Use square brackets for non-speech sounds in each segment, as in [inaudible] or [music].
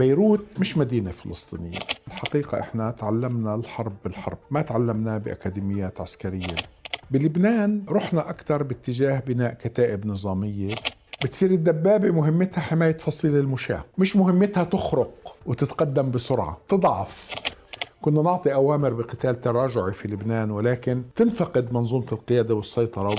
بيروت مش مدينة فلسطينية. الحقيقة إحنا تعلمنا الحرب بالحرب ما تعلمناه بأكاديميات عسكرية. بلبنان رحنا أكثر باتجاه بناء كتائب نظامية. بتصير الدبابة مهمتها حماية فصيل المشاة مش مهمتها تخرق وتتقدم بسرعة تضعف. كنا نعطي أوامر بقتال تراجعي في لبنان ولكن تنفقد منظومة القيادة والسيطرة.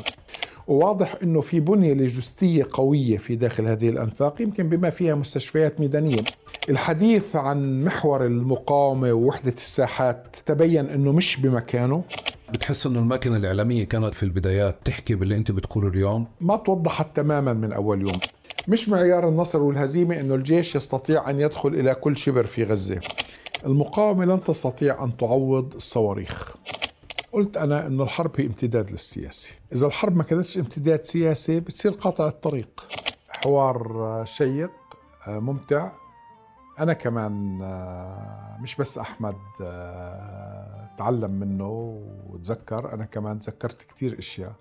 وواضح إنه في بنية لوجستيه قوية في داخل هذه الأنفاق يمكن بما فيها مستشفيات ميدانية. الحديث عن محور المقاومة ووحدة الساحات تبين إنه مش بمكانه. بتحس إنه الماكينة الإعلامية كانت في البدايات تحكي باللي أنت بتقوله اليوم؟ ما توضحت تماما من أول يوم. مش معيار النصر والهزيمة إنه الجيش يستطيع أن يدخل إلى كل شبر في غزة. المقاومة لن تستطيع أن تعوض الصواريخ. قلت أنا أنه الحرب هي امتداد للسياسة. إذا الحرب ما كانتش امتداد سياسي بتصير قاطع الطريق. حوار شيق ممتع. أنا كمان مش بس أحمد تعلم منه وتذكر أنا كمان تذكرت كتير إشياء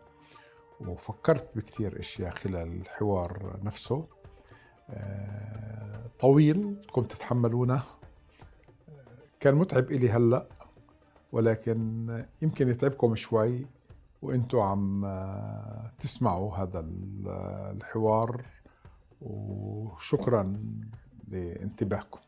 وفكرت بكتير إشياء خلال الحوار نفسه. طويل بدكم تتحملونه. كان متعب إلي هلأ. ولكن يمكن يتعبكم شوي وأنتم عم تسمعوا هذا الحوار وشكرا لانتباهكم.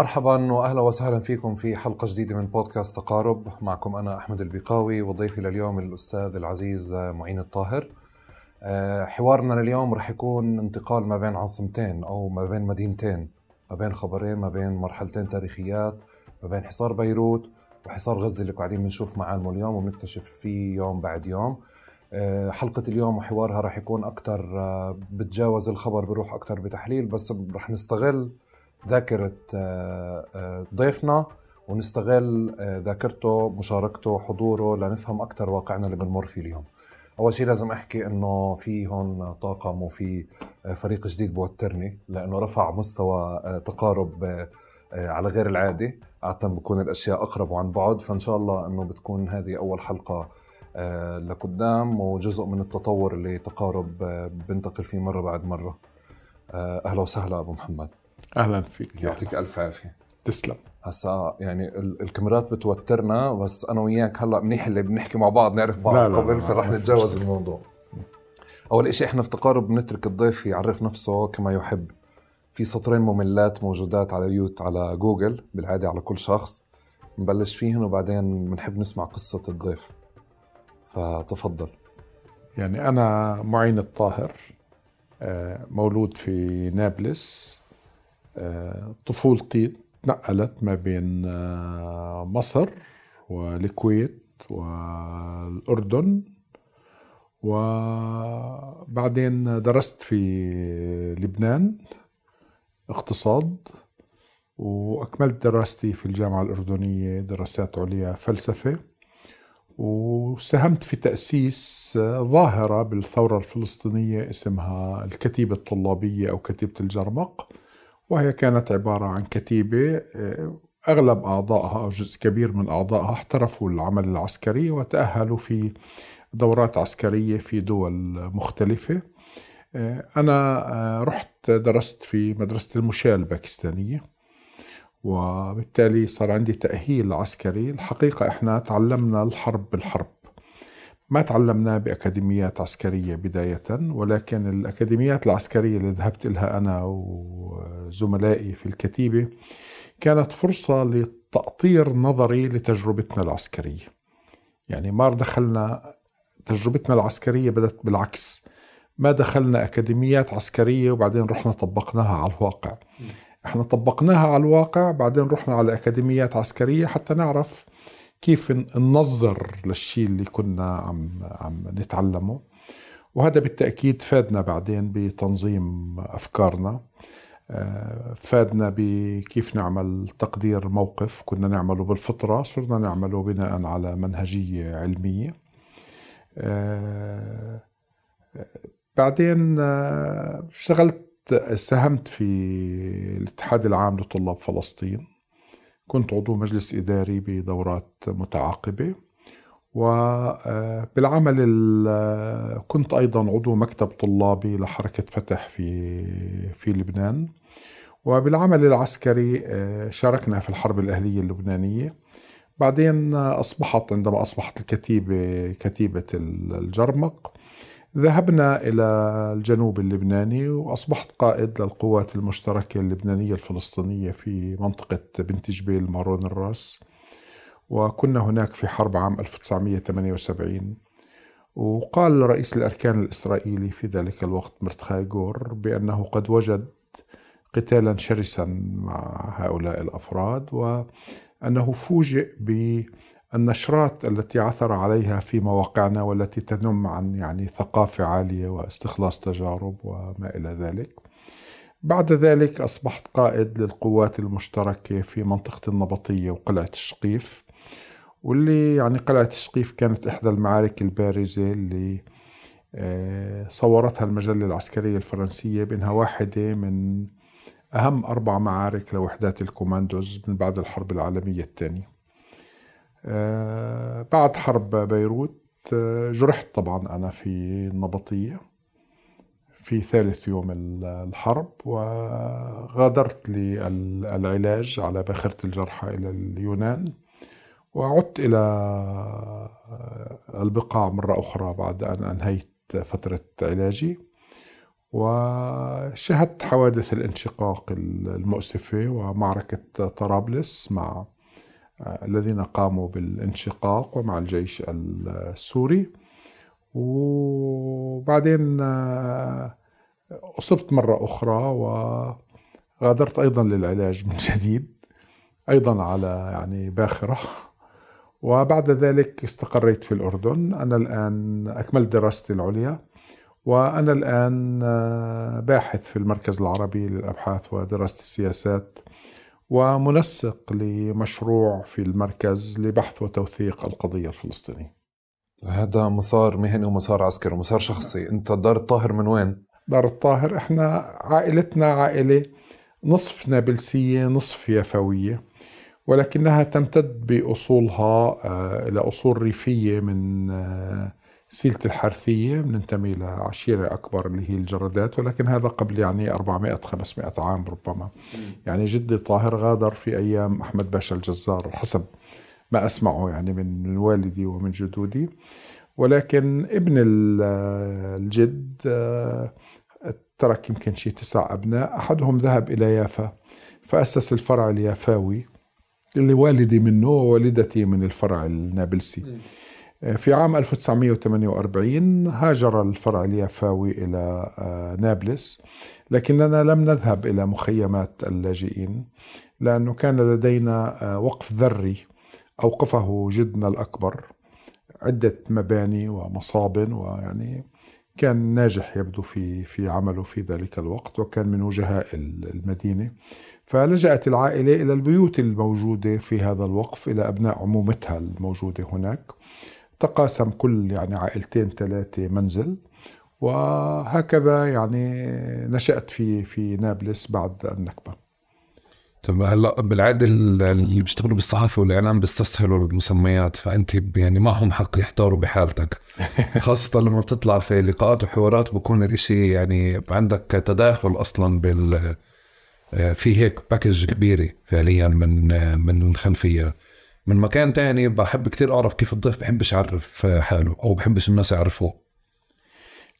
مرحبا واهلا وسهلا فيكم في حلقة جديدة من بودكاست تقارب. معكم أنا أحمد البيقاوي وضيفي لليوم الأستاذ العزيز معين الطاهر. حوارنا لليوم رح يكون انتقال ما بين عاصمتين أو ما بين مدينتين ما بين خبرين ما بين مرحلتين تاريخيات ما بين حصار بيروت وحصار غزة اللي قاعدين بنشوف معالمه اليوم وبنكتشف فيه يوم بعد يوم. حلقة اليوم وحوارها رح يكون أكثر بتجاوز الخبر بروح أكثر بتحليل بس رح نستغل ذاكرة ضيفنا ونستغل ذاكرته مشاركته حضوره لنفهم أكثر واقعنا اللي بنمر فيه اليوم. أول شيء لازم أحكي إنه في هون طاقم وفي فريق جديد بوترني لأنه رفع مستوى تقارب على غير العادي عادة بكون الأشياء أقرب عن بعد. فإن شاء الله إنه بتكون هذه أول حلقة لقدام وجزء من التطور اللي تقارب بنتقل فيه مرة بعد مرة. أهلا وسهلا أبو محمد. أهلا فيك. يعطيك ألف عافية. تسلم. هسا يعني الكاميرات بتوترنا بس أنا وياك هلأ منيح اللي بنحكي مع بعض نعرف بعض. لا قبل لا فرح نتجاوز الموضوع. أول شيء إحنا في تقارب بنترك الضيف يعرف نفسه كما يحب. في سطرين مملات موجودات على يوت على جوجل بالعادة على كل شخص. نبلش فيهن وبعدين بنحب نسمع قصة الضيف. فتفضل. يعني أنا معين الطاهر مولود في نابلس. طفولتي تنقلت ما بين مصر والكويت والأردن وبعدين درست في لبنان اقتصاد وأكملت دراستي في الجامعة الأردنية دراسات عليا فلسفة وساهمت في تأسيس ظاهرة بالثورة الفلسطينية اسمها الكتيبة الطلابية أو كتيبة الجرمق. وهي كانت عبارة عن كتيبة أغلب أعضائها أو جزء كبير من أعضائها احترفوا العمل العسكري وتأهلوا في دورات عسكرية في دول مختلفة. أنا رحت درست في مدرسة المشاة الباكستانية وبالتالي صار عندي تأهيل عسكري. الحقيقة إحنا تعلمنا الحرب بالحرب. ما تعلمناه بأكاديميات عسكرية بداية ولكن الأكاديميات العسكرية اللي ذهبت لها أنا وزملائي في الكتيبة كانت فرصة لتأطير نظري لتجربتنا العسكرية. يعني ما دخلنا تجربتنا العسكرية بدأت بالعكس. ما دخلنا أكاديميات عسكرية وبعدين رحنا طبقناها على الواقع. إحنا طبقناها على الواقع بعدين رحنا على أكاديميات عسكرية حتى نعرف كيف ننظر للشيء اللي كنا عم عم نتعلمه. وهذا بالتأكيد فادنا بعدين بتنظيم أفكارنا. فادنا بكيف نعمل تقدير موقف. كنا نعمله بالفطرة صرنا نعمله بناء على منهجية علمية. بعدين آه، اشتغلت ساهمت في الاتحاد العام لطلاب فلسطين. كنت عضو مجلس إداري بدورات متعاقبة وبالعمل كنت أيضا عضو مكتب طلابي لحركة فتح في في لبنان وبالعمل العسكري آه، شاركنا في الحرب الأهلية اللبنانية. بعدين أصبحت عندما أصبحت الكتيبة كتيبة الجرمق ذهبنا إلى الجنوب اللبناني وأصبحت قائد للقوات المشتركة اللبنانية الفلسطينية في منطقة بنت جبيل مارون الرأس. وكنا هناك في حرب عام 1978 وقال رئيس الأركان الإسرائيلي في ذلك الوقت مرتخاي جور بأنه قد وجد قتالا شرسا مع هؤلاء الأفراد وأنه فوجئ بالنشرات التي عثر عليها في مواقعنا والتي تنم عن يعني ثقافة عالية واستخلاص تجارب وما إلى ذلك. بعد ذلك أصبحت قائد للقوات المشتركة في منطقة النبطية وقلعة الشقيف واللي يعني قلعة الشقيف كانت إحدى المعارك البارزة اللي آه، صورتها المجلة العسكرية الفرنسية بأنها واحدة من أهم أربع معارك لوحدات الكوماندوز من بعد الحرب العالمية الثانية. بعد حرب بيروت آه، جرحت طبعا أنا في النبطية في ثالث يوم الحرب وغادرت للعلاج على باخرة الجرحى إلى اليونان وعدت إلى البقاع مرة أخرى بعد أن أنهيت فترة علاجي وشهدت حوادث الانشقاق المؤسفة ومعركة طرابلس مع الذين قاموا بالانشقاق ومع الجيش السوري. وبعدين أصبت مرة أخرى وغادرت أيضا للعلاج من [laughs] جديد أيضا على يعني باخرة. وبعد ذلك استقريت في الأردن. أنا الآن أكملت دراستي العليا وأنا الآن آه، باحث في المركز العربي للأبحاث ودراسة السياسات ومنسق لمشروع في المركز لبحث وتوثيق القضية الفلسطينية. هذا مسار مهني ومسار عسكري ومسار شخصي. أنت دار الطاهر من وين؟ دار الطاهر إحنا عائلتنا عائلة نصف نابلسية نصف يافوية ولكنها تمتد بأصولها آه، إلى أصول ريفية من آه، سيلة الحرثية بننتمي لعشيرة أكبر اللي هي الجردات ولكن هذا قبل يعني 400 500 عام ربما. يعني جدي طاهر غادر في أيام أحمد باشا الجزار حسب ما أسمعه يعني من والدي ومن جدودي. ولكن ابن الجد آه، ترك يمكن شيء تسع أبناء. أحدهم ذهب إلى يافا فأسس الفرع اليافاوي اللي والدي منه ووالدتي من الفرع النابلسي. في عام 1948 هاجر الفرع اليافاوي إلى آه، نابلس لكننا لم نذهب إلى مخيمات اللاجئين لأنه كان لدينا آه، وقف ذري أوقفه جدنا الأكبر عدة مباني ومصاب ويعني كان ناجح يبدو في في عمله في ذلك الوقت وكان من وجهاء المدينة. فلجأت العائلة إلى البيوت الموجودة في هذا الوقف إلى أبناء عمومتها الموجودة هناك. تقاسم كل يعني عائلتين ثلاثة منزل وهكذا يعني نشأت في في نابلس بعد النكبة. طب هلا بالعادة اللي بيشتغلوا بالصحافة والإعلام بيستسهلوا المسميات فأنت يعني معهم حق يحتاروا بحالتك. [laughs] خاصة لما بتطلع في لقاءات وحوارات بكون الإشي يعني عندك تداخل أصلا بال في هيك باكج كبيرة فعليا من من الخلفية. من مكان تاني بحب كتير أعرف كيف الضيف بحبش يعرف حاله أو بحبش الناس يعرفوه.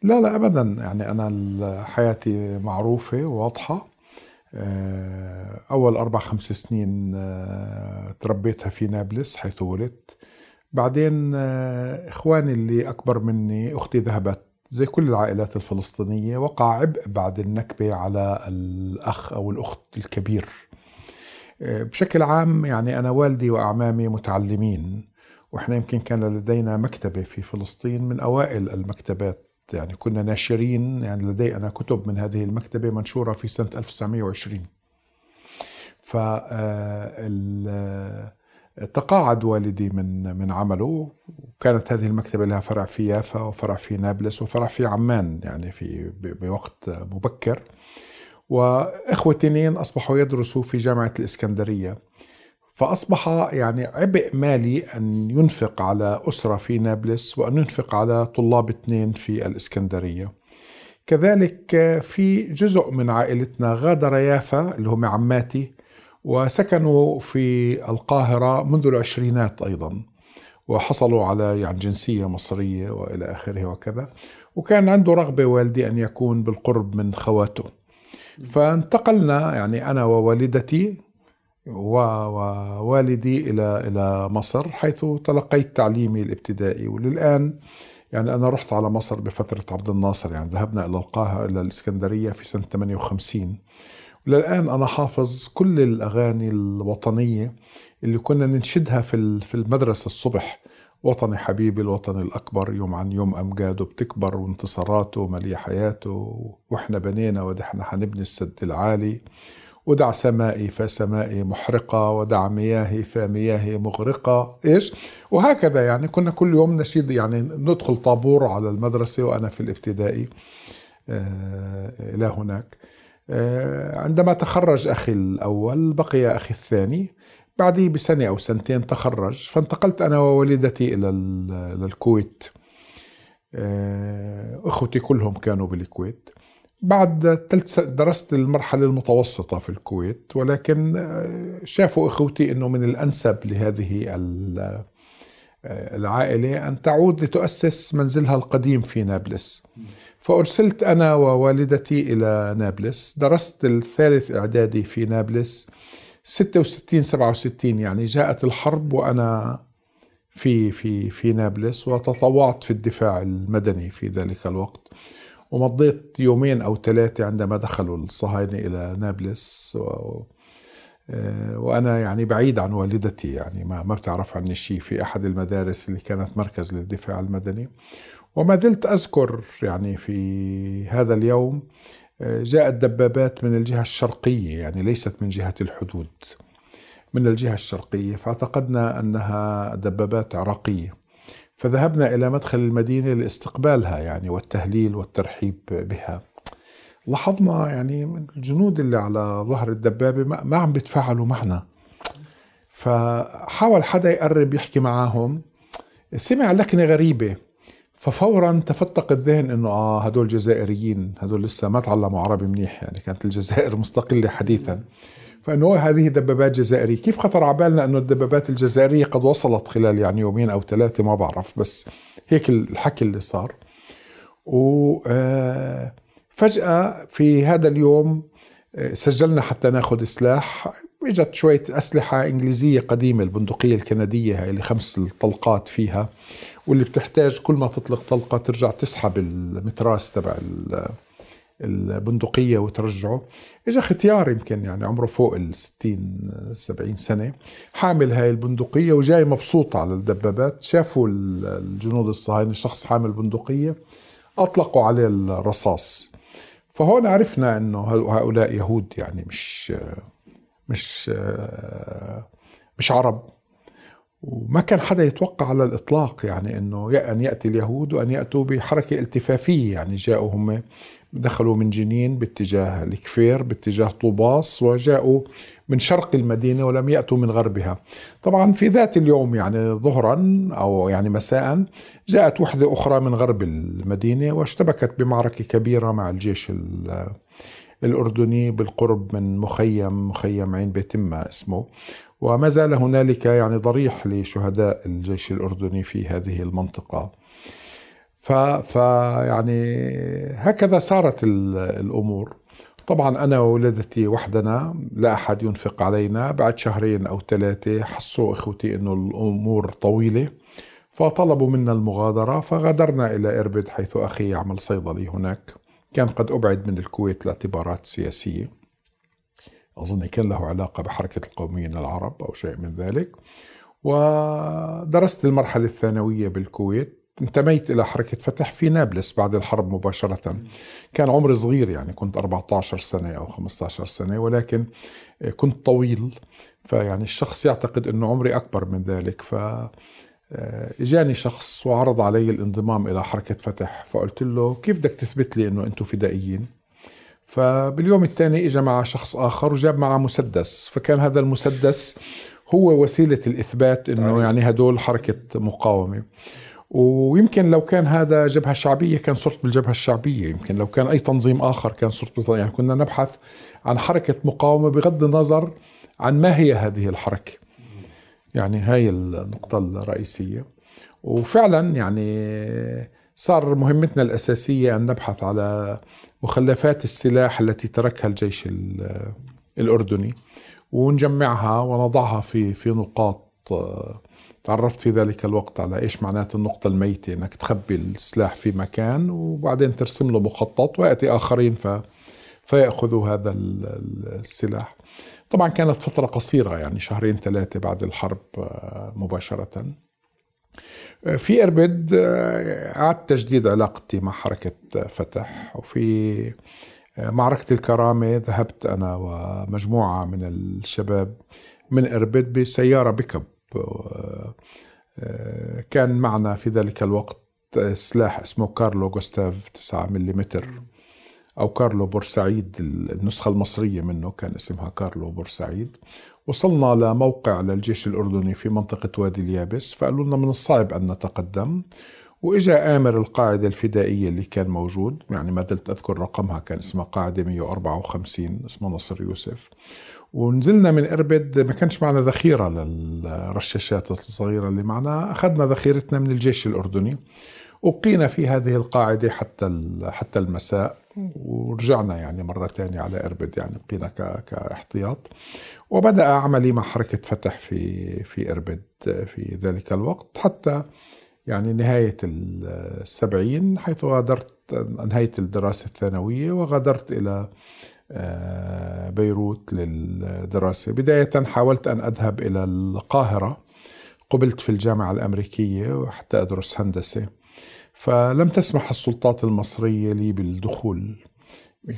لا لا ابدا. يعني أنا حياتي معروفة وواضحه آه، أول أربع خمس سنين آه، تربيتها في نابلس حيث ولدت. بعدين آه، إخواني اللي أكبر مني أختي ذهبت زي كل العائلات الفلسطينية وقع عبء بعد النكبة على الأخ أو الأخت الكبير. بشكل عام يعني أنا والدي وأعمامي متعلمين وإحنا يمكن كان لدينا مكتبة في فلسطين من أوائل المكتبات يعني كنا ناشرين يعني لدي أنا كتب من هذه المكتبة منشورة في سنة 1920 ف آه، تقاعد والدي من من عمله وكانت هذه المكتبة لها فرع في يافا وفرع في نابلس وفرع في عمان يعني في بوقت مبكر. وإخوتي اثنين أصبحوا يدرسوا في جامعة الإسكندرية. فأصبح يعني عبء مالي أن ينفق على أسرة في نابلس وأن ينفق على طلاب اثنين في الإسكندرية. كذلك في جزء من عائلتنا غادر يافا اللي هم عماتي وسكنوا في القاهرة منذ العشرينات أيضا وحصلوا على يعني جنسية مصرية وإلى آخره وكذا. وكان عنده رغبة والدي أن يكون بالقرب من خواته فانتقلنا يعني أنا ووالدتي ووالدي إلى إلى مصر حيث تلقيت تعليمي الابتدائي. وللآن يعني أنا رحت على مصر بفترة عبد الناصر يعني ذهبنا إلى القاهرة إلى الإسكندرية في سنة 58 وللآن أنا حافظ كل الأغاني الوطنية اللي كنا ننشدها في في المدرسة الصبح. وطني حبيبي الوطن الأكبر يوم عن يوم أمجاده بتكبر وانتصاراته ملي حياته وإحنا بنينا ودحنا حنبني السد العالي. ودع سمائي فسمائي محرقة ودع مياهي فمياهي مغرقة. إيش؟ وهكذا يعني كنا كل يوم نشيد يعني ندخل طابور على المدرسة وأنا في الابتدائي آه، إلى هناك. آه، عندما تخرج أخي الأول بقي أخي الثاني. بعدي بسنة أو سنتين تخرج فانتقلت أنا ووالدتي إلى الكويت. آه، أخوتي كلهم كانوا بالكويت. بعد درست المرحلة المتوسطة في الكويت ولكن آه، شافوا إخوتي أنه من الأنسب لهذه العائلة أن تعود لتؤسس منزلها القديم في نابلس. فأرسلت أنا ووالدتي إلى نابلس. درست الثالث إعدادي في نابلس. 66 67 يعني جاءت الحرب وأنا في في في نابلس وتطوعت في الدفاع المدني في ذلك الوقت. ومضيت يومين أو ثلاثة عندما دخلوا الصهاينة إلى نابلس و وأنا يعني بعيد عن والدتي يعني ما ما بتعرف عني شيء في أحد المدارس اللي كانت مركز للدفاع المدني. وما زلت أذكر يعني في هذا اليوم آه، جاءت دبابات من الجهة الشرقية يعني ليست من جهة الحدود من الجهة الشرقية فاعتقدنا أنها دبابات عراقية. فذهبنا إلى مدخل المدينة لاستقبالها يعني والتهليل والترحيب بها. لاحظنا يعني الجنود اللي على ظهر الدبابة ما عم بيتفاعلوا معنا. فحاول حدا يقرب يحكي معاهم. سمع لكنة غريبة. ففورا تفتق الذهن إنه آه هدول جزائريين هدول لسه ما تعلموا عربي منيح يعني كانت الجزائر [laughs] مستقلة حديثا. فإنه هذه دبابات جزائرية. كيف خطر على بالنا إنه الدبابات الجزائرية قد وصلت خلال يعني يومين أو ثلاثة ما بعرف بس هيك الحكي اللي صار. وفجاه آه، في هذا اليوم آه، سجلنا حتى ناخذ سلاح إجت شوية أسلحة إنجليزية قديمة البندقية الكندية هاي اللي خمس طلقات فيها. واللي بتحتاج كل ما تطلق طلقة ترجع تسحب المتراس تبع البندقية وترجعه. اجى ختيار يمكن يعني عمره فوق ال 60 70 سنة حامل هاي البندقية وجاي مبسوط على الدبابات. شافوا الجنود الصهاينة شخص حامل بندقية أطلقوا عليه الرصاص. فهون عرفنا إنه هؤلاء يهود يعني مش مش مش عرب. وما كان حدا يتوقع على الإطلاق يعني أنه أن يأتي اليهود وأن يأتوا بحركة التفافية. يعني جاءوا هم دخلوا من جنين باتجاه الكفير باتجاه طوباس وجاءوا من شرق المدينة ولم يأتوا من غربها. طبعا في ذات اليوم يعني ظهرا أو يعني مساء جاءت وحدة أخرى من غرب المدينة واشتبكت بمعركة كبيرة مع الجيش الأردني بالقرب من مخيم مخيم عين بيتمة اسمه. وما زال هنالك يعني ضريح لشهداء الجيش الأردني في هذه المنطقة. ف, ف يعني هكذا صارت الأمور. طبعا أنا وولدتي وحدنا لا أحد ينفق علينا. بعد شهرين أو ثلاثة حسوا إخوتي أنه الأمور طويلة فطلبوا منا المغادرة فغادرنا إلى إربد حيث أخي يعمل صيدلي هناك. كان قد أبعد من الكويت لأعتبارات سياسية. أظن كان له علاقة بحركة القوميين العرب أو شيء من ذلك. ودرست المرحلة الثانوية بالكويت. انتميت إلى حركة فتح في نابلس بعد الحرب مباشرة. كان عمري صغير يعني كنت 14 سنة أو 15 سنة ولكن كنت طويل. فيعني الشخص يعتقد أنه عمري أكبر من ذلك. ف إجاني شخص وعرض علي الانضمام إلى حركة فتح. فقلت له كيف بدك تثبت لي إنه أنتم فدائيين؟ فباليوم الثاني اجى مع شخص آخر وجاب معه مسدس فكان هذا المسدس هو وسيلة الإثبات إنه طيب. يعني هدول حركة مقاومة. ويمكن لو كان هذا جبهة شعبية كان صرت بالجبهة الشعبية يمكن لو كان أي تنظيم آخر كان صرت يعني كنا نبحث عن حركة مقاومة بغض النظر عن ما هي هذه الحركة. يعني هاي النقطة الرئيسية. وفعلا يعني صار مهمتنا الأساسية أن نبحث على مخلفات السلاح التي تركها الجيش الأردني ونجمعها ونضعها في في نقاط تعرفت في ذلك الوقت على إيش معنات النقطة الميتة إنك تخبي السلاح في مكان وبعدين ترسم له مخطط وياتي آخرين ف فيأخذوا هذا السلاح. طبعا كانت فترة قصيرة يعني شهرين ثلاثة بعد الحرب آه، مباشرة آه، في إربد آه، أعدت تجديد علاقتي مع حركة فتح. وفي معركة الكرامة ذهبت أنا ومجموعة من الشباب من إربد بسيارة بيكب كان معنا في ذلك الوقت سلاح اسمه كارلو جوستاف 9 ملم أو كارلو بورسعيد النسخة المصرية منه كان اسمها كارلو بورسعيد. وصلنا لموقع للجيش الأردني في منطقة وادي اليابس فقالوا لنا من الصعب أن نتقدم. وإجا آمر القاعدة الفدائية اللي كان موجود يعني ما زلت أذكر رقمها كان اسمها قاعدة 154 اسمه نصر يوسف. ونزلنا من إربد ما كانش معنا ذخيرة للرشاشات الصغيرة اللي معنا أخذنا ذخيرتنا من الجيش الأردني. وبقينا في هذه القاعدة حتى حتى المساء ورجعنا يعني مرة ثانية على إربد يعني بقينا كاحتياط. وبدأ عملي مع حركة فتح في في إربد في ذلك الوقت حتى يعني نهاية السبعين حيث غادرت أنهيت الدراسة الثانوية وغادرت إلى آه، بيروت للدراسة. بداية حاولت أن أذهب إلى القاهرة. قبلت في الجامعة الأمريكية حتى أدرس هندسة. فلم تسمح السلطات المصرية لي بالدخول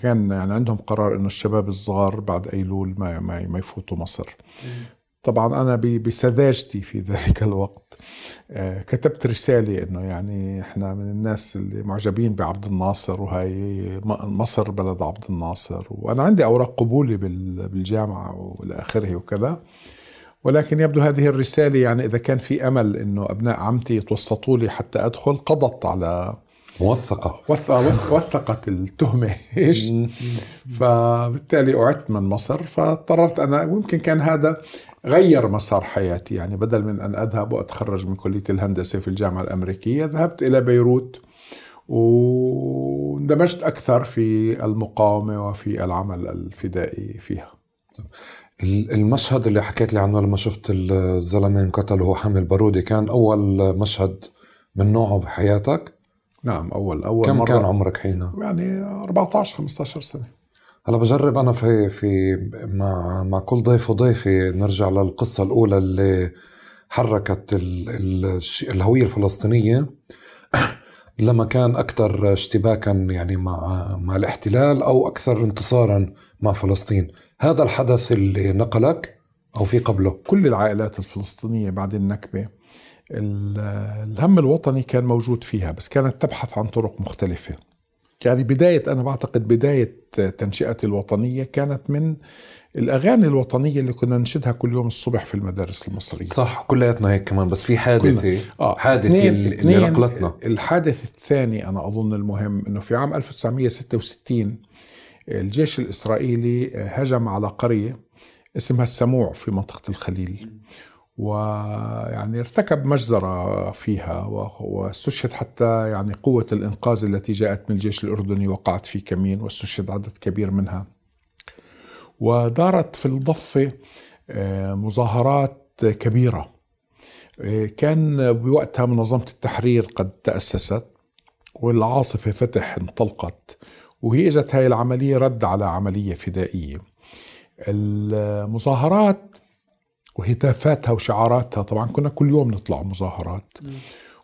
كان يعني عندهم قرار إنه الشباب الصغار بعد أيلول ما ما, ما يفوتوا مصر. طبعا أنا بسذاجتي في [laughs] ذلك الوقت آه، كتبت رسالة إنه يعني إحنا من الناس اللي معجبين بعبد الناصر وهي مصر بلد عبد الناصر. وأنا عندي أوراق قبولي بالجامعة وإلى آخره وكذا. ولكن يبدو هذه الرسالة يعني إذا كان في أمل أنه أبناء عمتي يتوسطوا لي حتى أدخل قضت على موثقة وثقت التهمة. [laughs] إيش؟ فبالتالي أعدت من مصر فاضطررت أنا ويمكن كان هذا غير مسار حياتي. يعني بدل من أن أذهب وأتخرج من كلية الهندسة في الجامعة الأمريكية ذهبت إلى بيروت. واندمجت أكثر في المقاومة وفي العمل الفدائي فيها. المشهد اللي حكيت لي عنه لما شفت الزلمة انقتل وهو حامل بارودي كان أول مشهد من نوعه بحياتك؟ نعم اول أول كم مرة. كان عمرك حينها؟ يعني 14 15 سنة. هلا بجرب أنا في في مع مع كل ضيف وضيفي نرجع للقصة الأولى اللي حركت ال ال الهوية الفلسطينية. [coughs] لما كان أكثر اشتباكا يعني مع مع الاحتلال أو أكثر انتصارا مع فلسطين. هذا الحدث اللي نقلك أو في قبله؟ كل العائلات الفلسطينية بعد النكبة الهم الوطني كان موجود فيها بس كانت تبحث عن طرق مختلفة. يعني بداية أنا بعتقد بداية تنشئتي الوطنية كانت من الأغاني الوطنية اللي كنا ننشدها كل يوم الصبح في المدارس المصرية. صح كلياتنا هيك كمان بس في حادثة. آه. حادثة اللي نقلتنا. الحادث الثاني أنا أظن المهم أنه في عام 1966 الجيش الإسرائيلي هجم على قرية اسمها السموع في منطقة الخليل. ويعني ارتكب مجزرة فيها واستشهد حتى يعني قوة الإنقاذ التي جاءت من الجيش الأردني وقعت في كمين واستشهد عدد كبير منها. ودارت في الضفة آه، مظاهرات كبيرة. آه، كان بوقتها منظمة التحرير قد تأسست والعاصفة فتح انطلقت وهي إجت هاي العملية رد على عملية فدائية. المظاهرات وهتافاتها وشعاراتها. طبعا كنا كل يوم نطلع مظاهرات.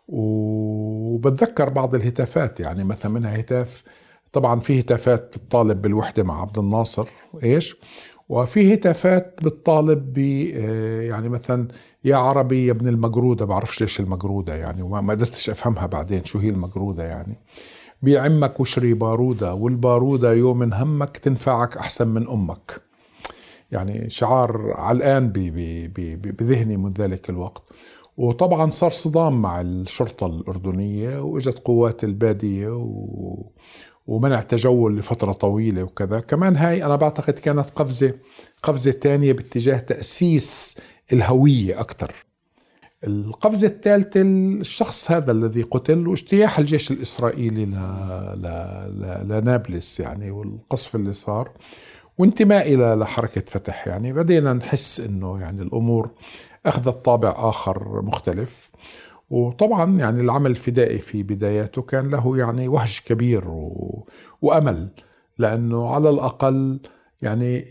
وبتذكر بعض الهتافات يعني مثلا منها هتاف طبعا في هتافات بتطالب بالوحدة مع عبد الناصر إيش؟ وفي هتافات بتطالب ب آه، يعني مثلا يا عربي يا ابن المجرودة بعرفش ليش المجرودة يعني وما قدرتش أفهمها بعدين شو هي المجرودة يعني. بيعمك وشري بارودة والبارودة يوم همك تنفعك أحسن من أمك. يعني شعار علقان بذهني من ذلك الوقت. وطبعا صار صدام مع الشرطة الأردنية وإجت قوات البادية و... ومنع تجول لفترة طويلة وكذا. كمان هاي أنا بعتقد كانت قفزة قفزة تانية باتجاه تأسيس الهوية أكثر القفزة الثالثة الشخص هذا الذي قتل واجتياح الجيش الإسرائيلي ل... ل... ل... لنابلس يعني والقصف اللي صار. وانتماء إلى لحركة فتح يعني. بدينا نحس أنه يعني الأمور أخذت طابع آخر مختلف. وطبعا يعني العمل الفدائي في بداياته كان له يعني وهج كبير و... وأمل. لأنه على الأقل يعني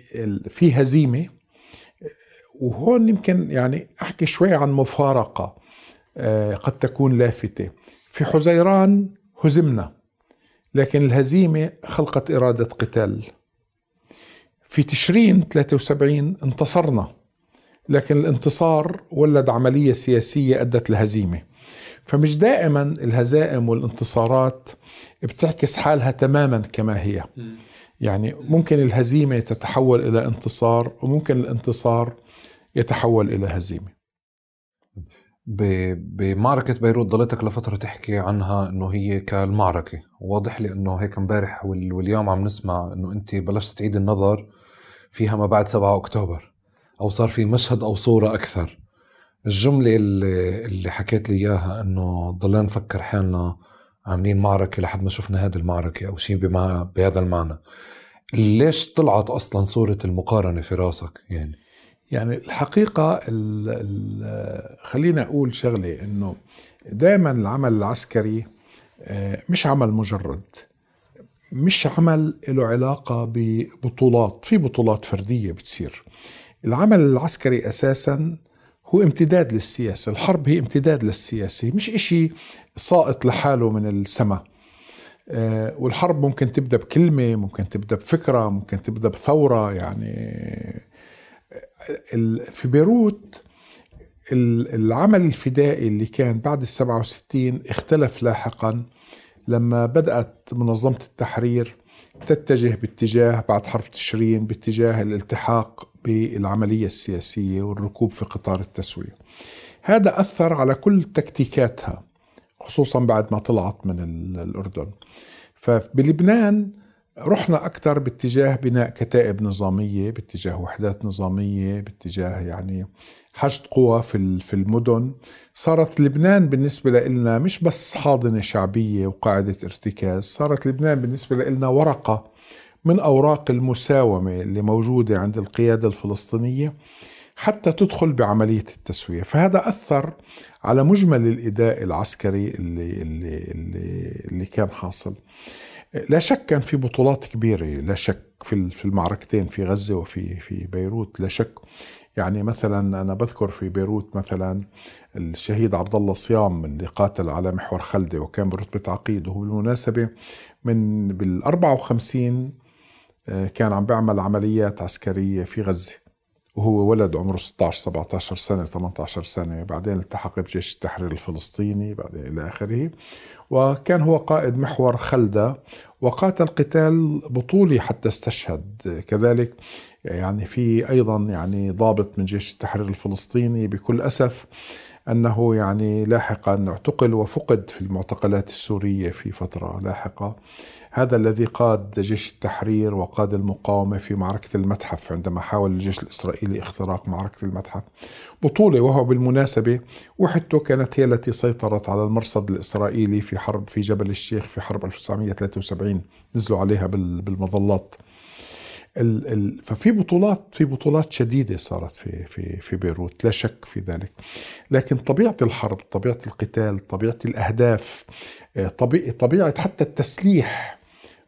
في هزيمة. وهون يمكن يعني أحكي شوي عن مفارقة آه، قد تكون لافتة. في حزيران هزمنا لكن الهزيمة خلقت إرادة قتال. في تشرين 73 انتصرنا لكن الانتصار ولد عملية سياسية أدت لهزيمة. فمش دائما الهزائم والانتصارات بتعكس حالها تماما كما هي. يعني ممكن الهزيمة تتحول إلى انتصار وممكن الانتصار يتحول إلى هزيمة. بمعركة بيروت ضليتك لفترة تحكي عنها إنه هي كالمعركة. واضح لي إنه هيك امبارح واليوم عم نسمع إنه أنت بلشت تعيد النظر فيها ما بعد 7 أكتوبر أو صار في مشهد أو صورة أكثر. الجملة اللي, اللي حكيت لي إياها إنه ضلينا نفكر حالنا عاملين معركة لحد ما شفنا هذه المعركة أو شيء بهذا المعنى. ليش طلعت أصلا صورة المقارنة في راسك يعني؟ يعني الحقيقة ال ال خلينا أقول شغلة إنه دائما العمل العسكري آه، مش عمل مجرد. مش عمل له علاقة ببطولات في بطولات فردية بتصير. العمل العسكري أساسا هو امتداد للسياسة الحرب هي امتداد للسياسة مش إشي ساقط لحاله من السماء آه، والحرب ممكن تبدأ بكلمة ممكن تبدأ بفكرة ممكن تبدأ بثورة يعني في بيروت العمل الفدائي اللي كان بعد ال 67 اختلف لاحقا. لما بدأت منظمة التحرير تتجه باتجاه بعد حرب تشرين باتجاه الالتحاق بالعملية السياسية والركوب في قطار التسوية. هذا أثر على كل تكتيكاتها خصوصا بعد ما طلعت من الأردن. فبلبنان رحنا أكثر باتجاه بناء كتائب نظامية باتجاه وحدات نظامية باتجاه يعني حشد قوى في في المدن. صارت لبنان بالنسبة لنا مش بس حاضنة شعبية وقاعدة ارتكاز صارت لبنان بالنسبة لنا ورقة من أوراق المساومة اللي موجودة عند القيادة الفلسطينية حتى تدخل بعملية التسوية. فهذا أثر على مجمل الإداء العسكري اللي, اللي, اللي, اللي كان حاصل. لا شك كان في بطولات كبيرة لا شك في المعركتين في غزة وفي في بيروت لا شك يعني مثلا أنا بذكر في بيروت مثلا الشهيد عبد الله صيام اللي قاتل على محور خلدة وكان برتبة عقيد وهو بالمناسبة من بال 54 آه، كان عم بيعمل عمليات عسكرية في غزة وهو ولد عمره 16 17 سنة 18 سنة. بعدين التحق بجيش التحرير الفلسطيني بعدين إلى آخره. وكان هو قائد محور خلدة وقاتل قتال بطولي حتى استشهد. كذلك يعني في أيضا يعني ضابط من جيش التحرير الفلسطيني بكل أسف أنه يعني لاحقا اعتقل وفقد في المعتقلات السورية في فترة لاحقة. هذا الذي قاد جيش التحرير وقاد المقاومة في معركة المتحف عندما حاول الجيش الإسرائيلي اختراق معركة المتحف. بطولة وهو بالمناسبة وحدته كانت هي التي سيطرت على المرصد الإسرائيلي في حرب في جبل الشيخ في حرب 1973 نزلوا عليها بالمظلات. ال ال ففي بطولات في بطولات شديدة صارت في في في بيروت لا شك في ذلك. لكن طبيعة الحرب طبيعة القتال طبيعة الأهداف آه، طبيعة حتى التسليح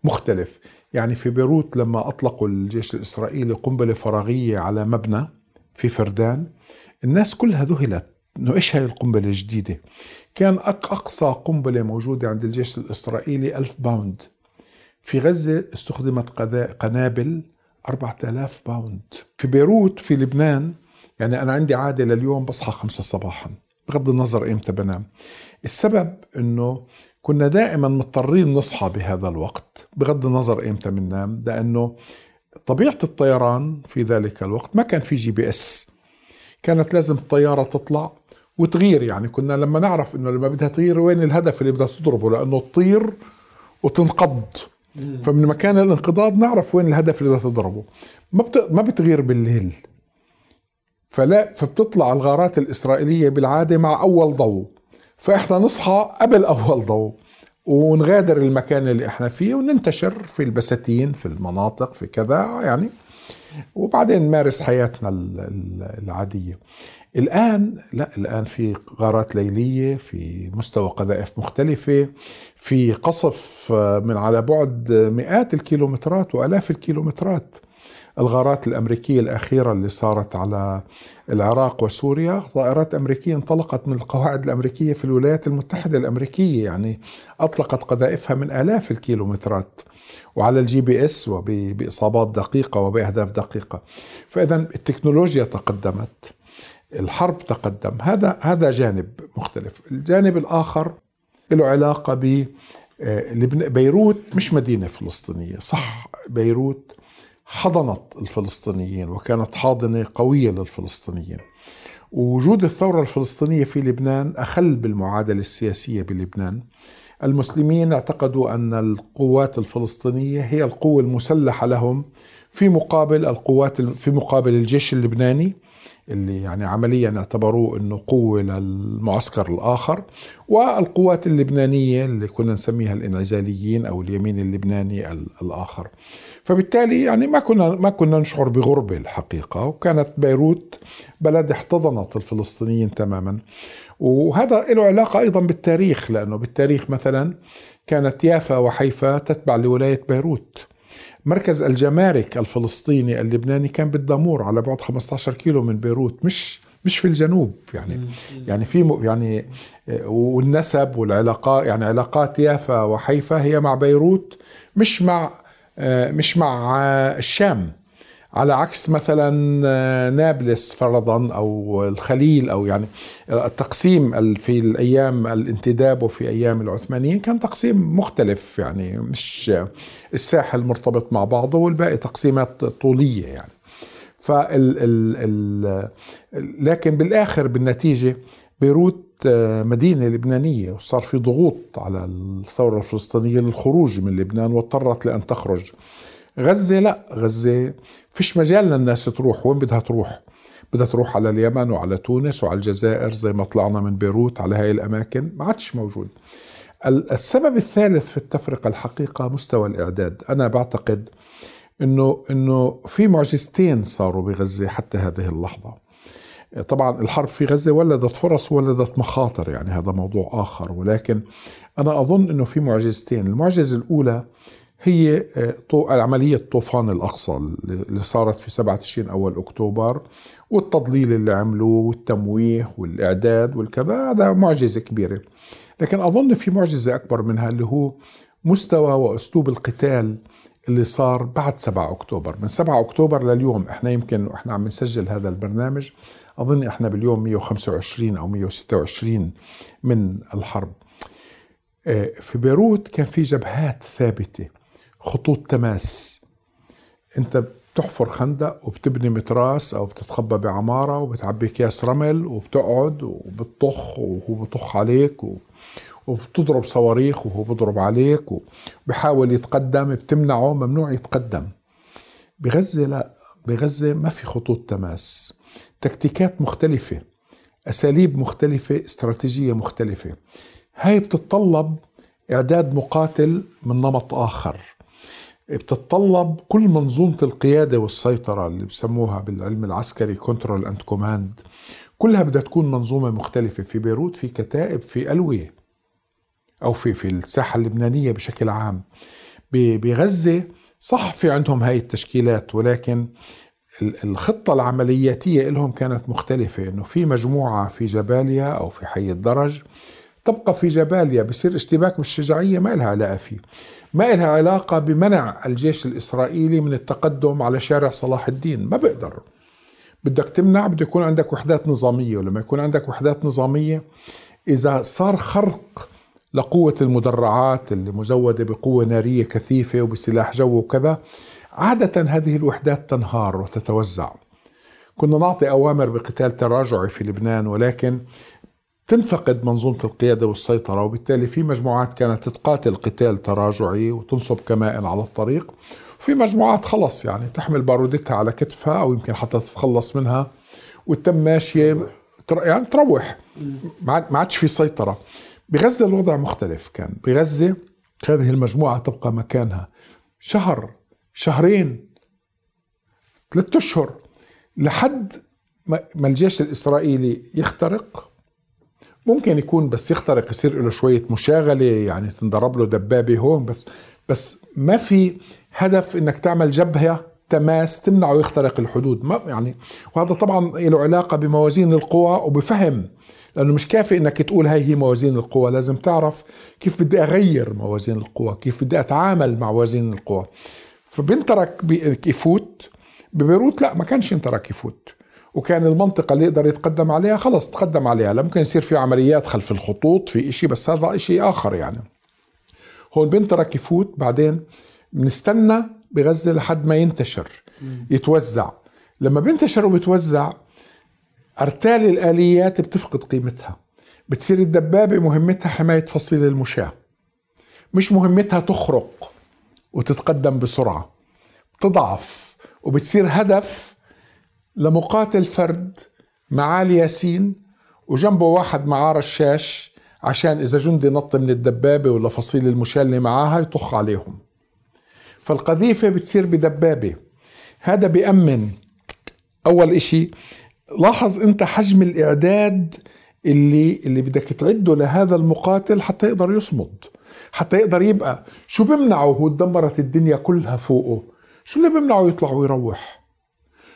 مختلف. يعني في بيروت لما أطلقوا الجيش الإسرائيلي قنبلة فراغية على مبنى في فردان الناس كلها ذهلت. إنه إيش هاي القنبلة الجديدة؟ كان أقصى قنبلة موجودة عند الجيش الإسرائيلي ألف باوند. في غزة استخدمت قنابل 4000 باوند في بيروت في لبنان يعني أنا عندي عادة لليوم بصحى خمسة صباحا. بغض النظر إمتى بنام. السبب أنه كنا دائما مضطرين نصحى بهذا الوقت. بغض النظر إمتى بننام لأنه طبيعة الطيران في ذلك الوقت ما كان في GPS. كانت لازم الطيارة تطلع وتغير. يعني كنا لما نعرف إنه لما بدها تغير وين الهدف اللي بدها تضربه؟ لأنه تطير وتنقض. فمن مكان الانقضاض نعرف وين الهدف اللي بدها تضربه. ما. ما بتغير بالليل فلا فبتطلع الغارات الإسرائيلية بالعادة مع أول ضوء. فإحنا نصحى قبل أول ضوء ونغادر المكان اللي إحنا فيه وننتشر في البساتين في المناطق في كذا يعني. وبعدين نمارس حياتنا العادية. الآن لا الآن في غارات ليلية في مستوى قذائف مختلفة في قصف من على بعد مئات الكيلومترات وآلاف الكيلومترات. الغارات الأمريكية الأخيرة اللي صارت على العراق وسوريا طائرات أمريكية انطلقت من القواعد الأمريكية في الولايات المتحدة الأمريكية يعني أطلقت قذائفها من آلاف الكيلومترات. وعلى ال GPS وبإصابات دقيقة وبأهداف دقيقة. فإذا التكنولوجيا تقدمت. الحرب تقدم. هذا هذا جانب مختلف. الجانب الآخر له علاقة ب آه، بيروت مش مدينة فلسطينية. صح بيروت حضنت الفلسطينيين وكانت حاضنة قوية للفلسطينيين. ووجود الثورة الفلسطينية في لبنان أخل بالمعادلة السياسية بلبنان. المسلمين اعتقدوا أن القوات الفلسطينية هي القوة المسلحة لهم في مقابل القوات في مقابل الجيش اللبناني. اللي يعني عمليا اعتبروه إنه قوة للمعسكر الآخر والقوات اللبنانية اللي كنا نسميها الإنعزاليين أو اليمين اللبناني الآخر. فبالتالي يعني ما كنا ما كنا نشعر بغربه الحقيقة وكانت بيروت بلد احتضنت الفلسطينيين تماما. وهذا له علاقة أيضا بالتاريخ لأنه بالتاريخ مثلا كانت يافا وحيفا تتبع لولاية بيروت. مركز الجمارك الفلسطيني اللبناني كان بالدامور على بعد 15 كيلو من بيروت مش مش في الجنوب يعني يعني في يعني والنسب والعلاقات يعني علاقات يافا وحيفا هي مع بيروت مش مع مش مع الشام. على عكس مثلا آه، نابلس فرضا أو الخليل أو يعني التقسيم في الأيام الانتداب وفي أيام العثمانيين كان تقسيم مختلف يعني مش الساحل مرتبط مع بعضه والباقي تقسيمات طولية يعني. فال ال ال لكن بالآخر بالنتيجة بيروت آه، مدينة لبنانية وصار في ضغوط على الثورة الفلسطينية للخروج من لبنان واضطرت لأن تخرج غزة لا غزة فيش مجال للناس تروح. وين بدها تروح؟ بدها تروح على اليمن وعلى تونس وعلى الجزائر زي ما طلعنا من بيروت على هاي الأماكن. ما عادش موجود. السبب الثالث في التفرقة الحقيقة مستوى الإعداد. أنا بعتقد انه إنه في معجزتين صاروا بغزة حتى هذه اللحظة. طبعا الحرب في غزة ولدت فرص وولدت مخاطر يعني هذا موضوع آخر. ولكن أنا أظن إنه في معجزتين. المعجزة الأولى هي آه، عملية طوفان الأقصى اللي صارت في 7 تشرين أول أكتوبر والتضليل اللي عملوه والتمويه والإعداد والكذا هذا معجزة كبيرة. لكن أظن في معجزة أكبر منها اللي هو مستوى وأسلوب القتال اللي صار بعد 7 أكتوبر. من 7 أكتوبر لليوم إحنا يمكن وإحنا عم نسجل هذا البرنامج أظن إحنا باليوم 125 أو 126 من الحرب. آه، في بيروت كان في جبهات ثابتة. خطوط تماس. انت بتحفر خندق وبتبني متراس أو بتتخبى بعمارة وبتعبي اكياس رمل وبتقعد وبتطخ وهو بطخ عليك. وبتضرب صواريخ وهو بضرب عليك وبحاول يتقدم بتمنعه ممنوع يتقدم. بغزة لا بغزة ما في خطوط تماس. تكتيكات مختلفة أساليب مختلفة استراتيجية مختلفة. هاي بتتطلب إعداد مقاتل من نمط آخر. بتتطلب كل منظومة القيادة والسيطرة اللي بسموها بالعلم العسكري control and command كلها بدها تكون منظومة مختلفة. في بيروت في كتائب في ألوية أو في في الساحة اللبنانية بشكل عام. بغزة صح في عندهم هاي التشكيلات ولكن الخطة العملياتية لهم كانت مختلفة. إنه في مجموعة في جباليا أو في حي الدرج تبقى في جباليا بصير اشتباك بالشجاعية ما لها علاقة فيه. ما لها علاقة بمنع الجيش الإسرائيلي من التقدم على شارع صلاح الدين. ما بقدر. بدك تمنع بده يكون عندك وحدات نظامية ولما يكون عندك وحدات نظامية إذا صار خرق لقوة المدرعات اللي مزودة بقوة نارية كثيفة وبسلاح جو وكذا عادة هذه الوحدات تنهار وتتوزع. كنا نعطي أوامر بقتال تراجعي في لبنان ولكن تنفقد منظومة القيادة والسيطرة وبالتالي في مجموعات كانت تقاتل قتال تراجعي وتنصب كمائن على الطريق وفي مجموعات خلص يعني تحمل بارودتها على كتفها أو يمكن حتى تتخلص منها وتم ماشية يعني تروح. ما عادش في سيطرة. بغزة الوضع مختلف كان. بغزة هذه المجموعة تبقى مكانها. شهر شهرين ثلاثة أشهر لحد ما الجيش الإسرائيلي يخترق. ممكن يكون بس يخترق يصير له شوية مشاغلة يعني تنضرب له دبابة هون بس بس ما في هدف إنك تعمل جبهة تماس تمنعه يخترق الحدود. ما يعني وهذا طبعا له علاقة بموازين القوى وبفهم لأنه مش كافي إنك تقول هاي هي موازين القوى. لازم تعرف كيف بدي أغير موازين القوى كيف بدي أتعامل مع موازين القوى. فبنترك يفوت. ببيروت لا ما كانش ينترك يفوت. وكان المنطقة اللي يقدر يتقدم عليها خلص تقدم عليها. لا ممكن يصير في عمليات خلف الخطوط في إشي بس هذا إشي آخر يعني. هون بنترك يفوت بعدين بنستنى بغزة لحد ما ينتشر يتوزع. لما بينتشر وبتوزع أرتال الآليات بتفقد قيمتها. بتصير الدبابة مهمتها حماية فصيل المشاة. مش مهمتها تخرق وتتقدم بسرعة بتضعف وبتصير هدف لمقاتل فرد معاه ياسين وجنبه واحد معاه رشاش عشان إذا جندي نط من الدبابة ولا فصيل المشاة معاها يطخ عليهم. فالقذيفة بتصير بدبابة. هذا بيأمن. أول إشي لاحظ أنت حجم الإعداد اللي اللي بدك تعده لهذا المقاتل حتى يقدر يصمد حتى يقدر يبقى. شو بمنعه؟ هو تدمرت الدنيا كلها فوقه. شو اللي بمنعه يطلع ويروح؟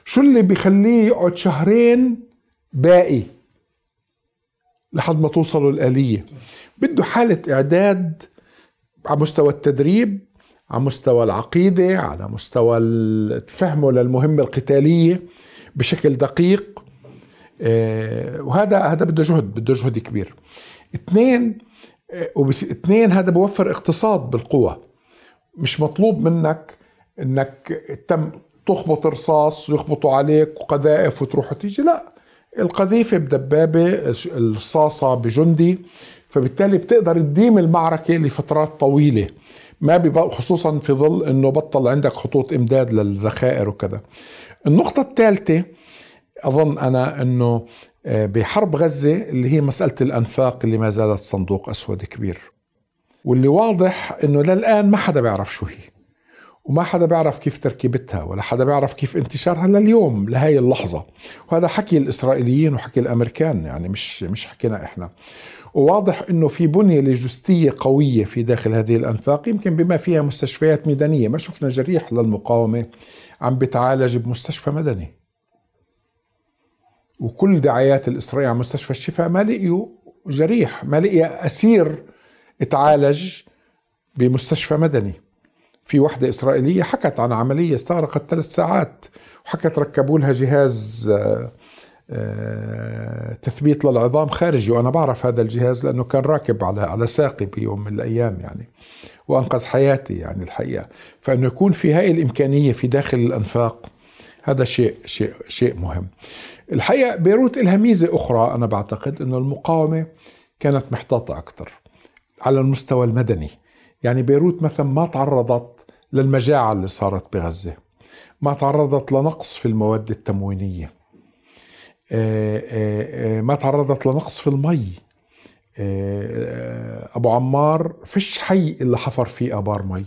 شو اللي بيخليه يقعد شهرين باقي لحد ما توصلوا الآلية بده حالة إعداد على مستوى التدريب على مستوى العقيدة على مستوى فهمه للمهمة القتالية بشكل دقيق. آه، وهذا هذا بده جهد بده جهد كبير. اثنين آه، اثنين هذا بوفر اقتصاد بالقوة. مش مطلوب منك إنك تم تخبط رصاص يخبطوا عليك وقذائف وتروح وتيجي. لا القذيفة بدبابة الرصاصة بجندي. فبالتالي بتقدر تديم المعركة لفترات طويلة. ما خصوصا في ظل إنه بطل عندك خطوط إمداد للذخائر وكذا. النقطة الثالثة أظن أنا إنه آه، بحرب غزة اللي هي مسألة الأنفاق اللي ما زالت صندوق أسود كبير. واللي واضح إنه للآن ما حدا بيعرف شو هي. وما حدا بيعرف كيف تركيبتها ولا حدا بيعرف كيف انتشارها لليوم لهي اللحظة. وهذا حكي الإسرائيليين وحكي الأمريكان يعني مش مش حكينا إحنا. وواضح إنه في بنية لوجستيه قوية في داخل هذه الأنفاق يمكن بما فيها مستشفيات ميدانية. ما شفنا جريح للمقاومة عم بتعالج بمستشفى مدني. وكل دعايات الاسرائيليه على مستشفى الشفاء ما لقيوا جريح ما لقي أسير تعالج بمستشفى مدني. في وحدة إسرائيلية حكت عن عملية استغرقت ثلاث ساعات وحكت ركبوا لها جهاز آه، آه، تثبيت للعظام خارجي وأنا بعرف هذا الجهاز لأنه كان راكب على على ساقي بيوم من الأيام يعني وأنقذ حياتي يعني الحقيقة. فإنه يكون في هاي الإمكانية في داخل الأنفاق هذا شيء شيء شيء مهم. الحقيقة بيروت لها ميزة أخرى أنا بعتقد أنه المقاومة كانت محتاطة أكثر على المستوى المدني. يعني بيروت مثلا ما تعرضت للمجاعة اللي صارت بغزة. ما تعرضت لنقص في المواد التموينية. آه، آه، آه، ما تعرضت لنقص في المي. أبو عمار فيش حي إلا حفر فيه آبار مي.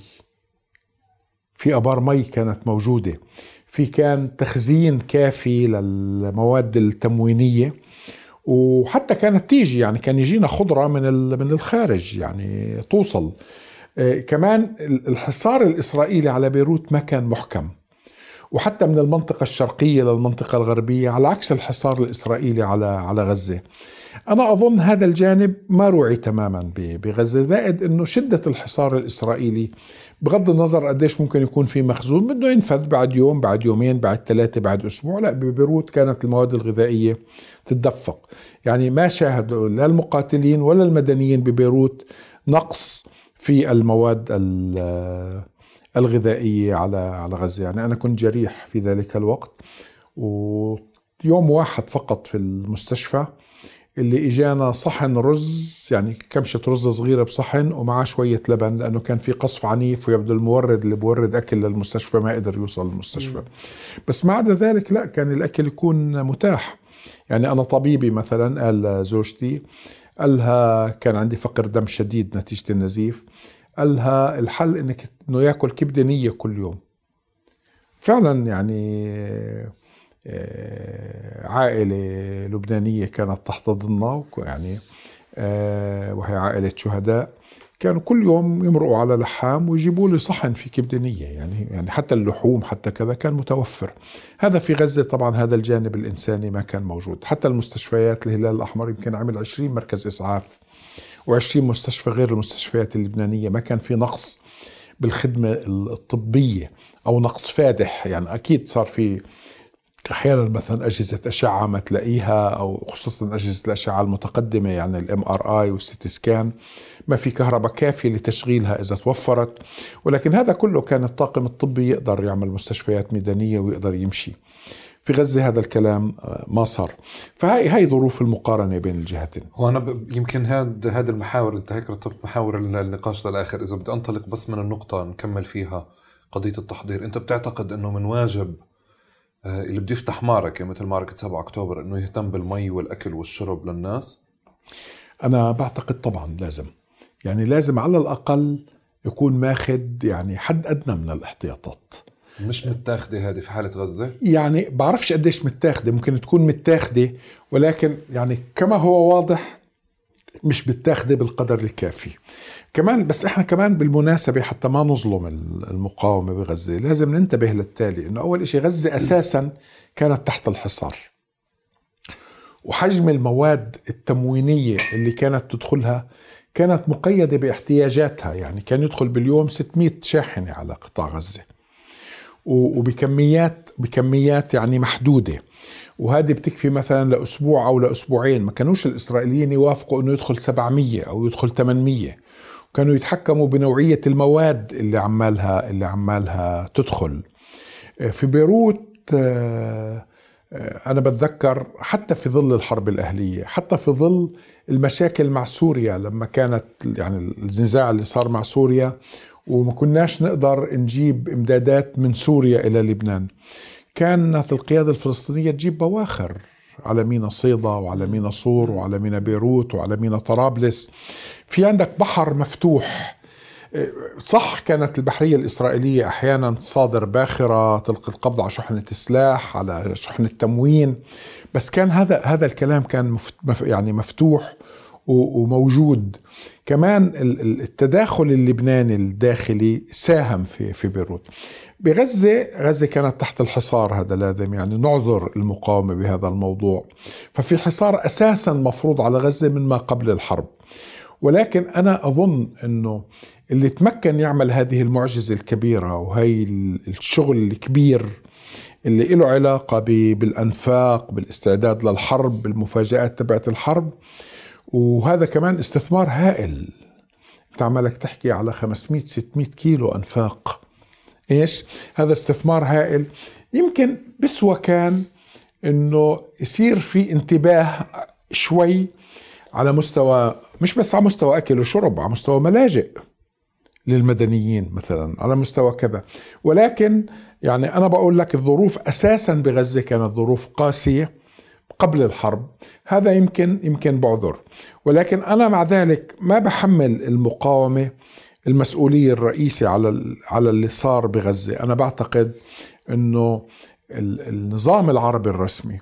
في آبار مي كانت موجودة. في كان تخزين كافي للمواد التموينية. وحتى كانت تيجي يعني كان يجينا خضرة من من الخارج يعني توصل. كمان الحصار الإسرائيلي على بيروت ما كان محكم. وحتى من المنطقة الشرقية للمنطقة الغربية على عكس الحصار الإسرائيلي على على غزة. أنا أظن هذا الجانب ما روعي تماما بغزة زائد أنه شدة الحصار الإسرائيلي بغض النظر قديش ممكن يكون في مخزون بده ينفذ بعد يوم بعد يومين بعد ثلاثة بعد أسبوع. لا ببيروت كانت المواد الغذائية تتدفق. يعني ما شاهدوا لا المقاتلين ولا المدنيين ببيروت نقص في المواد الغذائية على على غزة. يعني أنا كنت جريح في ذلك الوقت ويوم واحد فقط في المستشفى اللي إجانا صحن رز يعني كمشة رز صغيرة بصحن ومعاه شوية لبن لأنه كان في قصف عنيف ويبدو المورد اللي بورد أكل للمستشفى ما قدر يوصل للمستشفى. بس ما عدا ذلك لا كان الأكل يكون متاح. يعني أنا طبيبي مثلا قال زوجتي قالها كان عندي فقر دم شديد نتيجة النزيف. قالها الحل إنك إنه يأكل كبدة نية كل يوم. فعلا يعني آه، عائلة لبنانية كانت تحتضننا يعني آه، وهي عائلة شهداء. كانوا كل يوم يمرقوا على لحام ويجيبوا لي صحن في كبدة نية يعني يعني حتى اللحوم حتى كذا كان متوفر. هذا في غزة طبعا هذا الجانب الإنساني ما كان موجود. حتى المستشفيات الهلال الأحمر يمكن عمل 20 مركز إسعاف و20 مستشفى غير المستشفيات اللبنانية ما كان في نقص بالخدمة الطبية أو نقص فادح. يعني أكيد صار في أحيانا مثلا أجهزة أشعة ما تلاقيها أو خصوصا أجهزة الأشعة المتقدمة يعني ال MRI وال CT scan ما في كهرباء كافية لتشغيلها إذا توفرت. ولكن هذا كله كان الطاقم الطبي يقدر يعمل مستشفيات ميدانية ويقدر يمشي. في غزة هذا الكلام آه، ما صار. فهي هي ظروف المقارنة بين الجهتين. وأنا ب... يمكن هاد هذه المحاور أنت هيك رتبت محاور النقاش للآخر. إذا بدي أنطلق بس من النقطة نكمل فيها قضية التحضير. أنت بتعتقد أنه من واجب آه، اللي بده يفتح معركة مثل معركة 7 أكتوبر إنه يهتم بالمي والأكل والشرب للناس؟ أنا بعتقد طبعا لازم. يعني لازم على الأقل يكون ماخذ يعني حد أدنى من الاحتياطات. مش متاخدة هذه في حالة غزة؟ يعني بعرفش قديش متاخدة ممكن تكون متاخدة ولكن يعني كما هو واضح مش متاخدة بالقدر الكافي. كمان بس إحنا كمان بالمناسبة حتى ما نظلم المقاومة بغزة لازم ننتبه للتالي إنه أول إشي غزة أساسا كانت تحت الحصار. وحجم المواد التموينية اللي كانت تدخلها كانت مقيدة باحتياجاتها يعني كان يدخل باليوم 600 شاحنة على قطاع غزة. وبكميات بكميات يعني محدودة. وهذه بتكفي مثلا لأسبوع أو لأسبوعين. ما كانوش الإسرائيليين يوافقوا أنه يدخل 700 أو يدخل 800 كانوا يتحكموا بنوعية المواد اللي عمالها اللي عمالها تدخل. في بيروت آه، أنا بتذكر حتى في ظل الحرب الأهلية حتى في ظل المشاكل مع سوريا لما كانت يعني النزاع اللي صار مع سوريا وما كناش نقدر نجيب إمدادات من سوريا إلى لبنان. كانت القيادة الفلسطينية تجيب بواخر على مينا صيدا وعلى مينا صور وعلى مينا بيروت وعلى مينا طرابلس. في عندك بحر مفتوح صح كانت البحرية الإسرائيلية أحيانا تصادر باخرة تلقي القبض على شحنة السلاح على شحنة تموين بس كان هذا هذا الكلام كان يعني مفتوح وموجود. كمان التداخل اللبناني الداخلي ساهم في في بيروت. بغزة غزة كانت تحت الحصار هذا لازم يعني نعذر المقاومة بهذا الموضوع. ففي حصار أساسا مفروض على غزة من ما قبل الحرب. ولكن أنا أظن أنه اللي تمكن يعمل هذه المعجزة الكبيرة وهي الشغل الكبير اللي له علاقة بالأنفاق بالاستعداد للحرب بالمفاجآت تبعت الحرب. وهذا كمان استثمار هائل. أنت عمالك تحكي على 500 600 كيلو أنفاق. إيش؟ هذا استثمار هائل. يمكن بسوى كان إنه يصير في انتباه شوي على مستوى مش بس على مستوى أكل وشرب على مستوى ملاجئ. للمدنيين مثلا على مستوى كذا. ولكن يعني أنا بقول لك الظروف أساسا بغزة كانت ظروف قاسية قبل الحرب. هذا يمكن يمكن بعذر. ولكن أنا مع ذلك ما بحمل المقاومة المسؤولية الرئيسيه على على اللي صار بغزة. أنا بعتقد إنه النظام العربي الرسمي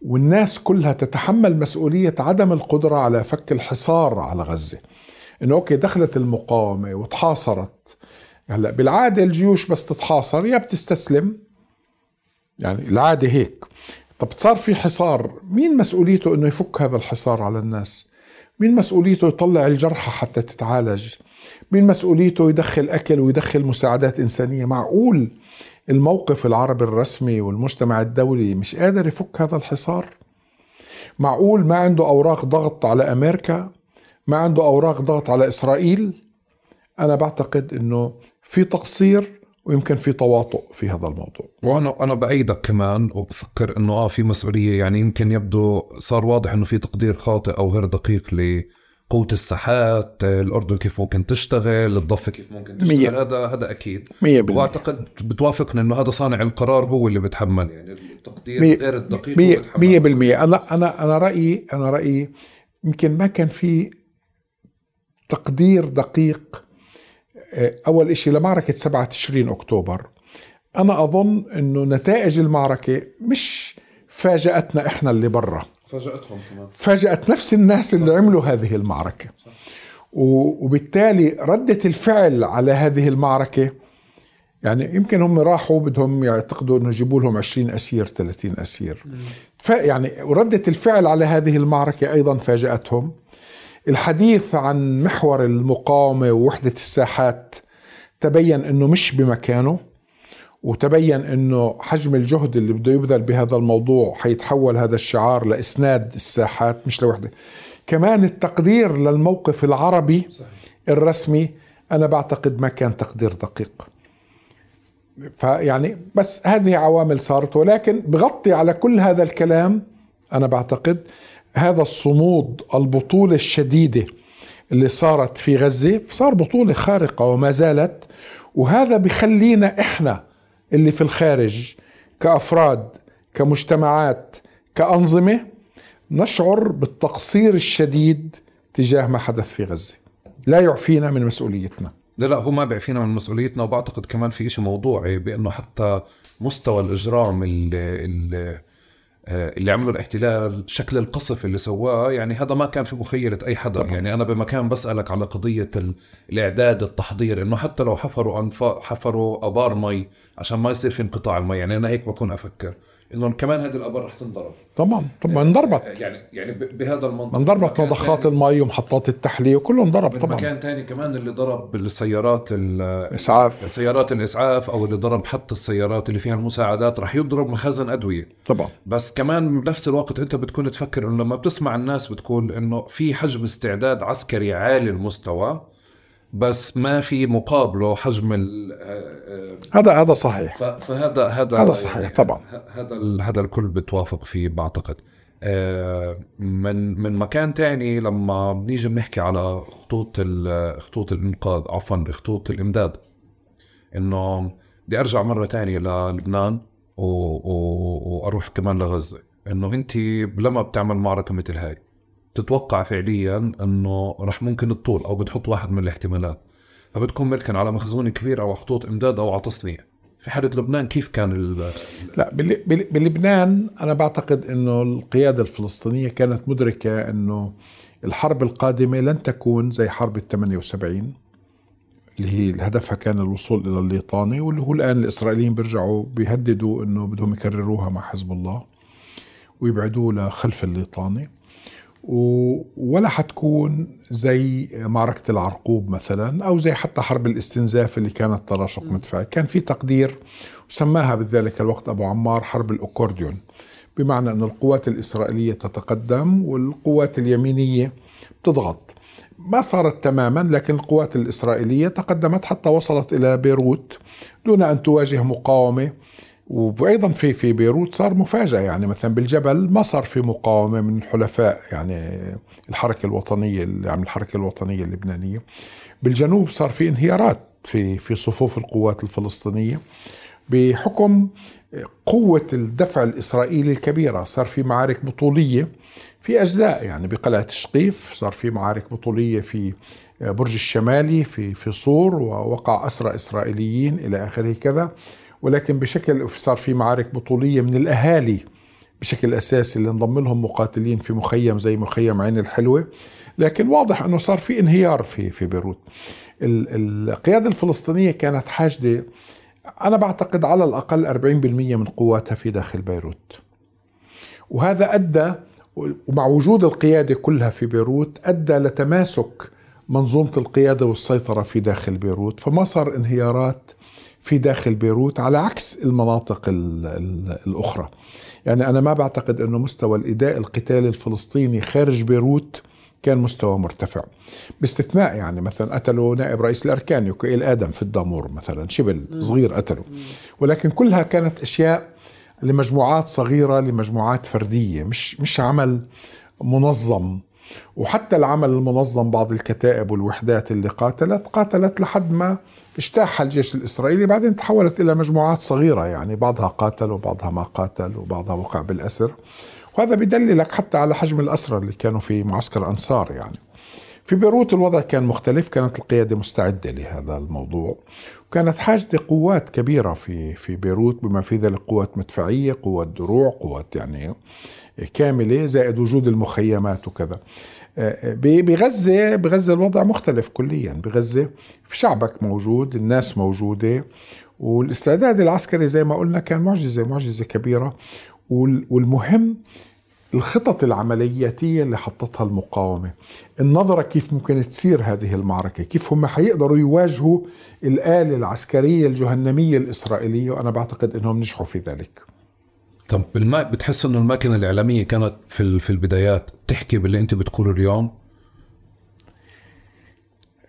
والناس كلها تتحمل مسؤولية عدم القدرة على فك الحصار على غزة. إنه أوكي دخلت المقاومة وتحاصرت. هلأ بالعادة الجيوش بس تتحاصر يا بتستسلم. يعني العادة هيك. طب صار في حصار مين مسؤوليته إنه يفك هذا الحصار على الناس؟ مين مسؤوليته يطلع الجرحى حتى تتعالج؟ مين مسؤوليته يدخل أكل ويدخل مساعدات إنسانية؟ معقول الموقف العربي الرسمي والمجتمع الدولي مش قادر يفك هذا الحصار؟ معقول ما عنده أوراق ضغط على أمريكا؟ ما عنده أوراق ضغط على إسرائيل أنا بعتقد إنه في تقصير ويمكن في تواطؤ في هذا الموضوع وأنا أنا بايدك كمان وبفكر إنه آه في مسؤولية يعني يمكن يبدو صار واضح إنه في تقدير خاطئ أو غير دقيق لقوة الساحات الأردن كيف ممكن تشتغل الضفة كيف ممكن تشتغل مية. هذا هذا أكيد مية وأعتقد بتوافقني إنه هذا صانع القرار هو اللي بتحمل يعني التقدير مية. غير الدقيق مية, مية بالمية أنا أنا أنا رايي أنا رأيي يمكن ما كان في تقدير دقيق. أول إشي لمعركة 7 تشرين أكتوبر. أنا أظن أنه نتائج المعركة مش فاجأتنا إحنا اللي برا. فاجأتهم كمان. فاجأت نفس الناس اللي عملوا هذه المعركة. وبالتالي ردة الفعل على هذه المعركة يعني يمكن هم راحوا بدهم يعتقدوا إنه يجيبوا لهم 20 أسير 30 أسير. فيعني ردة الفعل على هذه المعركة أيضا فاجأتهم. الحديث عن محور المقاومة ووحدة الساحات تبين إنه مش بمكانه وتبين إنه حجم الجهد اللي بده يبذل بهذا الموضوع حيتحول هذا الشعار لإسناد الساحات مش لوحدة كمان التقدير للموقف العربي صحيح. الرسمي أنا بعتقد ما كان تقدير دقيق فيعني بس هذه عوامل صارت ولكن بغطي على كل هذا الكلام أنا بعتقد هذا الصمود البطولة الشديدة اللي صارت في غزة صار بطولة خارقة وما زالت. وهذا بخلينا إحنا اللي في الخارج كأفراد كمجتمعات كأنظمة نشعر بالتقصير الشديد تجاه ما حدث في غزة. لا يعفينا من مسؤوليتنا. لا لا هو ما بيعفينا من مسؤوليتنا. وبعتقد كمان في شيء موضوعي بأنه حتى مستوى الإجرام اللي آه، اللي عملوا الاحتلال شكل القصف اللي سواه يعني هذا ما كان في مخيلة أي حدا. طبعا. يعني أنا بمكان بسألك على قضية الإعداد التحضير إنه حتى لو حفروا أنفاق حفروا أبار مي عشان ما يصير في انقطاع المي. يعني أنا هيك بكون أفكر. انه كمان هذه الأبار رح تنضرب. طبعا طبعا انضربت. آه، يعني يعني بهذا المنطق. انضربت. مضخات المي ومحطات التحلية وكله انضرب. طبعا. مكان ثاني كمان اللي ضرب السيارات الاسعاف سيارات الإسعاف أو اللي ضرب حتى السيارات اللي فيها المساعدات رح يضرب مخازن أدوية. طبعا. بس كمان بنفس الوقت أنت بتكون تفكر إنه لما بتسمع الناس بتقول إنه في حجم استعداد عسكري عالي المستوى بس ما في مقابله حجم ال آه، هذا هذا صحيح. فهذا هذا هذا صحيح يعني طبعا. هذا هذا الكل بتوافق فيه بعتقد. آه، من من مكان تاني لما بنيجي بنحكي على خطوط خطوط الانقاذ عفوا خطوط الإمداد إنه بدي أرجع مرة تانية للبنان. وأروح كمان لغزة. إنه انت لما بتعمل معركة مثل هاي تتوقع فعليا إنه رح ممكن تطول أو بتحط واحد من الاحتمالات. فبتكون ملكا على مخزون كبير أو خطوط إمداد أو على تصنيع. في حالة لبنان كيف كان ال لا بلبنان أنا بعتقد أنه القيادة الفلسطينية كانت مدركة أنه الحرب القادمة لن تكون زي حرب ال 78 اللي هي هدفها كان الوصول إلى الليطانة واللي هو الآن الإسرائيليين بيرجعوا بيهددوا أنه بدهم يكرروها مع حزب الله ويبعدوه لخلف الليطانة. ولا حتكون زي معركة العرقوب مثلا أو زي حتى حرب الاستنزاف اللي كانت تراشق مدفعي كان في تقدير وسماها بذلك الوقت أبو عمار حرب الأكورديون بمعنى أن القوات الإسرائيلية تتقدم والقوات اليمينية بتضغط. ما صارت تماما لكن القوات الإسرائيلية تقدمت حتى وصلت إلى بيروت دون أن تواجه مقاومة. وأيضا في في بيروت صار مفاجأة. يعني مثلا بالجبل ما صار في مقاومة من الحلفاء يعني الحركة الوطنية يعني الحركة الوطنية اللبنانية. بالجنوب صار في انهيارات في في صفوف القوات الفلسطينية بحكم قوة الدفع الإسرائيلي الكبيرة. صار في معارك بطولية في أجزاء يعني بقلعة الشقيف صار في معارك بطولية في برج الشمالي في في صور ووقع أسرى إسرائيليين إلى آخره كذا. ولكن بشكل صار في معارك بطولية من الأهالي بشكل أساسي اللي انضم لهم مقاتلين في مخيم زي مخيم عين الحلوة. لكن واضح أنه صار في انهيار في في بيروت. القيادة الفلسطينية كانت حاجة أنا بعتقد على الأقل 40% من قواتها في داخل بيروت. وهذا أدى ومع وجود القيادة كلها في بيروت أدى لتماسك منظومة القيادة والسيطرة في داخل بيروت. فما صار انهيارات في داخل بيروت على عكس المناطق الأخرى. يعني أنا ما بعتقد أنه مستوى الإداء القتالي الفلسطيني خارج بيروت كان مستوى مرتفع. باستثناء يعني مثلا قتلوا نائب رئيس الأركان يوكيل آدم في الدامور مثلا شبل صغير قتلوا. ولكن كلها كانت أشياء لمجموعات صغيرة لمجموعات فردية مش مش عمل منظم. وحتى العمل المنظم بعض الكتائب والوحدات اللي قاتلت قاتلت لحد ما اجتاح الجيش الإسرائيلي بعدين تحولت إلى مجموعات صغيرة يعني بعضها قاتل وبعضها ما قاتل وبعضها وقع بالأسر. وهذا بدللك حتى على حجم الأسرى اللي كانوا في معسكر أنصار يعني. في بيروت الوضع كان مختلف كانت القيادة مستعدة لهذا الموضوع. وكانت حاجة قوات كبيرة في في بيروت بما في ذلك قوات مدفعية قوات دروع قوات يعني كاملة زائد وجود المخيمات وكذا. بغزة بغزة الوضع مختلف كليا. بغزة في شعبك موجود الناس موجودة والاستعداد العسكري زي ما قلنا كان معجزة معجزة كبيرة. والمهم الخطط العملياتية اللي حطتها المقاومة. النظرة كيف ممكن تصير هذه المعركة كيف هم حيقدروا يواجهوا الآلة العسكرية الجهنمية الإسرائيلية وأنا بعتقد أنهم نجحوا في ذلك. طب بالما بتحس إنه الماكينة الإعلامية كانت في في البدايات تحكي باللي أنت بتقوله اليوم؟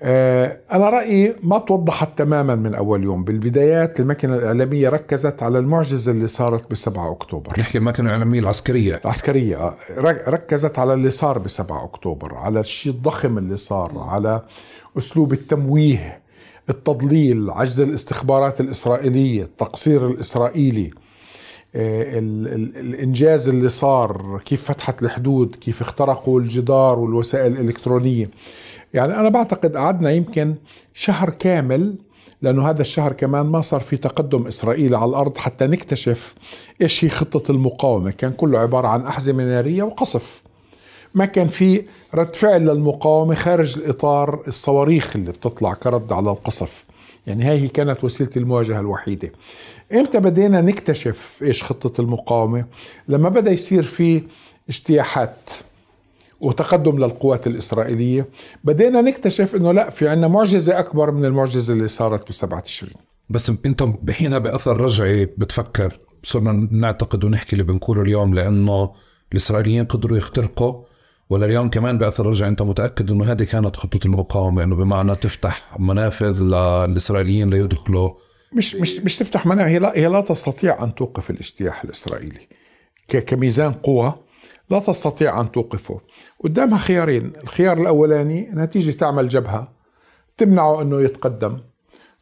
آه، أنا رأيي ما توضحت تماما من أول يوم. بالبدايات الماكينة الإعلامية ركزت على المعجزة اللي صارت ب 7 أكتوبر. نحكي الماكينة الإعلامية العسكرية. العسكرية آه، ركزت على اللي صار ب 7 أكتوبر على الشيء الضخم اللي صار على أسلوب التمويه التضليل عجز الاستخبارات الإسرائيلية التقصير الإسرائيلي. الإنجاز اللي صار كيف فتحت الحدود كيف اخترقوا الجدار والوسائل الإلكترونية. يعني أنا بعتقد قعدنا يمكن شهر كامل لأنه هذا الشهر كمان ما صار في تقدم إسرائيلي على الأرض حتى نكتشف إيش هي خطة المقاومة. كان كله عبارة عن أحزمة نارية وقصف. ما كان في رد فعل للمقاومة خارج الإطار الصواريخ اللي بتطلع كرد على القصف. يعني هاي كانت وسيلة المواجهة الوحيدة. إمتى بدينا نكتشف إيش خطة المقاومة؟ لما بدأ يصير في اجتياحات وتقدم للقوات الإسرائيلية بدينا نكتشف أنه لا في عنا معجزة أكبر من المعجزة اللي صارت بسبعة تشرين بس أنت بحينها بأثر رجعي بتفكر صرنا نعتقد ونحكي اللي بنقوله اليوم لأنه الإسرائيليين قدروا يخترقوا ولا اليوم كمان بأثر رجعي؟ أنت متأكد أنه هذه كانت خطة المقاومة؟ أنه بمعنى تفتح منافذ للإسرائيليين ليدخلوا مش مش مش تفتح منافذ هي لا هي لا تستطيع أن توقف الاجتياح الإسرائيلي كميزان قوة لا تستطيع أن توقفه. قدامها خيارين. الخيار الأولاني أنها تيجي تعمل جبهة تمنعه أنه يتقدم.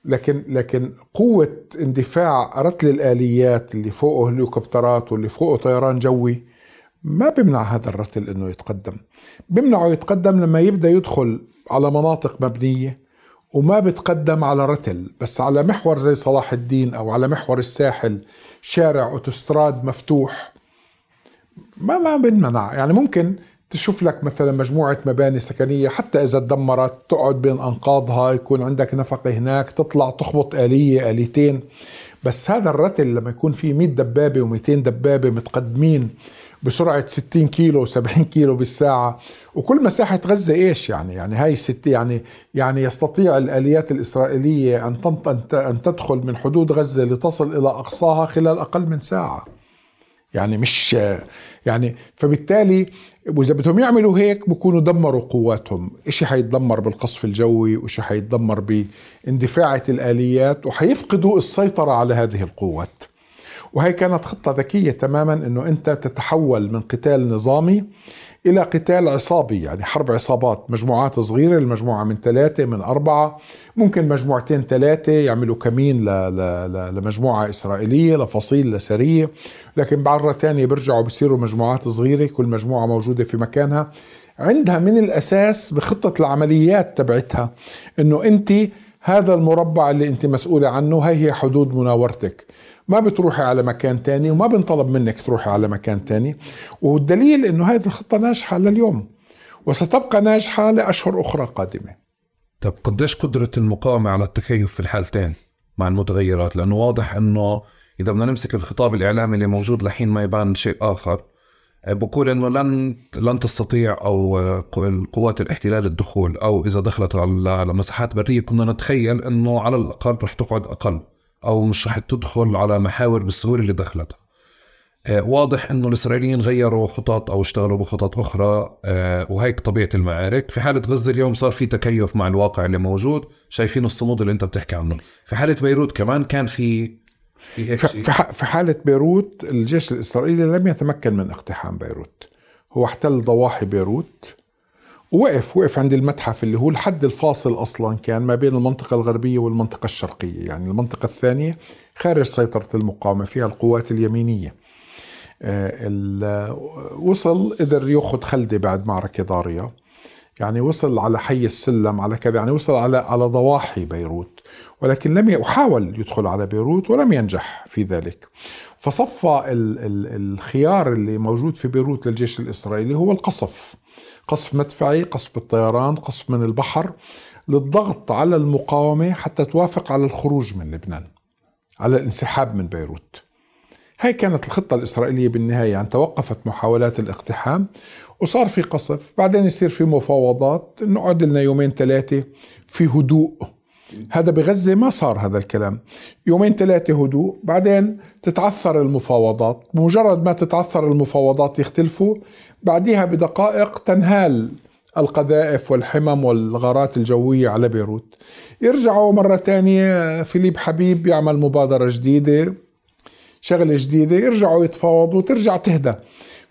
لكن لكن قوة اندفاع رتل الآليات اللي فوقه هليكوبترات واللي فوقه طيران جوي ما بيمنع هذا الرتل أنه يتقدم. بيمنعه يتقدم لما يبدأ يدخل على مناطق مبنية. وما بتقدم على رتل بس على محور زي صلاح الدين أو على محور الساحل شارع أوتوستراد مفتوح. ما ما بنمنع. يعني ممكن تشوف لك مثلا مجموعة مباني سكنية حتى إذا تدمرت تقعد بين أنقاضها يكون عندك نفقة هناك تطلع تخبط آلية آليتين. بس هذا الرتل لما يكون فيه 100 دبابة و200 دبابة متقدمين بسرعة 60 كيلو 70 كيلو بالساعة وكل مساحة غزة إيش يعني؟ يعني هاي ست يعني يعني يستطيع الآليات الإسرائيلية أن أن تدخل من حدود غزة لتصل إلى أقصاها خلال أقل من ساعة. يعني مش يعني فبالتالي وإذا بدهم يعملوا هيك بكونوا دمروا قواتهم. إشي حيتدمر بالقصف الجوي وشي حيتدمر باندفاعة الآليات وحيفقدوا السيطرة على هذه القوات. وهي كانت خطة ذكية تماما إنه أنت تتحول من قتال نظامي إلى قتال عصابي يعني حرب عصابات مجموعات صغيرة المجموعة من ثلاثة من أربعة ممكن مجموعتين ثلاثة يعملوا كمين لمجموعة إسرائيلية لفصيل لسرية لكن مرة ثانية بيرجعوا بيصيروا مجموعات صغيرة كل مجموعة موجودة في مكانها. عندها من الأساس بخطة العمليات تبعتها أنه أنت هذا المربع اللي أنت مسؤولة عنه هي هي حدود مناورتك. ما بتروحي على مكان تاني وما بنطلب منك تروحي على مكان تاني. والدليل إنه هذه الخطة ناجحة لليوم وستبقى ناجحة لأشهر أخرى قادمة. طب قديش قدرة المقاومة على التكيف في الحالتين؟ مع المتغيرات؟ لأنه واضح إنه إذا بدنا نمسك الخطاب الإعلامي اللي موجود لحين ما يبان شيء آه، بقول إنه لن لن تستطيع أو قوات الاحتلال الدخول أو إذا دخلت على مساحات برية كنا نتخيل إنه على الأقل رح تقعد أقل. أو مش رح تدخل على محاور بالسهولة اللي دخلتها. آه، واضح إنه الإسرائيليين غيروا خطط أو اشتغلوا بخطط أخرى آه، وهيك طبيعة المعارك. في حالة غزة اليوم صار في تكيف مع الواقع اللي موجود. شايفين الصمود اللي أنت بتحكي عنه. في حالة بيروت كمان كان في في في حالة بيروت الجيش الإسرائيلي لم يتمكن من اقتحام بيروت. هو احتل ضواحي بيروت. ووقف وقف عند المتحف اللي هو الحد الفاصل أصلا كان ما بين المنطقة الغربية والمنطقة الشرقية. يعني المنطقة الثانية خارج سيطرة المقاومة فيها القوات اليمينية. آه، وصل قدر يأخذ خلدة بعد معركة ضارية. يعني وصل على حي السلم على كذا يعني وصل على على ضواحي بيروت. ولكن لم يحاول يدخل على بيروت ولم ينجح في ذلك. فصفى ال ال الخيار اللي موجود في بيروت للجيش الإسرائيلي هو القصف. قصف مدفعي قصف بالطيران قصف من البحر للضغط على المقاومة حتى توافق على الخروج من لبنان على الانسحاب من بيروت. هاي كانت الخطة الإسرائيلية بالنهاية. يعني توقفت محاولات الاقتحام وصار في قصف. بعدين يصير في مفاوضات. نقعد لنا يومين ثلاثة في هدوء. هذا بغزة ما صار هذا الكلام. يومين ثلاثة هدوء بعدين تتعثر المفاوضات. بمجرد ما تتعثر المفاوضات يختلفوا بعدها بدقائق تنهال القذائف والحمم والغارات الجوية على بيروت. يرجعوا مرة تانية فيليب حبيب يعمل مبادرة جديدة شغلة جديدة يرجعوا يتفاوضوا وترجع تهدى.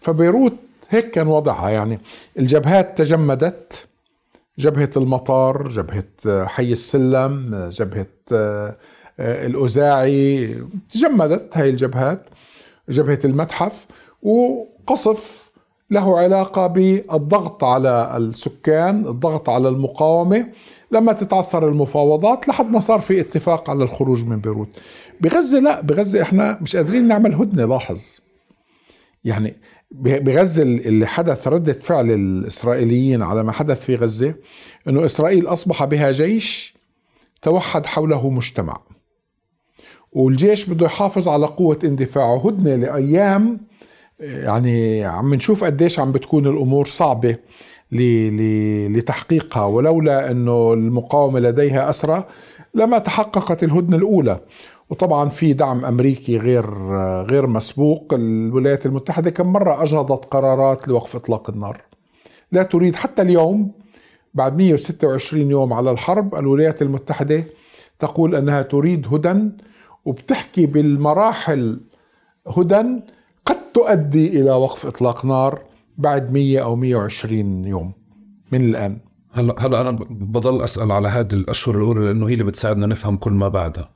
فبيروت هيك كان وضعها يعني. الجبهات تجمدت. جبهة المطار جبهة حي السلم جبهة آه، الأزاعي تجمدت هاي الجبهات جبهة المتحف وقصف له علاقة بالضغط على السكان الضغط على المقاومة لما تتعثر المفاوضات لحد ما صار في اتفاق على الخروج من بيروت. بغزة لا بغزة إحنا مش قادرين نعمل هدنة لاحظ. يعني بغزة اللي حدث ردة فعل الإسرائيليين على ما حدث في غزة أنه إسرائيل أصبح بها جيش توحد حوله مجتمع. والجيش بده يحافظ على قوة اندفاعه. هدنة لأيام يعني عم نشوف قديش عم بتكون الأمور صعبة لتحقيقها. ولولا أنه المقاومة لديها أسرى لما تحققت الهدنة الأولى. وطبعا في دعم أمريكي غير غير مسبوق. الولايات المتحدة كم مرة اجهضت قرارات لوقف إطلاق النار. لا تريد حتى اليوم بعد 126 يوم على الحرب الولايات المتحدة تقول أنها تريد هدى وبتحكي بالمراحل هدى قد تؤدي إلى وقف إطلاق نار بعد 100 أو 120 يوم. من الآن. هلا هلا أنا بضل أسأل على هذه الأشهر الأولى لأنه هي اللي بتساعدنا نفهم كل ما بعدها.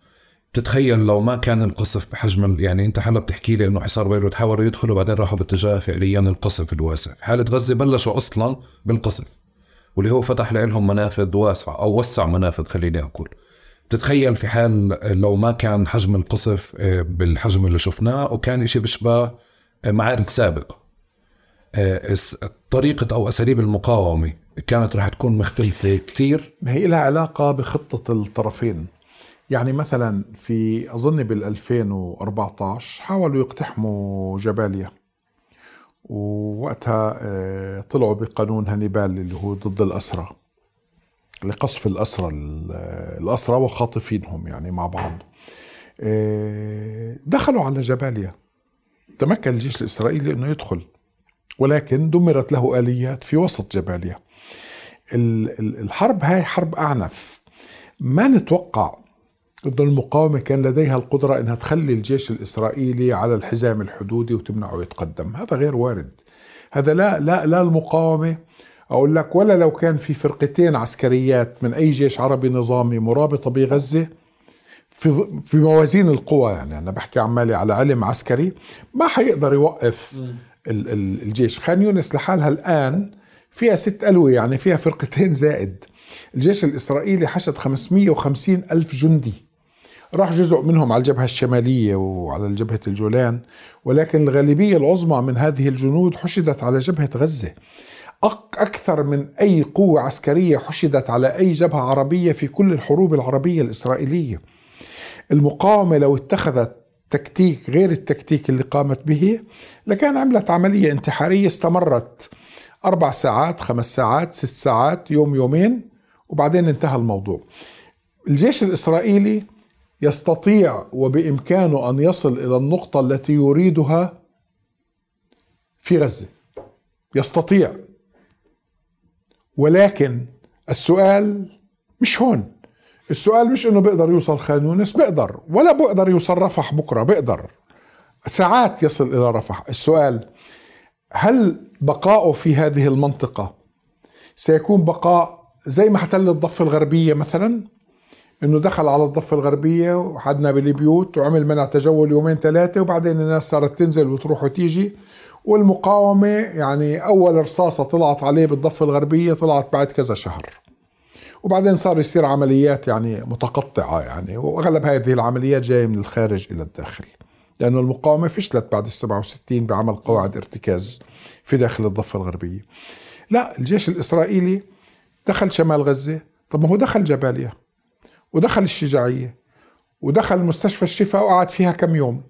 بتتخيل لو ما كان القصف بحجم يعني انت هلا بتحكي لي انه حصار بيروت حاولوا يدخلوا بعدين راحوا باتجاه فعليا القصف الواسع، حالة غزة بلشوا أصلا بالقصف واللي هو فتح لهم منافذ واسعة أو وسع منافذ خليني أقول. بتتخيل في حال لو ما كان حجم القصف آه، بالحجم اللي شفناه وكان شيء بيشبه آه، معارك سابقة. آه، طريقة أو أساليب المقاومة كانت رح تكون مختلفة كثير هي لها علاقة بخطة الطرفين يعني مثلا في أظن بال 2014 حاولوا يقتحموا جباليا ووقتها آه، طلعوا بقانون هانيبال اللي هو ضد الأسرى لقصف الأسرى الأسرى وخاطفينهم يعني مع بعض. آه، دخلوا على جباليا تمكن الجيش الإسرائيلي أنه يدخل ولكن دمرت له آليات في وسط جباليا الحرب هاي حرب أعنف. ما نتوقع أن المقاومة كان لديها القدرة أنها تخلي الجيش الإسرائيلي على الحزام الحدودي وتمنعه يتقدم. هذا غير وارد. هذا لا لا لا المقاومة. أقول لك ولا لو كان في فرقتين عسكريات من أي جيش عربي نظامي مرابطة بغزة في في موازين القوى يعني أنا بحكي عمالي على علم عسكري ما حيقدر يوقف الجيش. خان يونس لحالها الآن فيها ست ألوية يعني فيها فرقتين زائد. الجيش الإسرائيلي حشد 550 ألف جندي. راح جزء منهم على الجبهة الشمالية وعلى جبهة الجولان ولكن الغالبية العظمى من هذه الجنود حشدت على جبهة غزة. أكثر من أي قوة عسكرية حشدت على أي جبهة عربية في كل الحروب العربية الإسرائيلية. المقاومة لو اتخذت تكتيك غير التكتيك اللي قامت به لكان عملت عملية انتحارية استمرت أربع ساعات خمس ساعات ست ساعات يوم يومين وبعدين انتهى الموضوع. الجيش الإسرائيلي يستطيع وبإمكانه أن يصل إلى النقطة التي يريدها في غزة. يستطيع. ولكن السؤال مش هون. السؤال مش إنه بيقدر يوصل خان يونس بيقدر ولا بيقدر يوصل رفح بكرة بيقدر ساعات يصل إلى رفح. السؤال هل بقاؤه في هذه المنطقة سيكون بقاء زي ما احتل الضفة الغربية مثلا؟ إنه دخل على الضفة الغربية وحدنا بالبيوت وعمل منع تجول يومين ثلاثة وبعدين الناس صارت تنزل وتروح وتيجي. والمقاومة يعني أول رصاصة طلعت عليه بالضفة الغربية طلعت بعد كذا شهر. وبعدين صار يصير عمليات يعني متقطعة يعني وأغلب هذه العمليات جاية من الخارج إلى الداخل. لأنه المقاومة فشلت بعد ال 67 بعمل قواعد ارتكاز في داخل الضفة الغربية. لا الجيش الإسرائيلي دخل شمال غزة. طب ما هو دخل جباليا. ودخل الشجاعية ودخل مستشفى الشفاء وقعد فيها كم يوم.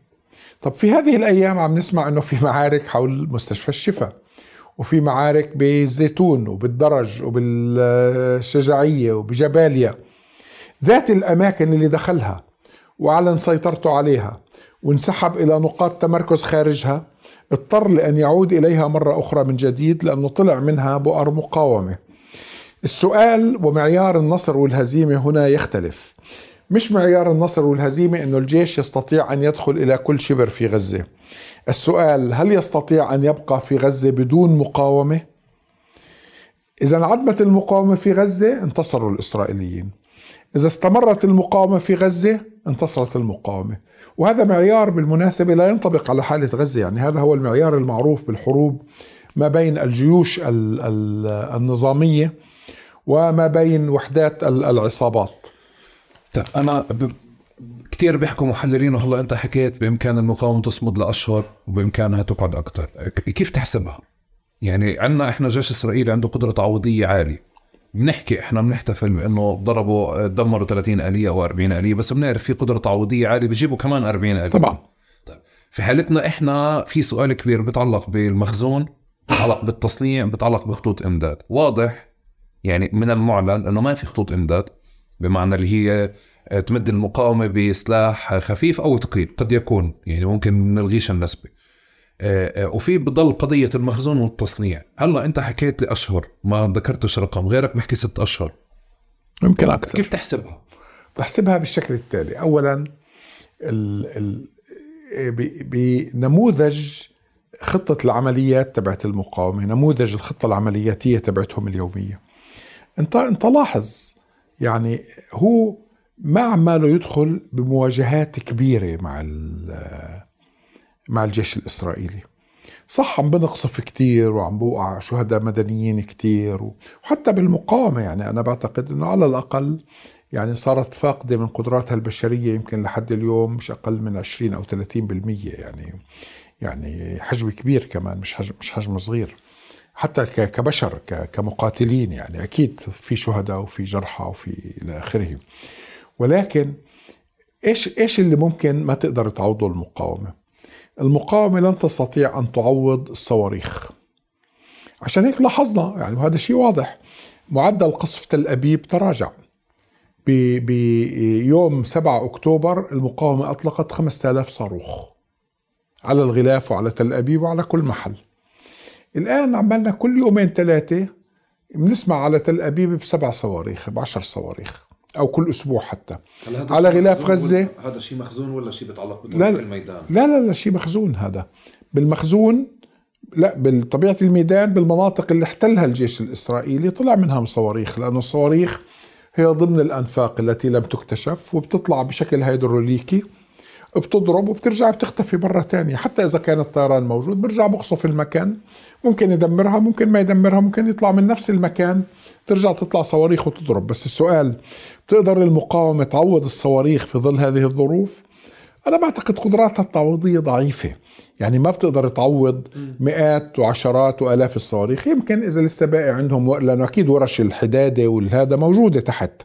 طب في هذه الأيام عم نسمع أنه في معارك حول مستشفى الشفاء وفي معارك بالزيتون وبالدرج وبالشجاعية وبجباليا. ذات الأماكن اللي دخلها وأعلن سيطرته عليها وانسحب إلى نقاط تمركز خارجها اضطر لأن يعود إليها مرة أخرى من جديد لأنه طلع منها بؤر مقاومة. السؤال ومعيار النصر والهزيمة هنا يختلف. مش معيار النصر والهزيمة أنه الجيش يستطيع أن يدخل إلى كل شبر في غزة. السؤال هل يستطيع أن يبقى في غزة بدون مقاومة؟ إذا انعدمت المقاومة في غزة انتصروا الإسرائيليين. إذا استمرت المقاومة في غزة انتصرت المقاومة. وهذا معيار بالمناسبة لا ينطبق على حالة غزة يعني هذا هو المعيار المعروف بالحروب ما بين الجيوش النظامية وما بين وحدات العصابات. طيب أنا كثير بيحكوا محللين وهلا أنت حكيت بإمكان المقاومة تصمد لأشهر وبإمكانها تقعد أكثر كيف تحسبها؟ يعني عندنا إحنا جيش اسرائيل عنده قدرة تعويضيه عالية. بنحكي إحنا بنحتفل بأنه ضربوا دمروا 30 آلية أو 40 آلية بس بنعرف في قدرة تعويضيه عالية بيجيبوا كمان 40 آلية. طبعا. طيب في حالتنا إحنا في سؤال كبير بيتعلق بالمخزون بيتعلق بالتصنيع بيتعلق بخطوط إمداد. واضح يعني من المعلن إنه ما في خطوط إمداد بمعنى اللي هي تمد المقاومة بسلاح خفيف أو ثقيل قد يكون يعني ممكن نلغيش النسبة آه، آه، وفي بضل قضية المخزون والتصنيع. هلا أنت حكيت لي أشهر ما ذكرتش رقم غيرك بحكي ست أشهر. يمكن أكثر. كيف تحسبها؟ بحسبها بالشكل التالي. اولا ال ال بنموذج خطة العمليات تبعت المقاومة نموذج الخطة العملياتية تبعتهم اليومية. انت انت لاحظ يعني هو ما عماله يدخل بمواجهات كبيرة مع مع الجيش الإسرائيلي. صح عم بنقصف كتير وعم بوقع شهداء مدنيين كتير وحتى بالمقاومة يعني أنا بعتقد أنه على الأقل يعني صارت فاقدة من قدراتها البشرية يمكن لحد اليوم مش أقل من 20 أو 30% يعني يعني حجم كبير كمان مش حجم مش حجم صغير. حتى كبشر كمقاتلين يعني أكيد في شهداء وفي جرحى وفي إلى آخره ولكن إيش إيش اللي ممكن ما تقدر تعوضه المقاومة؟ المقاومة لن تستطيع أن تعوض الصواريخ. عشان هيك لاحظنا يعني وهذا شيء واضح معدل قصف تل أبيب تراجع. بيوم 7 أكتوبر المقاومة أطلقت 5000 صاروخ على الغلاف وعلى تل أبيب وعلى كل محل. الآن عملنا كل يومين ثلاثة بنسمع على تل أبيب بسبع صواريخ بعشر صواريخ أو كل أسبوع حتى. على غلاف غزة. هذا شيء مخزون ولا شيء بيتعلق بطبيعه الميدان؟ لا لا لا شيء مخزون هذا. بالمخزون لا بطبيعة الميدان بالمناطق اللي احتلها الجيش الإسرائيلي طلع منها صواريخ لأنه الصواريخ هي ضمن الأنفاق التي لم تكتشف وبتطلع بشكل هيدروليكي. بتضرب وبترجع بتختفي مرة تانية. حتى إذا كان الطيران موجود برجع بقصف المكان. ممكن يدمرها ممكن ما يدمرها ممكن يطلع من نفس المكان. ترجع تطلع صواريخ وتضرب. بس السؤال بتقدر المقاومة تعوض الصواريخ في ظل هذه الظروف؟ أنا بعتقد قدراتها التعويضية ضعيفة. يعني ما بتقدر تعوض مئات وعشرات وآلاف الصواريخ. يمكن إذا لسه باقي عندهم لأنه أكيد ورش الحدادة والهذا موجودة تحت.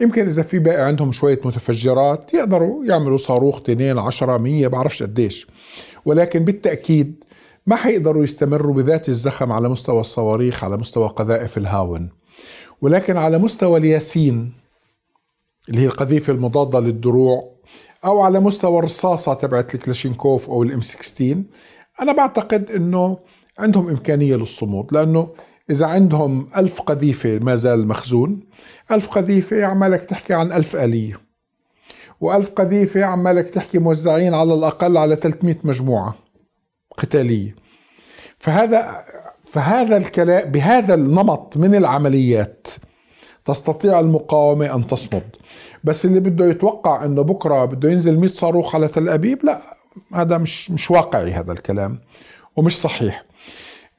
يمكن إذا في باقي عندهم شوية متفجرات يقدروا يعملوا صاروخ تنين عشرة مية بعرفش قديش. ولكن بالتأكيد ما حيقدروا يستمروا بذات الزخم على مستوى الصواريخ على مستوى قذائف الهاون. ولكن على مستوى الياسين اللي هي القذيفة المضادة للدروع أو على مستوى الرصاصة تبعت الكلاشينكوف أو ال M 16 أنا بعتقد أنه عندهم إمكانية للصمود لأنه إذا عندهم ألف قذيفة ما زال مخزون ألف قذيفة عمالك تحكي عن ألف آلية وألف قذيفة عمالك تحكي موزعين على الأقل على 300 مجموعة قتالية. فهذا فهذا الكلام بهذا النمط من العمليات تستطيع المقاومة أن تصمد. بس اللي بده يتوقع أنه بكرة بده ينزل 100 صاروخ على تل أبيب لا هذا مش مش واقعي هذا الكلام ومش صحيح.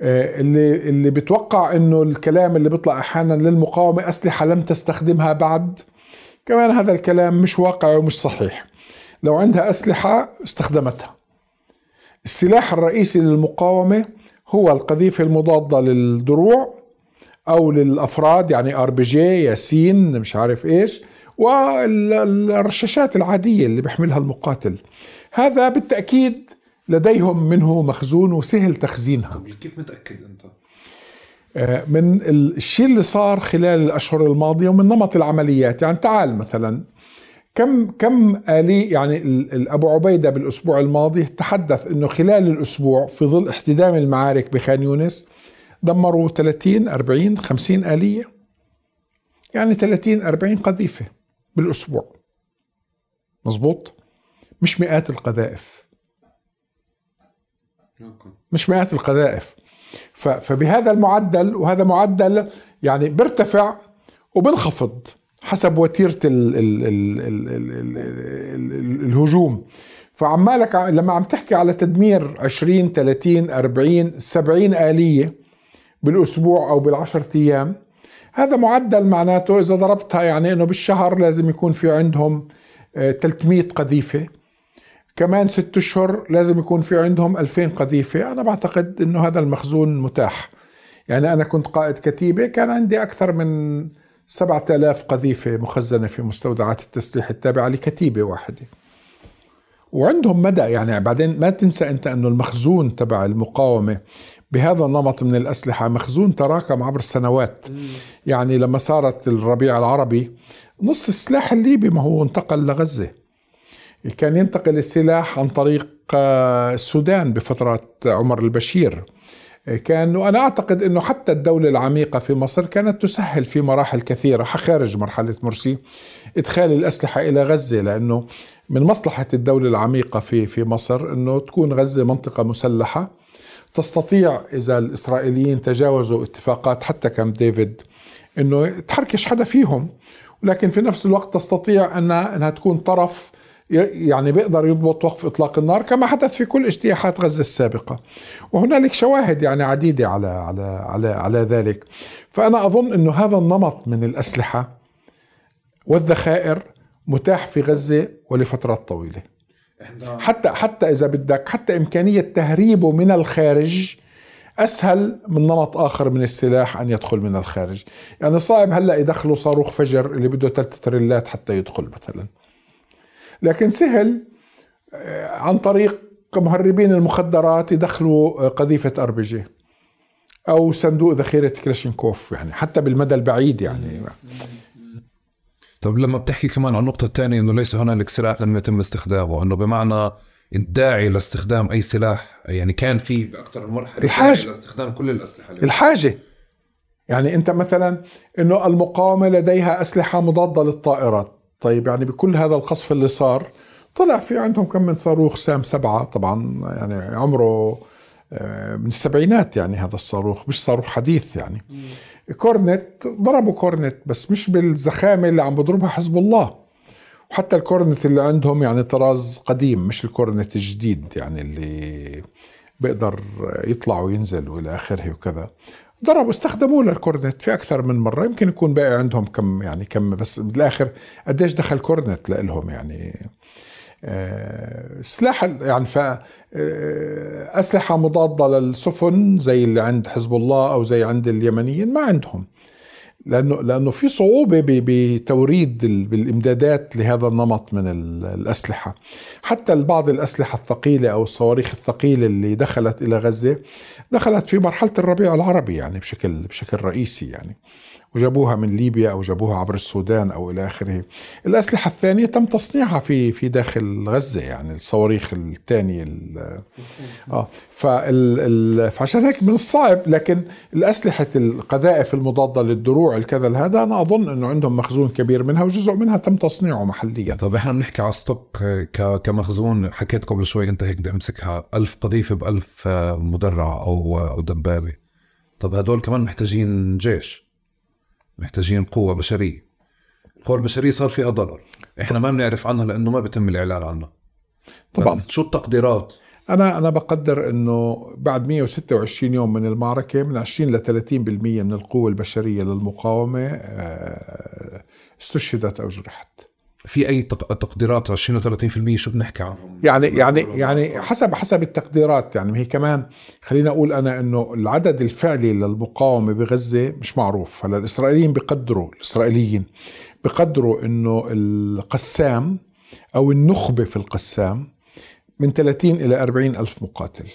اللي اللي بتوقع إنه الكلام اللي بيطلع أحيانا للمقاومة أسلحة لم تستخدمها بعد. كمان هذا الكلام مش واقعي ومش صحيح. لو عندها أسلحة استخدمتها. السلاح الرئيسي للمقاومة هو القذيفة المضادة للدروع أو للأفراد يعني آر بي جي ياسين مش عارف إيش والرشاشات العادية اللي بيحملها المقاتل. هذا بالتأكيد لديهم منه مخزون وسهل تخزينها. طب كيف متأكد أنت؟ آه، من الشيء اللي صار خلال الأشهر الماضية ومن نمط العمليات. يعني تعال مثلا كم كم آلي يعني أبو عبيدة بالأسبوع الماضي تحدث إنه خلال الأسبوع في ظل احتدام المعارك بخان يونس دمروا 30 40 50 آلية. يعني 30 40 قذيفة بالأسبوع. مزبوط مش مئات القذائف. مش مئات القذائف. فبهذا المعدل وهذا معدل يعني بيرتفع وبنخفض حسب ال الهجوم. فعمالك لما عم تحكي على تدمير 20 30 40 70 آلية بالأسبوع أو بالعشرة أيام هذا معدل معناته إذا ضربتها يعني إنه بالشهر لازم يكون في عندهم 300 آه، قذيفة. كمان ست أشهر لازم يكون في عندهم 2000 قذيفة. أنا بعتقد إنه هذا المخزون متاح. يعني أنا كنت قائد كتيبة كان عندي أكثر من 7000 قذيفة مخزنة في مستودعات التسليح التابعة لكتيبة واحدة. وعندهم مدى يعني بعدين ما تنسى أنت أنه المخزون تبع المقاومة بهذا النمط من الأسلحة مخزون تراكم عبر السنوات يعني لما صارت الربيع العربي نص السلاح الليبي ما هو انتقل لغزة. كان ينتقل السلاح عن طريق آه، السودان بفترة عمر البشير. كان وأنا أعتقد أنه حتى الدولة العميقة في مصر كانت تسهل في مراحل كثيرة خارج مرحلة مرسي إدخال الأسلحة إلى غزة لأنه من مصلحة الدولة العميقة في في مصر أنه تكون غزة منطقة مسلحة. تستطيع إذا الإسرائيليين تجاوزوا اتفاقات حتى كامب ديفيد إنه تحركش حدا فيهم. ولكن في نفس الوقت تستطيع أنها أنها تكون طرف يعني بيقدر يضبط وقف إطلاق النار كما حدث في كل اجتياحات غزة السابقة. وهنالك شواهد يعني عديدة على على على على ذلك. فأنا أظن إنه هذا النمط من الأسلحة والذخائر متاح في غزة ولفترات طويلة. حتى حتى إذا بدك حتى إمكانية تهريبه من الخارج أسهل من نمط آخر من السلاح أن يدخل من الخارج. يعني صعب هلأ يدخلوا صاروخ فجر اللي بده ثلاث تريلات حتى يدخل مثلا. لكن سهل آه، عن طريق مهربين المخدرات يدخلوا قذيفة أربجة أو صندوق ذخيرة كلاشينكوف يعني حتى بالمدى البعيد يعني. طب لما بتحكي كمان عن النقطة الثانية إنه ليس هنالك سلاح لم يتم استخدامه إنه بمعنى الداعي لاستخدام أي سلاح يعني كان في باكثر من مرحلة الحاجة. لاستخدام كل الأسلحة الحاجة. يعني أنت مثلا إنه المقاومة لديها أسلحة مضادة للطائرات. طيب يعني بكل هذا القصف اللي صار طلع في عندهم كم من صاروخ سام سبعة طبعا يعني عمره آه، من السبعينات يعني هذا الصاروخ مش صاروخ حديث يعني. كورنت ضربوا كورنت بس مش بالزخامة اللي عم بضربها حزب الله. وحتى الكورنت اللي عندهم يعني طراز قديم مش الكورنت الجديد يعني اللي بيقدر يطلع وينزل والى آخره وكذا. ضربوا استخدموه للكورنت في أكثر من مرة. يمكن يكون باقي عندهم كم يعني كم بس بالآخر قديش دخل كورنت لهم يعني آه، سلاح يعني ف آه، أسلحة مضادة للسفن زي اللي عند حزب الله أو زي عند اليمنيين ما عندهم. لأنه لأنه في صعوبة بتوريد الامدادات لهذا النمط من الأسلحة. حتى بعض الأسلحة الثقيلة أو الصواريخ الثقيلة اللي دخلت إلى غزة دخلت في مرحلة الربيع العربي يعني بشكل بشكل رئيسي يعني. وجابوها من ليبيا أو جابوها عبر السودان أو إلى آخره. الأسلحة الثانية تم تصنيعها في في داخل غزة يعني الصواريخ الثانية آه فال فعشان هيك من الصعب لكن الأسلحة القذائف المضادة للدروع الكذا هذا أنا أظن إنه عندهم مخزون كبير منها وجزء منها تم تصنيعه محليا. طب إحنا بنحكي على ستوك كمخزون حكيت قبل شوي أنت هيك بدي أمسكها 1000 قذيفة ب 1000 مدرعة أو أو دبابة. طب هدول كمان محتاجين جيش محتاجين قوة بشرية. القوة البشرية صار فيها ضرر. إحنا ما بنعرف عنها لأنه ما بيتم الإعلان عنها. طبعا. شو التقديرات؟ أنا أنا بقدر إنه بعد 126 يوم من المعركة من 20 ل 30% من القوة البشرية للمقاومة آه، استشهدت أو جرحت. في أي تقديرات 20 و 30% شو بنحكي عنهم؟ يعني يعني يعني حسب حسب التقديرات يعني. هي كمان خلينا أقول أنا إنه العدد الفعلي للمقاومة بغزة مش معروف. هلا الإسرائيليين بقدروا الإسرائيليين بقدروا إنه القسام أو النخبة في القسام من 30 إلى 40 ألف مقاتل.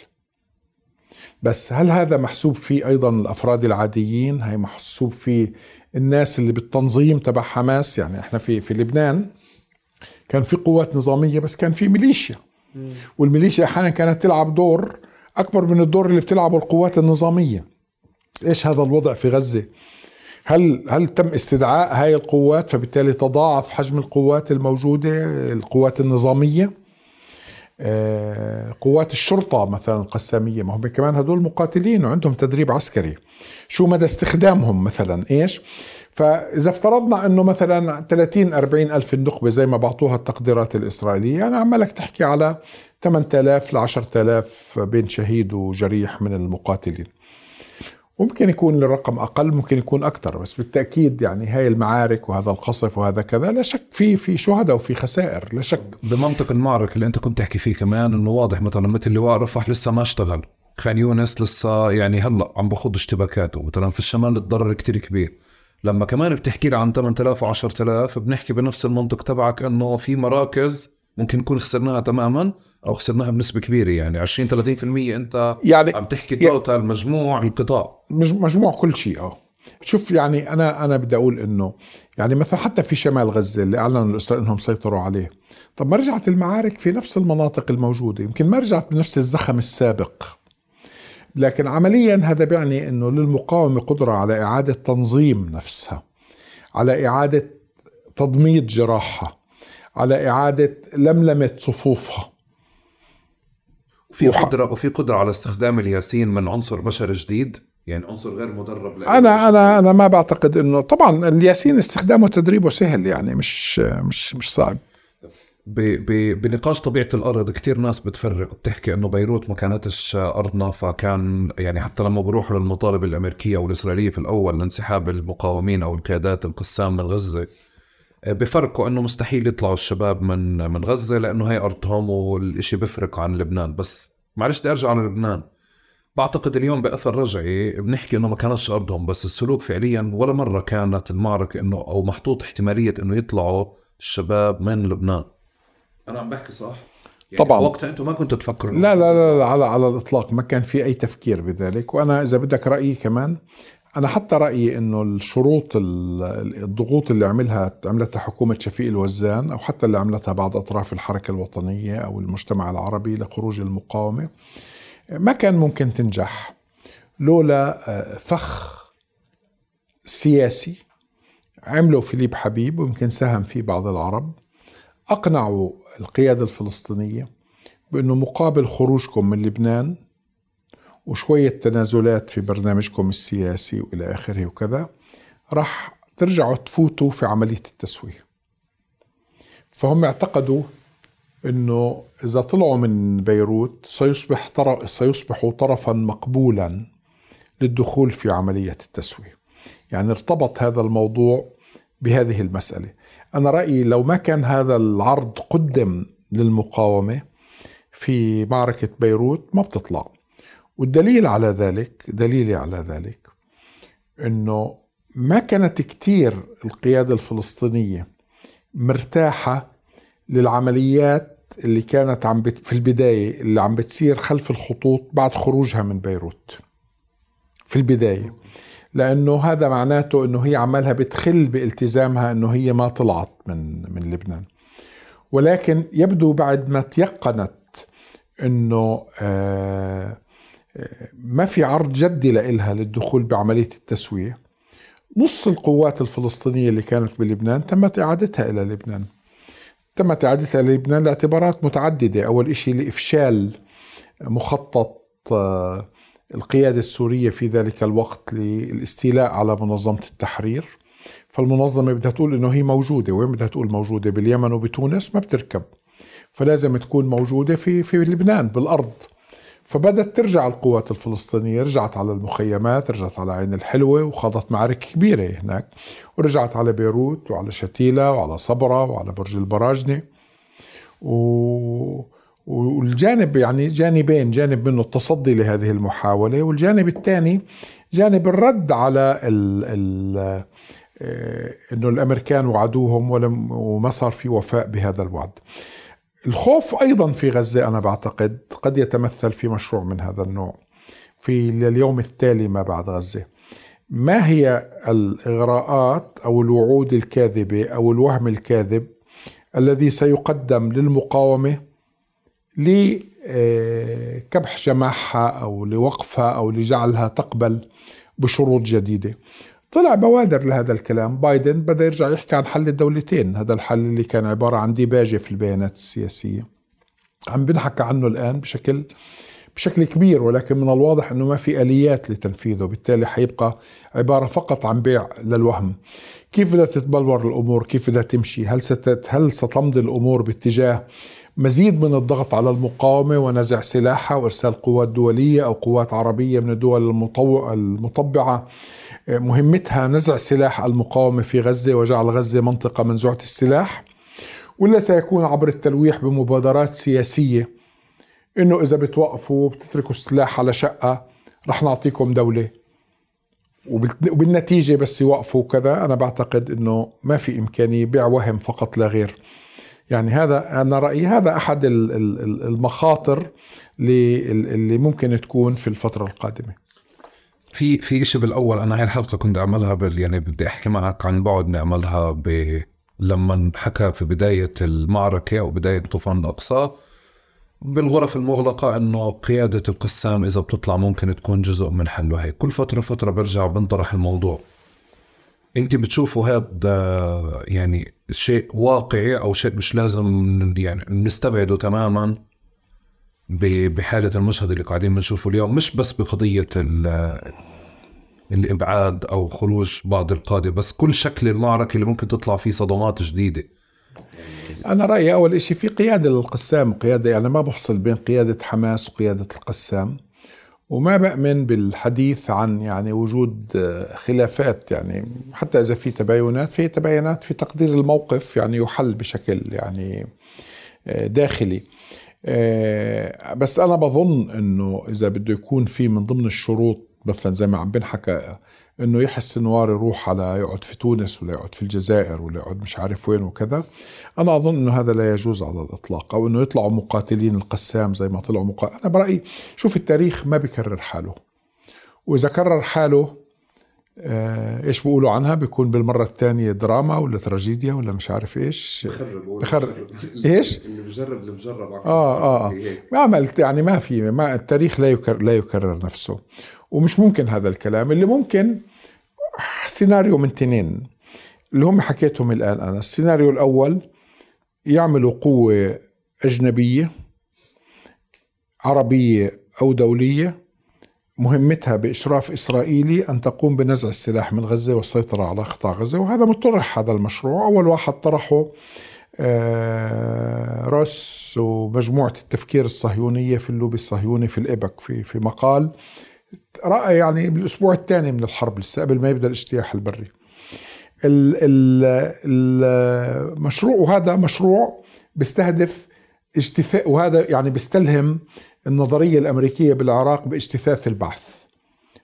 بس هل هذا محسوب فيه أيضا الأفراد العاديين؟ هي محسوب فيه الناس اللي بالتنظيم تبع حماس؟ يعني إحنا في في لبنان كان في قوات نظامية بس كان في ميليشيا. والميليشيا أحيانا كانت تلعب دور أكبر من الدور اللي بتلعبه القوات النظامية. إيش هذا الوضع في غزة؟ هل هل تم استدعاء هاي القوات فبالتالي تضاعف حجم القوات الموجودة القوات النظامية؟ آه، قوات الشرطة مثلا القسامية. ما هم كمان هدول مقاتلين وعندهم تدريب عسكري. شو مدى استخدامهم مثلا؟ إيش؟ فإذا افترضنا أنه مثلا 30 40 ألف النخبة زي ما بعطوها التقديرات الإسرائيلية أنا عمالك تحكي على 8000 ل 10000 بين شهيد وجريح من المقاتلين. ممكن يكون الرقم أقل ممكن يكون أكثر بس بالتأكيد يعني هاي المعارك وهذا القصف وهذا كذا لا شك في في شهداء وفي خسائر لا شك. بمنطق المعركة اللي أنت كنت تحكي فيه كمان إنه واضح مثلا مثل لواء رفح لسه ما اشتغل. خان يونس لسه يعني هلأ عم بخوض اشتباكاته. مثلا في الشمال الضرر كتير كبير. لما كمان بتحكي لي عن 8000 و 10000 بنحكي بنفس المنطق تبعك إنه في مراكز ممكن نكون خسرناها تماما أو خسرناها بنسبة كبيرة يعني 20 30% أنت يعني عم تحكي توتال مجموع القطاع. مجموع كل شيء آه. شوف يعني أنا أنا بدي أقول إنه يعني مثلا حتى في شمال غزة اللي أعلنوا الاسرائيل إنهم سيطروا عليه. طب ما رجعت المعارك في نفس المناطق الموجودة يمكن ما رجعت بنفس الزخم السابق. لكن عمليا هذا بيعني إنه للمقاومة قدرة على إعادة تنظيم نفسها على إعادة تضميد جراحها على إعادة لملمة صفوفها. في قدرة وفي قدرة على استخدام الياسين من عنصر بشري جديد؟ يعني عنصر غير مدرب أنا أنا أنا ما بعتقد إنه طبعا الياسين استخدامه تدريبه سهل يعني مش مش مش صعب. بنقاش طبيعة الأرض كثير ناس بتفرق بتحكي إنه بيروت ما كانتش أرضنا فكان يعني حتى لما بروحوا للمطالبه الأمريكية والإسرائيلية في الأول لانسحاب المقاومين أو القيادات القسام من غزة بفرقوا إنه مستحيل يطلعوا الشباب من من غزة لأنه هي أرضهم والشيء بيفرق عن لبنان. بس معلش بدي أرجع للبنان بعتقد اليوم بأثر رجعي بنحكي إنه ما كانتش أرضهم بس السلوك فعليا ولا مرة كانت المعركة إنه أو محطوط احتمالية إنه يطلعوا الشباب من لبنان. أنا عم بحكي صح؟ يعني طبعا. وقتها أنتم ما كنتوا تفكروا لا لا لا, لا على على الإطلاق ما كان في أي تفكير بذلك. وأنا إذا بدك رأيي كمان أنا حتى رأيي إنه الشروط الضغوط اللي عملها عملتها حكومة شفيق الوزان أو حتى اللي عملتها بعض أطراف الحركة الوطنية أو المجتمع العربي لخروج المقاومة ما كان ممكن تنجح. لولا آه، فخ سياسي عمله فيليب حبيب ويمكن ساهم فيه بعض العرب أقنعوا القيادة الفلسطينية بأنه مقابل خروجكم من لبنان وشوية تنازلات في برنامجكم السياسي وإلى آخره وكذا راح ترجعوا تفوتوا في عملية التسوية فهم اعتقدوا أنه إذا طلعوا من بيروت سيصبح طرف سيصبحوا طرفا مقبولا للدخول في عملية التسوية. يعني ارتبط هذا الموضوع بهذه المسألة. أنا رأيي لو ما كان هذا العرض قدم للمقاومة في معركة بيروت ما بتطلع. والدليل على ذلك دليلي على ذلك إنه ما كانت كتير القيادة الفلسطينية مرتاحة للعمليات اللي كانت عم بت في البداية اللي عم بتصير خلف الخطوط بعد خروجها من بيروت في البداية لأنه هذا معناته أنه هي عمالها بتخل بالتزامها أنه هي ما طلعت من, من لبنان. ولكن يبدو بعد ما تيقنت أنه آه ما في عرض جدي لإلها للدخول بعملية التسوية نص القوات الفلسطينية اللي كانت بلبنان تمت إعادتها إلى لبنان. تمت إعادتها إلى لبنان لاعتبارات متعددة. أول شيء لإفشال مخطط آه، القيادة السورية في ذلك الوقت للاستيلاء على منظمة التحرير. فالمنظمة بدها تقول إنه هي موجودة. وين بدها تقول موجودة؟ باليمن وبتونس ما بتركب. فلازم تكون موجودة في في لبنان بالأرض. فبدت ترجع القوات الفلسطينية رجعت على المخيمات رجعت على عين الحلوة وخاضت معارك كبيرة هناك. ورجعت على بيروت وعلى شتيلة وعلى صبرا وعلى برج البراجنة. و... والجانب يعني جانبين جانب منه التصدي لهذه المحاولة والجانب الثاني جانب الرد على ال ال آه، إنه الأمريكان وعدوهم ولم وما صار في وفاء بهذا الوعد. الخوف أيضا في غزة أنا بعتقد قد يتمثل في مشروع من هذا النوع في اليوم التالي ما بعد غزة ما هي الإغراءات أو الوعود الكاذبة أو الوهم الكاذب الذي سيقدم للمقاومة لكبح جماحها أو لوقفها أو لجعلها تقبل بشروط جديدة. طلع بوادر لهذا الكلام. بايدن بدا يرجع يحكي عن حل الدولتين. هذا الحل اللي كان عبارة عن ديباجة في البيانات السياسية. عم بنحكى عنه الآن بشكل بشكل كبير ولكن من الواضح إنه ما في آليات لتنفيذه. بالتالي حيبقى عبارة فقط عن بيع للوهم. كيف بدها تتبلور الأمور؟ كيف بدها تمشي؟ هل ستت هل ستمضي الأمور باتجاه مزيد من الضغط على المقاومة ونزع سلاحها وإرسال قوات دولية أو قوات عربية من الدول المطبعة. مهمتها نزع سلاح المقاومة في غزة وجعل غزة منطقة منزوعة السلاح ولا سيكون عبر التلويح بمبادرات سياسية. إنه إذا بتوقفوا بتتركوا السلاح على شقة رح نعطيكم دولة. وبالنتيجة بس يوقفوا كذا أنا بعتقد إنه ما في إمكانية بيع وهم فقط لا غير. يعني هذا أنا رأيي هذا أحد المخاطر اللي ممكن تكون في الفترة القادمة. في في شيء بالأول أنا هاي الحلقة كنت أعملها بال يعني بدي أحكي معك عن بعد نعملها ب لما حكى في بداية المعركة أو بداية طوفان الأقصى بالغرف المغلقة إنه قيادة القسام إذا بتطلع ممكن تكون جزء من حله هي كل فترة فترة برجع بنطرح الموضوع. انت بتشوفوا هذا يعني شيء واقعي أو شيء مش لازم يعني نستبعده تماما بحالة المشهد اللي قاعدين بنشوفه اليوم. مش بس بقضية الإبعاد أو خروج بعض القادة بس كل شكل المعركة اللي ممكن تطلع فيه صدمات جديدة. أنا رأيي أول شيء في قيادة للقسام قيادة يعني ما بفصل بين قيادة حماس وقيادة القسام. وما بأمن بالحديث عن يعني وجود خلافات يعني حتى إذا في تباينات في تباينات في تقدير الموقف يعني يحل بشكل يعني داخلي. آه، بس أنا بظن إنه إذا بده يكون في من ضمن الشروط مثلا زي ما عم بنحكى إنه يحيى السنوار يروح على يقعد في تونس ولا يقعد في الجزائر ولا يقعد مش عارف وين وكذا. أنا أظن إنه هذا لا يجوز على الإطلاق أو إنه يطلعوا مقاتلين القسام زي ما طلعوا مقاتل أنا برأيي شوف التاريخ ما بيكرر حاله. وإذا كرر حاله آه إيش بيقولوا عنها؟ بيكون بالمرة الثانية دراما ولا تراجيديا ولا مش عارف إيش. بخرب [laughs] إيش؟ اللي بجرب اللي بجرب. آه آه, آه. ما عملت يعني ما في ما التاريخ لا يكرر لا يكرر نفسه. ومش ممكن هذا الكلام اللي ممكن سيناريو من تنين اللي هم حكيتهم الآن أنا. السيناريو الأول يعملوا قوة أجنبية عربية أو دولية مهمتها بإشراف إسرائيلي أن تقوم بنزع السلاح من غزة والسيطرة على قطاع غزة. وهذا مطرح هذا المشروع. أول واحد طرحه آه، روس ومجموعة التفكير الصهيونية في اللوبي الصهيوني في الإبك في في مقال يعني بالأسبوع الثاني من الحرب لسه قبل ما يبدأ الاجتياح البري. المشروع وهذا مشروع بيستهدف اجتثاء وهذا يعني بيستلهم النظرية الأمريكية بالعراق باجتثاث البعث.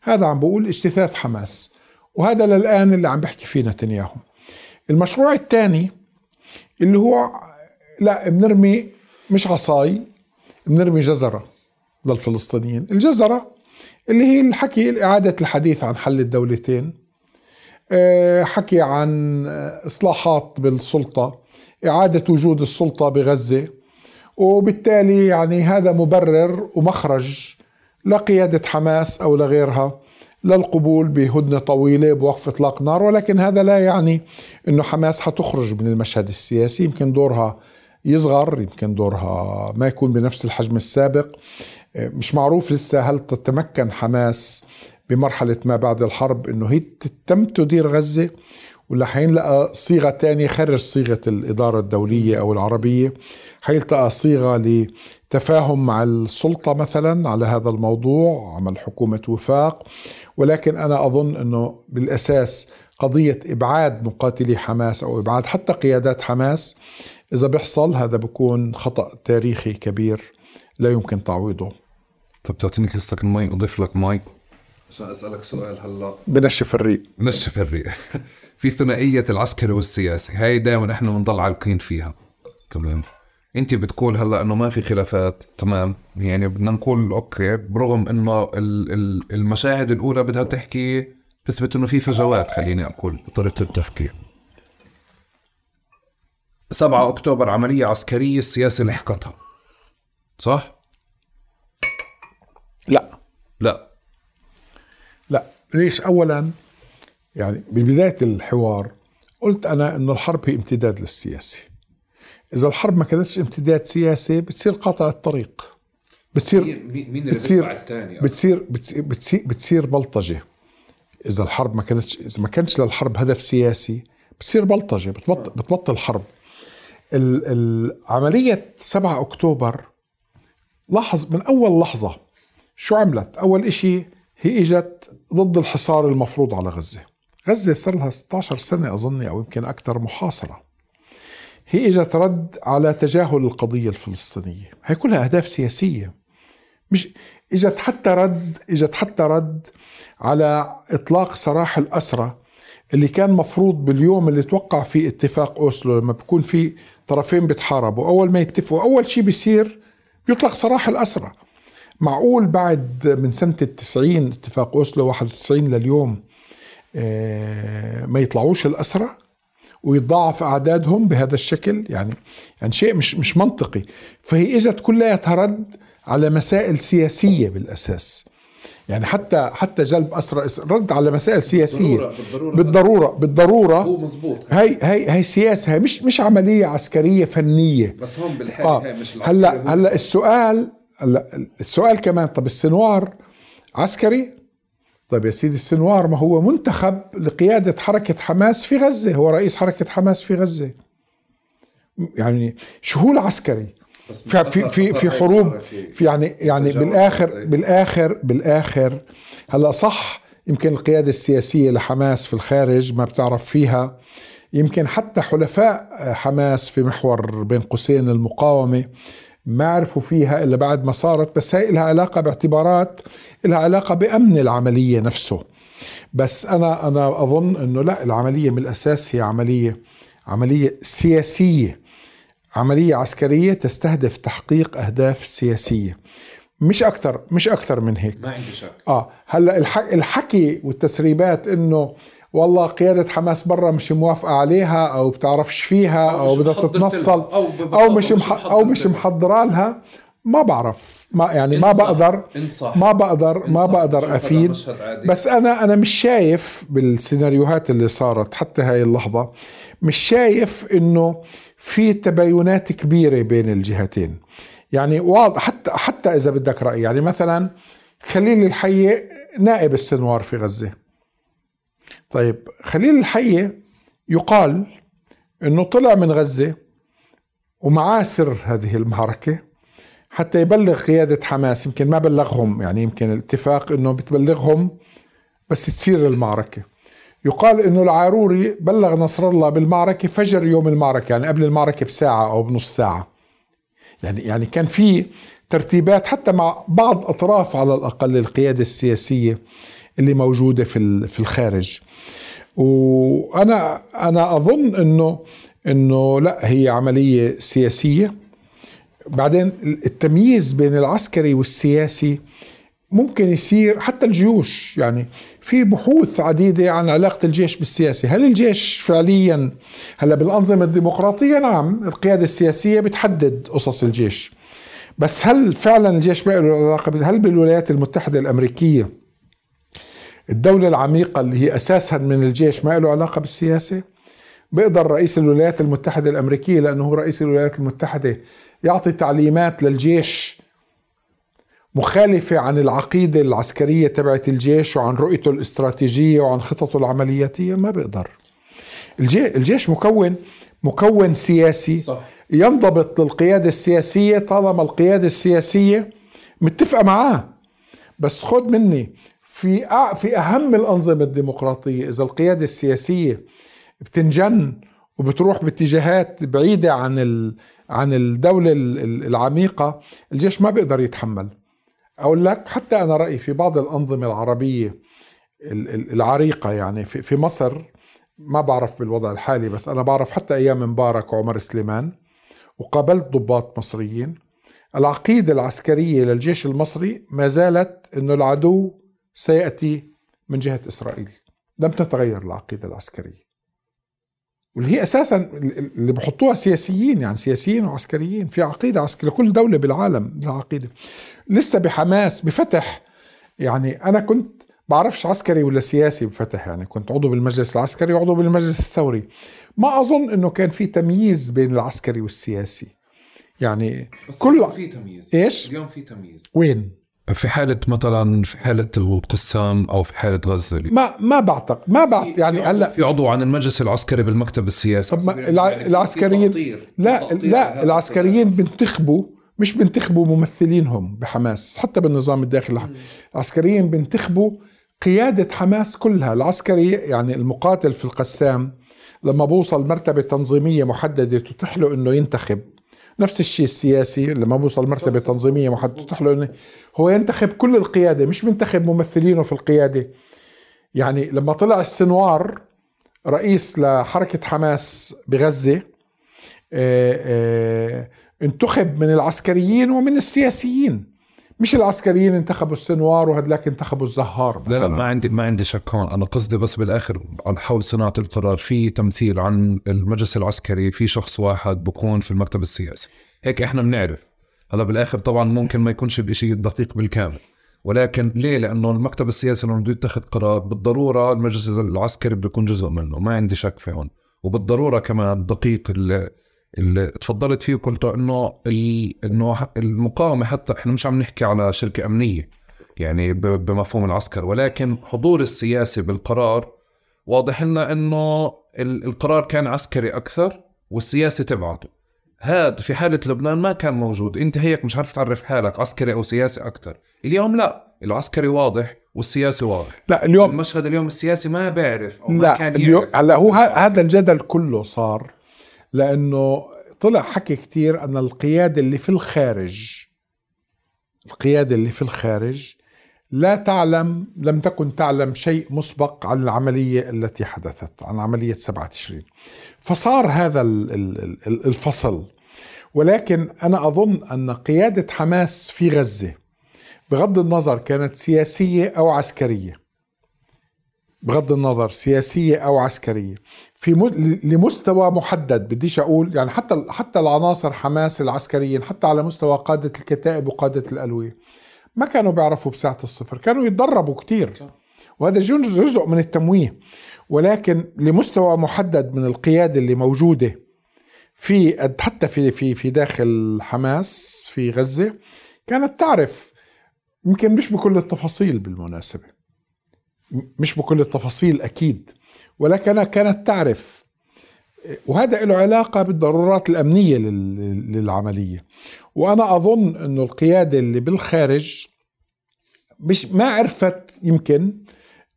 هذا عم بقول اجتثاث حماس. وهذا للآن اللي عم بحكي فيه نتنياهو. المشروع الثاني اللي هو لا بنرمي مش عصاي بنرمي جزرة للفلسطينيين. الجزرة اللي هي الحكي إعادة الحديث عن حل الدولتين آه، حكي عن إصلاحات بالسلطة إعادة وجود السلطة بغزة وبالتالي يعني هذا مبرر ومخرج لقيادة حماس أو لغيرها للقبول بهدنة طويلة بوقف إطلاق نار ولكن هذا لا يعني أنه حماس حتخرج من المشهد السياسي. يمكن دورها يصغر يمكن دورها ما يكون بنفس الحجم السابق. مش معروف لسه هل تتمكن حماس بمرحلة ما بعد الحرب إنه هي تتم تدير غزة ولا حينلقى صيغة تانية خرج صيغة الإدارة الدولية أو العربية حيلتقى صيغة لتفاهم مع السلطة مثلا على هذا الموضوع عمل حكومة وفاق ولكن أنا أظن أنه بالأساس قضية إبعاد مقاتلي حماس أو إبعاد حتى قيادات حماس إذا بيحصل هذا بيكون خطأ تاريخي كبير لا يمكن تعويضه. طب تعطيني كاستك المي أضيف لك مي عشان أسألك سؤال هلا. بنشف الريق. بنشف الريق. [laughs] في ثنائية العسكري والسياسي هاي دائما إحنا بنضل عالقين فيها. تمام. أنت بتقول هلا إنه ما في خلافات. تمام. يعني بدنا نقول okay برغم إنه المشاهد الأولى بدها تحكي تثبت إنه في فجوات خليني أقول. بطريقه التفكير. 7 أكتوبر عملية عسكرية السياسة لحقتها. صح؟ لا. لا. لا. ليش؟ اولا يعني ببداية الحوار قلت أنا إنه الحرب هي امتداد للسياسة. إذا الحرب ما كانتش امتداد سياسي بتصير قاطع الطريق. بتصير مين بتصير الثاني بتصير بتصير, بتصير بتصير بلطجة. إذا الحرب ما كانتش إذا ما كانش للحرب هدف سياسي بتصير بلطجة بتبطل آه. بتبطل حرب عملية 7 أكتوبر لاحظ من أول لحظة شو عملت؟ أول إشي هي إجت ضد الحصار المفروض على غزة. غزة صار لها 16 سنة أظني أو يمكن أكثر محاصرة. هي إجت رد على تجاهل القضية الفلسطينية. هي كلها أهداف سياسية. مش إجت حتى رد إجت حتى رد على إطلاق سراح الاسرى اللي كان مفروض باليوم اللي توقع فيه اتفاق أوسلو لما بيكون في طرفين بيتحاربوا. أول ما يتفقوا أول شيء بيصير بيطلق سراح الاسرى معقول بعد من سنة التسعين اتفاق أوسلو 91 لليوم آه، ما يطلعوش الأسرى ويتضاعف أعدادهم بهذا الشكل؟ يعني يعني شيء مش مش منطقي. فهي إجت كلها رد على مسائل سياسية بالأساس. يعني حتى حتى جلب أسرى رد على مسائل سياسية. بالضرورة بالضرورة. بالضرورة هو مزبوط هي هي هي سياسة هي مش مش عملية عسكرية فنية. بس هون بالحاله آه. هي مش هلأ هلأ السؤال السؤال كمان طب السنوار عسكري؟ طيب يا سيدي السنوار ما هو منتخب لقيادة حركة حماس في غزة هو رئيس حركة حماس في غزة. يعني شو هو العسكري في في في, في حروب في يعني يعني بالآخر بالآخر بالآخر هلأ صح يمكن القيادة السياسية لحماس في الخارج ما بتعرف فيها. يمكن حتى حلفاء حماس في محور بين قوسين المقاومة ما عرفوا فيها إلا بعد ما صارت بس هي لها علاقة باعتبارات لها علاقة بأمن العملية نفسه. بس أنا أنا أظن أنه لا العملية من الأساس هي عملية عملية سياسية. عملية عسكرية تستهدف تحقيق أهداف سياسية. مش أكثر مش أكثر من هيك. ما عندي شك. آه هلأ الحكي والتسريبات إنه والله قيادة حماس برا مش موافقة عليها أو بتعرفش فيها أو, أو بدها تتنصل أو, أو مش مح أو مش محضرة لها. ما بعرف. ما يعني ما بقدر. ما بقدر. ما بقدر أفيد. بس أنا أنا مش شايف بالسيناريوهات اللي صارت حتى هاي اللحظة مش شايف إنه في تباينات كبيرة بين الجهتين. يعني واضح حتى حتى إذا بدك رأي. يعني مثلا خليل الحيه نائب السنوار في غزة. طيب خليل الحية يقال إنه طلع من غزة ومعاه سر هذه المعركة حتى يبلغ قيادة حماس. يمكن ما بلغهم يعني يمكن الاتفاق إنه بتبلغهم بس تصير المعركة. يقال إنه العاروري بلغ نصر الله بالمعركة فجر يوم المعركة يعني قبل المعركة بساعة أو بنص ساعة. يعني يعني كان في ترتيبات حتى مع بعض أطراف على الأقل القيادة السياسية. اللي موجودة في في الخارج. وأنا أنا أظن انه إنه لا هي عملية سياسية. بعدين التمييز بين العسكري والسياسي ممكن يصير حتى الجيوش. يعني في بحوث عديدة عن علاقة الجيش بالسياسة. هل الجيش فعليا هلا بالأنظمة الديمقراطية نعم القيادة السياسية بتحدد قصص الجيش. بس هل فعلا الجيش ما له علاقة هل بالولايات المتحدة الأمريكية الدولة العميقة اللي هي أساسا من الجيش ما له علاقة بالسياسة بيقدر رئيس الولايات المتحدة الأمريكية لأنه هو رئيس الولايات المتحدة يعطي تعليمات للجيش مخالفة عن العقيدة العسكرية تبعت الجيش وعن رؤيته الاستراتيجية وعن خططه العملياتية ما بيقدر الجيش مكون مكون سياسي صح. ينضبط للقيادة السياسية طالما القيادة السياسية متفقة معاه بس خد مني في في أهم الأنظمة الديمقراطية إذا القيادة السياسية بتنجن وبتروح باتجاهات بعيدة عن عن الدولة العميقة الجيش ما بيقدر يتحمل. أقول لك حتى أنا رأيي في بعض الأنظمة العربية العريقة يعني في مصر ما بعرف بالوضع الحالي بس أنا بعرف حتى أيام مبارك وعمر سليمان وقابلت ضباط مصريين. العقيدة العسكرية للجيش المصري ما زالت أنه العدو سيأتي من جهة إسرائيل. لم تتغير العقيدة العسكرية. واللي هي أساسا اللي بحطوها سياسيين يعني سياسيين وعسكريين في عقيدة عسكرية. لكل دولة بالعالم لها عقيدة. لسه بحماس بفتح يعني أنا كنت بعرفش عسكري ولا سياسي بفتح يعني كنت عضو بالمجلس العسكري وعضو بالمجلس الثوري. ما أظن إنه كان في تمييز بين العسكري والسياسي. يعني بس كل في تمييز. إيش؟ اليوم في تمييز. وين؟ في حالة مثلا في حالة القسام أو في حالة غزة ما ما بعتقد ما بعت يعني هلا في عضو عن المجلس العسكري بالمكتب السياسي. طب ما يعني العسكريين لا لا العسكريين بنتخبوا مش بنتخبوا ممثلينهم بحماس حتى بالنظام الداخلي. العسكريين بنتخبوا قيادة حماس كلها. العسكري يعني المقاتل في القسام لما بوصل مرتبة تنظيمية محددة تتيح له إنه ينتخب. نفس الشيء السياسي لما بوصل مرتبة تنظيمية محددة تتيح له إنه هو ينتخب كل القيادة مش بينتخب ممثلينه في القيادة. يعني لما طلع السنوار رئيس لحركة حماس بغزة آآ آه، آه، انتخب من العسكريين ومن السياسيين. مش العسكريين انتخبوا السنوار وهدلاك انتخبوا الزهار لا لا ما عندي ما عندي شك هون. أنا قصدي بس بالآخر عن حول صناعة القرار. في تمثيل عن المجلس العسكري في شخص واحد بكون في المكتب السياسي. هيك إحنا بنعرف. هلا بالآخر طبعا ممكن ما يكونش الشيء دقيق بالكامل. ولكن ليه؟ لأنه المكتب السياسي لما بده يتخذ قرار بالضرورة المجلس العسكري بده يكون جزء منه. ما عندي شك في هون. وبالضرورة كمان دقيق اللي تفضلت فيه وقلت إنه إنه المقاومة حتى إحنا مش عم نحكي على شركة أمنية يعني بمفهوم العسكر ولكن حضور السياسي بالقرار واضح لنا إنه القرار كان عسكري أكثر والسياسي تبعته. هذا في حالة لبنان ما كان موجود أنت هيك مش عارف تعرف حالك عسكري أو سياسي أكثر. اليوم لا العسكري واضح والسياسي واضح. لا اليوم المشهد اليوم السياسي ما بيعرف أو لا ما كان اليوم هلا هو هذا الجدل كله صار لأنه طلع حكي كتير أن القيادة اللي في الخارج القيادة اللي في الخارج لا تعلم لم تكن تعلم شيء مسبق عن العملية التي حدثت عن عملية 7 تشرين فصار هذا الفصل. ولكن أنا أظن أن قيادة حماس في غزة بغض النظر كانت سياسية أو عسكرية. بغض النظر سياسية أو عسكرية. في لمستوى محدد بديش أقول يعني حتى حتى العناصر حماس العسكريين حتى على مستوى قادة الكتائب وقادة الألوية. ما كانوا بيعرفوا بساعة الصفر كانوا يتدربوا كتير. وهذا جزء من التمويه. ولكن لمستوى محدد من القيادة اللي موجودة في حتى في في في داخل حماس في غزة كانت تعرف. يمكن مش بكل التفاصيل بالمناسبة. مش بكل التفاصيل أكيد. ولكن كانت تعرف. وهذا له علاقة بالضرورات الأمنية للعملية. وأنا أظن إنه القيادة اللي بالخارج مش ما عرفت يمكن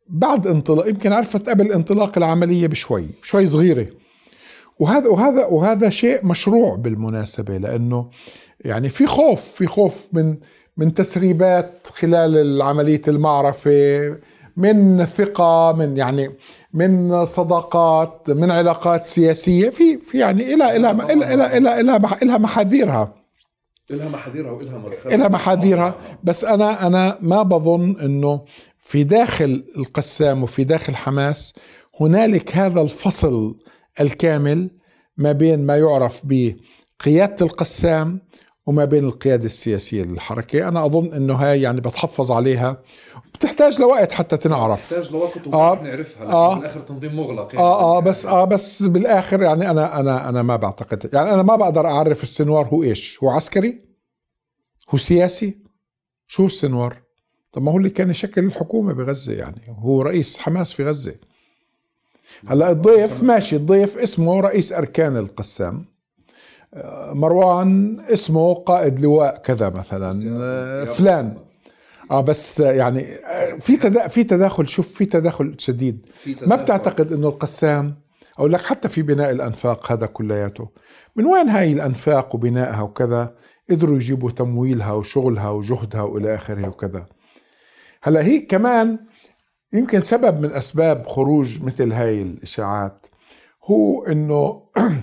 بعد انطلاق يمكن عرفت قبل انطلاق العملية بشوي شوي صغيرة. وهذا وهذا وهذا شيء مشروع بالمناسبة لأنه يعني في خوف في خوف من من تسريبات خلال عملية المعرفة من ثقة من يعني من صداقات من علاقات سياسية في في يعني إلى إلى إلى إلى إلى إلى, محاذيرها. إلها محاذيرها وإلها مدخلها إلى محاذيرها. بس أنا أنا ما بظن أنه في داخل القسام وفي داخل حماس هنالك هذا الفصل الكامل ما بين ما يعرف بقيادة القسام وما بين القيادة السياسية للحركة. أنا أظن أنه هاي يعني بتحفظ عليها. بتحتاج لوقت حتى تنعرف. تحتاج لوقت آه. نعرفها لكن آه. بالاخر تنظيم مغلق يعني. آه آه بس آه بس بالآخر يعني أنا أنا أنا ما بعتقد. يعني أنا ما بقدر أعرف السنوار هو إيش. هو عسكري؟ هو سياسي؟ شو السنوار؟ طب ما هو اللي كان يشكل الحكومة بغزة يعني. هو رئيس حماس في غزة. هلا الضيف ماشي الضيف اسمه رئيس أركان القسام. آه، مروان اسمه قائد لواء كذا مثلا آه، فلان. آه بس يعني آه، في تدا في تداخل شوف في تداخل شديد. في ما تداخل. بتعتقد إنه القسام أو لك حتى في بناء الأنفاق هذا كلياته. من وين هاي الأنفاق وبنائها وكذا؟ قدروا يجيبوا تمويلها وشغلها وجهدها وإلى آخره وكذا. هلأ هي كمان يمكن سبب من أسباب خروج مثل هاي الإشاعات هو إنه [clears throat] ال-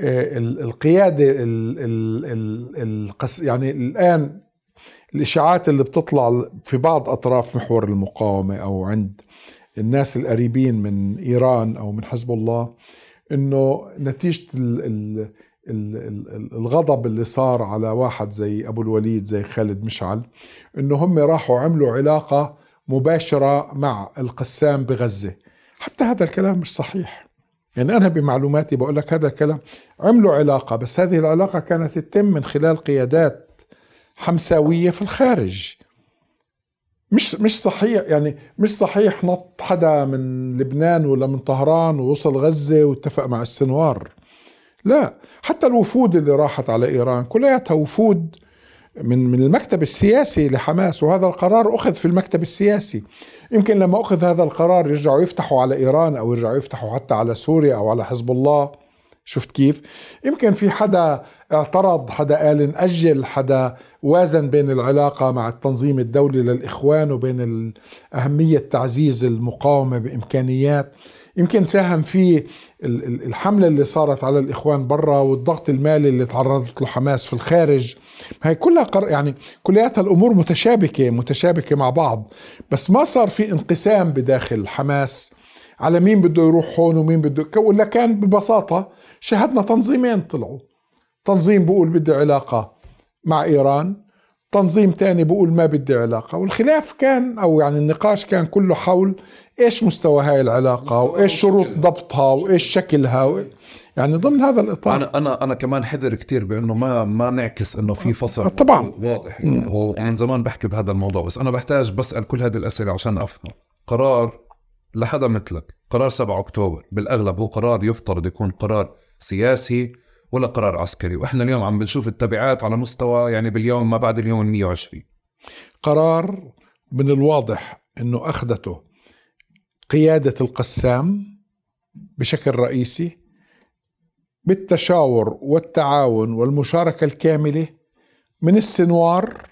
القيادة ال ال ال يعني الآن الإشاعات اللي بتطلع في بعض أطراف محور المقاومة أو عند الناس القريبين من إيران أو من حزب الله إنه نتيجة ال ال ال ال الغضب اللي صار على واحد زي أبو الوليد زي خالد مشعل إنه هم راحوا عملوا علاقة مباشرة مع القسام بغزة. حتى هذا الكلام مش صحيح. يعني أنا بمعلوماتي بقول لك هذا الكلام. عملوا علاقة بس هذه العلاقة كانت تتم من خلال قيادات حمساوية في الخارج. مش مش صحيح يعني مش صحيح نط حدا من لبنان ولا من طهران ووصل غزة واتفق مع السنوار. لا حتى الوفود اللي راحت على إيران كلياتها وفود من من المكتب السياسي لحماس وهذا القرار أخذ في المكتب السياسي. يمكن لما أخذ هذا القرار يرجعوا يفتحوا على إيران أو يرجعوا يفتحوا حتى على سوريا أو على حزب الله. شفت كيف؟ يمكن في حدا اعترض حدا قال نأجل حدا وازن بين العلاقة مع التنظيم الدولي للإخوان وبين أهمية تعزيز المقاومة بإمكانيات. يمكن ساهم في ال- ال- الحملة اللي صارت على الإخوان برا والضغط المالي اللي تعرضت له حماس في الخارج. هاي كلها قر... يعني كلياتها الأمور متشابكة متشابكة مع بعض. بس ما صار في انقسام بداخل حماس على مين بده يروح هون ومين بده ولا كان ببساطة شاهدنا تنظيمين طلعوا. تنظيم بقول بدي علاقة مع إيران تنظيم تاني بقول ما بدي علاقة. والخلاف كان أو يعني النقاش كان كله حول إيش مستوى هاي العلاقة؟ مستوى وإيش شروط. ضبطها؟ وإيش شكلها؟ و... يعني ضمن هذا الإطار. أنا أنا أنا كمان حذر كتير بأنه ما ما نعكس إنه في فصل طبعاً. واضح. يعني هو من زمان بحكي بهذا الموضوع بس أنا بحتاج بسأل كل هذه الأسئلة عشان أفهم. قرار لحدا مثلك قرار 7 أكتوبر بالأغلب هو قرار يفترض يكون قرار سياسي ولا قرار عسكري. وإحنا اليوم عم بنشوف التبعات على مستوى يعني باليوم ما بعد اليوم ال 120 قرار من الواضح أنه أخذته قيادة القسام بشكل رئيسي بالتشاور والتعاون والمشاركة الكاملة من السنوار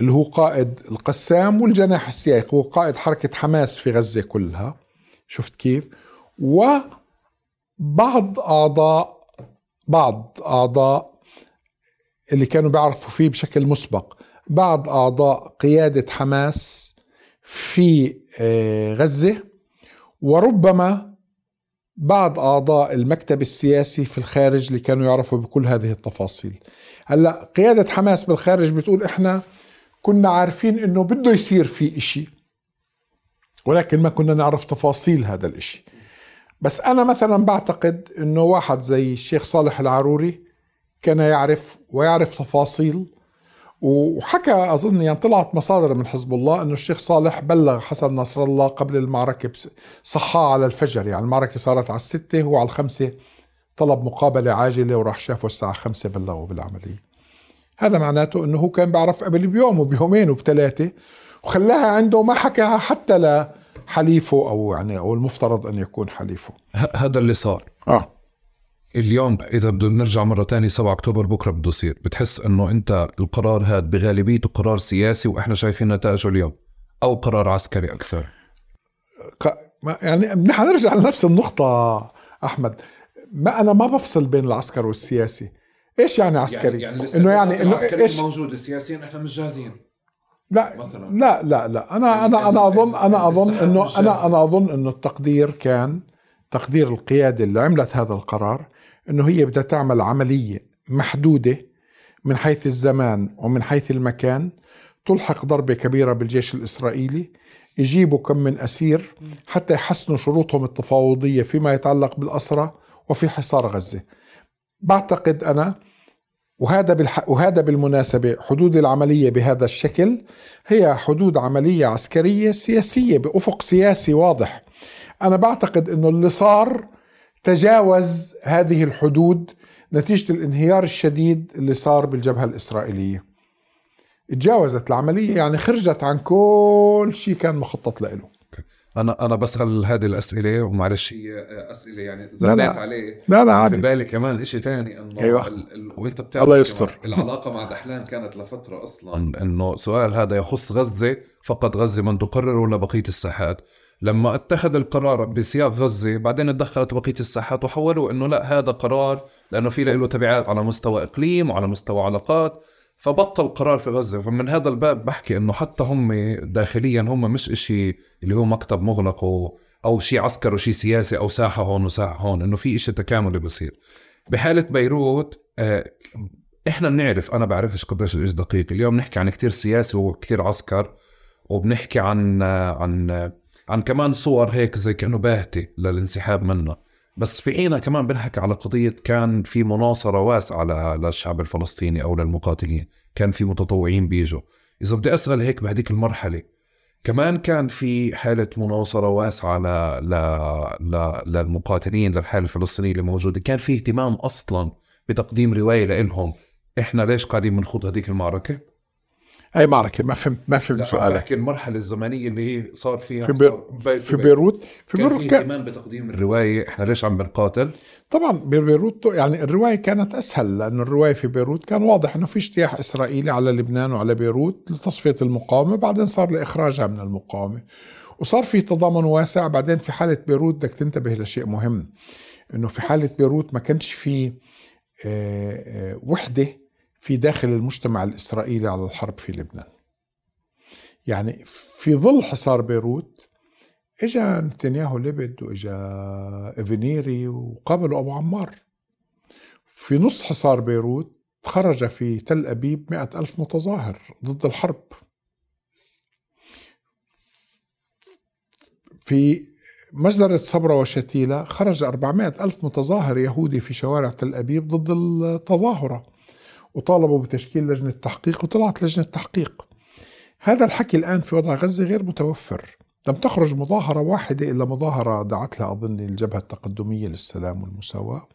اللي هو قائد القسام والجناح السياسي هو قائد حركة حماس في غزة كلها. شفت كيف؟ وبعض أعضاء بعض أعضاء اللي كانوا بيعرفوا فيه بشكل مسبق بعض أعضاء قيادة حماس في آه، غزة وربما بعض أعضاء المكتب السياسي في الخارج اللي كانوا يعرفوا بكل هذه التفاصيل. هلأ قيادة حماس بالخارج بتقول إحنا كنا عارفين إنه بده يصير في إشي ولكن ما كنا نعرف تفاصيل هذا الإشي. بس أنا مثلا بعتقد إنه واحد زي الشيخ صالح العروري كان يعرف ويعرف تفاصيل وحكى أظن يعني طلعت مصادر من حزب الله إنه الشيخ صالح بلغ حسن نصر الله قبل المعركة صحاه على الفجر. يعني المعركة صارت على الستة هو على الخمسة. طلب مقابلة عاجلة وراح شافه الساعة خمسة بلغوا بالعملية. هذا معناته إنه هو كان بيعرف قبل بيوم وبيومين وبثلاثة. وخلاها عنده ما حكاها حتى لحليفه أو يعني أو المفترض أن يكون حليفه. هذا اللي صار. آه. اليوم إذا بدنا نرجع مرة تانية 7 أكتوبر بكرة بده يصير بتحس إنه أنت القرار هذا بغالبيته قرار سياسي وإحنا شايفين نتائجه اليوم أو قرار عسكري أكثر. يعني نحن نرجع لنفس النقطة أحمد. ما أنا ما بفصل بين العسكر والسياسي. إيش يعني عسكري؟ يعني, يعني إنه يعني إنه إيش؟ موجود السياسيين إحنا مش جاهزين. لا مثلا. لا لا لا. أنا يعني أنا أنا اظن أنا أظن انه أنا أنا أظن إنه التقدير كان تقدير القيادة اللي عملت هذا القرار إنه هي بدها تعمل عملية محدودة من حيث الزمان ومن حيث المكان تلحق ضربة كبيرة بالجيش الإسرائيلي يجيبوا كم من أسير حتى يحسنوا شروطهم التفاوضية فيما يتعلق بالأسرى وفي حصار غزة. بعتقد أنا وهذا بالح... وهذا بالمناسبة حدود العملية بهذا الشكل هي حدود عملية عسكرية سياسية بأفق سياسي واضح أنا بعتقد أنه اللي صار تجاوز هذه الحدود نتيجة الانهيار الشديد اللي صار بالجبهة الإسرائيلية. تجاوزت العملية يعني خرجت عن كل شيء كان مخطط له. أنا أنا بسأل هذه الأسئلة ومعلش هي أسئلة يعني زنيت عليه. لا لا عادي. في بالي كمان شيء ثاني إنه أيوة. ال... ال... وأنت بتعرف الله يستر. العلاقة مع دحلان كانت لفترة أصلا. إنه سؤال هذا يخص غزة فقط غزة من تقرر ولا بقية الساحات. لما اتخذ القرار بسياق غزة بعدين تدخلت بقيه الساحات وحولوا إنه لا هذا قرار لأنه في له تبعات على مستوى إقليم وعلى مستوى علاقات. فبطل قرار في غزة. فمن هذا الباب بحكي إنه حتى هم داخليا هم مش إشي اللي هو مكتب مغلق أو شيء عسكر وشيء سياسي أو ساحة هون وساحة هون إنه في إشي تكاملي بصير. بحالة بيروت آه، إحنا بنعرف أنا بعرفش قديش الايش دقيق. اليوم نحكي عن كتير سياسي وكتير عسكر وبنحكي عن عن عن كمان صور هيك زي كأنه باهتة للانسحاب منها. بس في حينها كمان بنحكي على قضية كان في مناصرة واسعة للشعب الفلسطيني أو للمقاتلين. كان في متطوعين بيجوا. إذا بدي أسأل هيك بهديك المرحلة كمان كان في حالة مناصرة واسعة ل... ل... ل... للمقاتلين للحالة الفلسطينية اللي موجودة. كان في اهتمام أصلا بتقديم رواية لهم إحنا ليش قاعدين بنخوض هذيك المعركة؟ أي معركة ما فهمت ما فهمت سؤالك. بحكي المرحلة الزمنية اللي هي صار فيها في, بير... صار في بيروت في بيروت كان في اهتمام بتقديم الرواية إحنا ليش عم بنقاتل؟ طبعا ببيروت يعني الرواية كانت أسهل لأنه الرواية في بيروت كان واضح إنه في اجتياح إسرائيلي على لبنان وعلى بيروت لتصفية المقاومة بعدين صار لإخراجها من المقاومة. وصار في تضامن واسع بعدين في حالة بيروت بدك تنتبه لشيء مهم إنه في حالة بيروت ما كانش في آه، آه، وحدة في داخل المجتمع الإسرائيلي على الحرب في لبنان. يعني في ظل حصار بيروت اجى نتنياهو لبد وإجا إفنيري وقابلوا أبو عمار. في نص حصار بيروت خرج في تل أبيب مئة ألف متظاهر ضد الحرب. في مجزرة صبرا وشتيلة خرج 400 ألف متظاهر يهودي في شوارع تل أبيب ضد التظاهرة. وطالبوا بتشكيل لجنة تحقيق وطلعت لجنة تحقيق. هذا الحكي الآن في وضع غزة غير متوفر. لم تخرج مظاهرة واحدة إلا مظاهرة دعت لها أظن الجبهة التقدمية للسلام والمساواة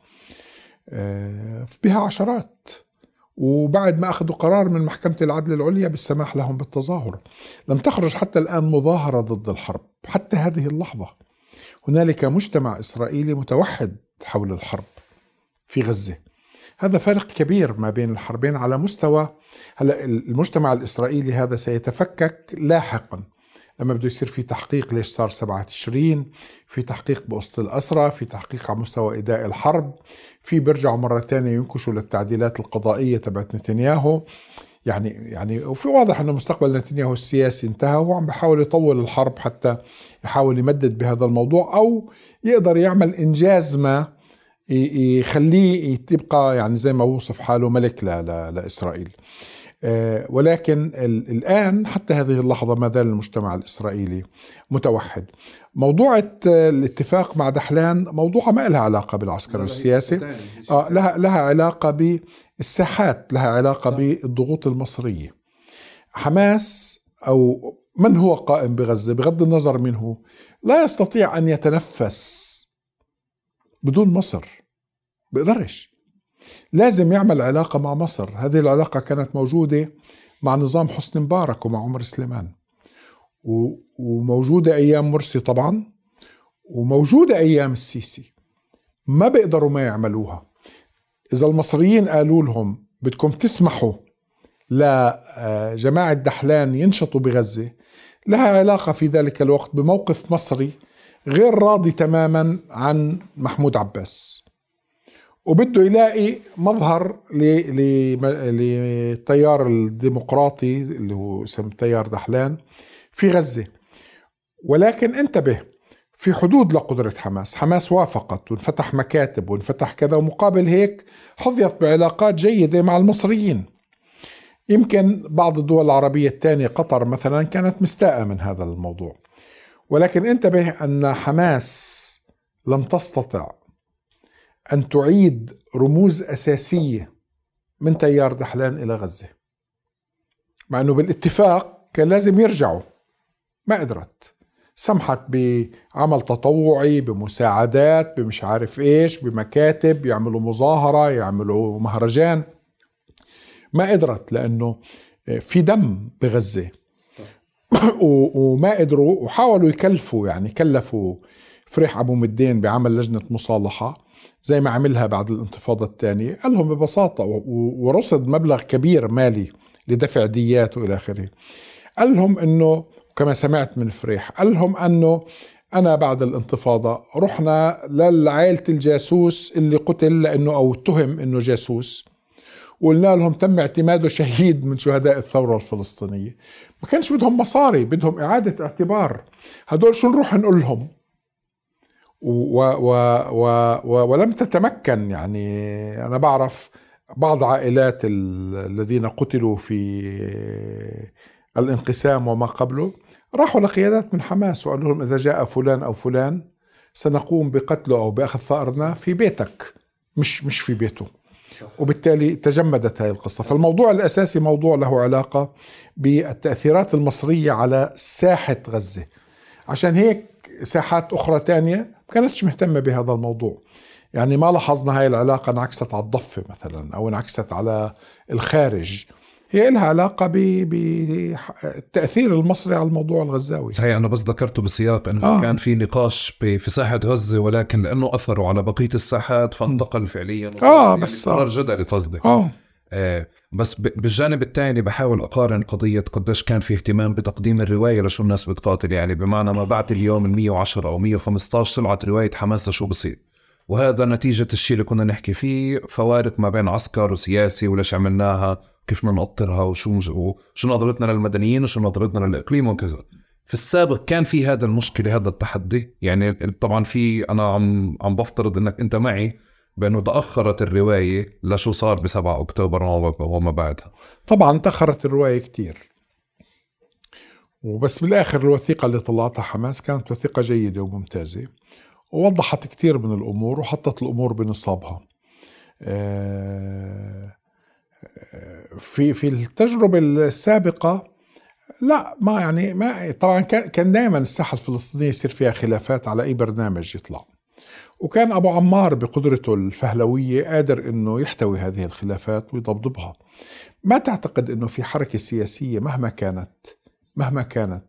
آه، بها عشرات. وبعد ما أخذوا قرار من محكمة العدل العليا بالسماح لهم بالتظاهر. لم تخرج حتى الآن مظاهرة ضد الحرب حتى هذه اللحظة. هنالك مجتمع إسرائيلي متوحد حول الحرب في غزة. هذا فرق كبير ما بين الحربين على مستوى هلا المجتمع الإسرائيلي هذا سيتفكك لاحقا. لما بده يصير في تحقيق ليش صار سبعة تشرين في تحقيق بقصة الأسرة في تحقيق على مستوى إداء الحرب في بيرجعوا مرة تانية ينكشوا للتعديلات القضائية تبعت نتنياهو. يعني يعني وفي واضح إنه مستقبل نتنياهو السياسي انتهى وهو عم بحاول يطول الحرب حتى يحاول يمدد بهذا الموضوع أو يقدر يعمل إنجاز ما يخليه تبقى يعني زي ما وصف حاله ملك لإسرائيل. آه، ولكن الآن حتى هذه اللحظة ما زال المجتمع الإسرائيلي متوحد. موضوع الاتفاق مع دحلان موضوع ما لها علاقة بالعسكر السياسي. آه لها لها علاقة بالساحات، لها علاقة بالضغوط المصرية. حماس أو من هو قائم بغزة بغض النظر منه لا يستطيع أن يتنفس بدون مصر. بيقدرش. لازم يعمل علاقة مع مصر. هذه العلاقة كانت موجودة مع نظام حسني مبارك ومع عمر سليمان. وموجودة أيام مرسي طبعا وموجودة أيام السيسي. ما بيقدروا ما يعملوها. إذا المصريين قالوا لهم بدكم تسمحوا لجماعة دحلان ينشطوا بغزة لها علاقة في ذلك الوقت بموقف مصري غير راضي تماما عن محمود عباس. وبده يلاقي مظهر للتيار الديمقراطي اللي هو اسم تيار دحلان في غزة. ولكن انتبه في حدود لقدرة حماس. حماس وافقت وانفتح مكاتب وانفتح كذا ومقابل هيك حظيت بعلاقات جيدة مع المصريين. يمكن بعض الدول العربية الثانية قطر مثلا كانت مستاءة من هذا الموضوع. ولكن انتبه أن حماس لم تستطع أن تعيد رموز أساسية من تيار دحلان إلى غزة. مع أنه بالاتفاق كان لازم يرجعوا. ما قدرت. سمحت بعمل تطوعي بمساعدات بمش عارف إيش بمكاتب يعملوا مظاهرة يعملوا مهرجان. ما قدرت لأنه في دم بغزة. [coughs] وما قدروا وحاولوا يكلفوا يعني كلفوا فريح أبو مدين بعمل لجنة مصالحة. زي ما عملها بعد الانتفاضة الثانية. قال لهم ببساطة ورصد مبلغ كبير مالي لدفع ديات وإلى آخره. قال لهم أنه كما سمعت من فريح قال لهم أنه أنا بعد الانتفاضة رحنا للعائلة الجاسوس اللي قتل لأنه أو اتهم أنه جاسوس. وقلنا لهم تم اعتماده شهيد من شهداء الثورة الفلسطينية. ما كانش بدهم مصاري بدهم إعادة اعتبار. هدول شو نروح نقول لهم؟ و و و و ولم تتمكن يعني. أنا بعرف بعض عائلات الذين قتلوا في الانقسام وما قبله راحوا لقيادات من حماس وقالوا لهم إذا جاء فلان أو فلان سنقوم بقتله أو بأخذ ثأرنا في بيتك مش مش في بيته. وبالتالي تجمدت هذه القصة. فالموضوع الأساسي موضوع له علاقة بالتأثيرات المصرية على ساحة غزة. عشان هيك ساحات أخرى تانية ما كانتش مهتمة بهذا الموضوع. يعني ما لاحظنا هاي العلاقة انعكست على الضفة مثلا أو انعكست على الخارج. هي لها علاقة بالتأثير المصري على الموضوع الغزاوي. صحيح أنا بس ذكرته بسياق أنه آه. كان في نقاش في ساحة غزة ولكن لأنه أثروا على بقية الساحات فانتقل فعليا. آه يعني بس قرار جدلي قصدي آه. آه بس بالجانب الثاني بحاول أقارن قضية قديش كان في اهتمام بتقديم الرواية لشو الناس بتقاتل يعني بمعنى ما بعد اليوم ال 110 أو 115 طلعت رواية حماس لشو بصير. وهذا نتيجة الشيء اللي كنا نحكي فيه فوارق ما بين عسكر وسياسي وليش عملناها كيف بدنا نقطرها وشو شو نظرتنا للمدنيين وشو نظرتنا للإقليم وكذا. في السابق كان في هذا المشكلة هذا التحدي. يعني طبعا في أنا عم عم بفترض إنك أنت معي بأنه تاخرت الرواية لشو صار ب 7 أكتوبر وما بعدها. طبعا تأخرت الرواية كثير وبس بالآخر الوثيقة اللي طلعتها حماس كانت وثيقة جيدة وممتازة. ووضحت كثير من الأمور وحطت الأمور بنصابها. آه في في التجربة السابقة لا ما يعني ما طبعا كان كان دائما الساحة الفلسطينية يصير فيها خلافات على أي برنامج يطلع. وكان أبو عمار بقدرته الفهلوية قادر إنه يحتوي هذه الخلافات ويضبضبها ما تعتقد إنه في حركة سياسية مهما كانت مهما كانت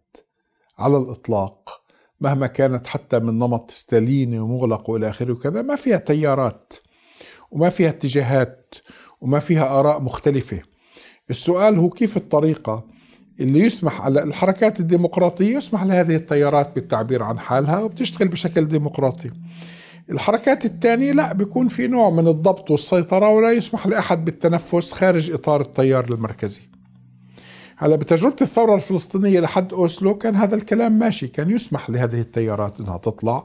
على الإطلاق مهما كانت حتى من نمط ستاليني ومغلق وإلى آخره وكذا ما فيها تيارات وما فيها اتجاهات وما فيها آراء مختلفة. السؤال هو كيف الطريقة اللي يسمح على الحركات الديمقراطية يسمح لهذه التيارات بالتعبير عن حالها وبتشتغل بشكل ديمقراطي؟ الحركات الثانية لا بيكون في نوع من الضبط والسيطرة ولا يسمح لأحد بالتنفس خارج إطار التيار المركزي. هلا بتجربة الثورة الفلسطينية لحد أوسلو كان هذا الكلام ماشي كان يسمح لهذه التيارات أنها تطلع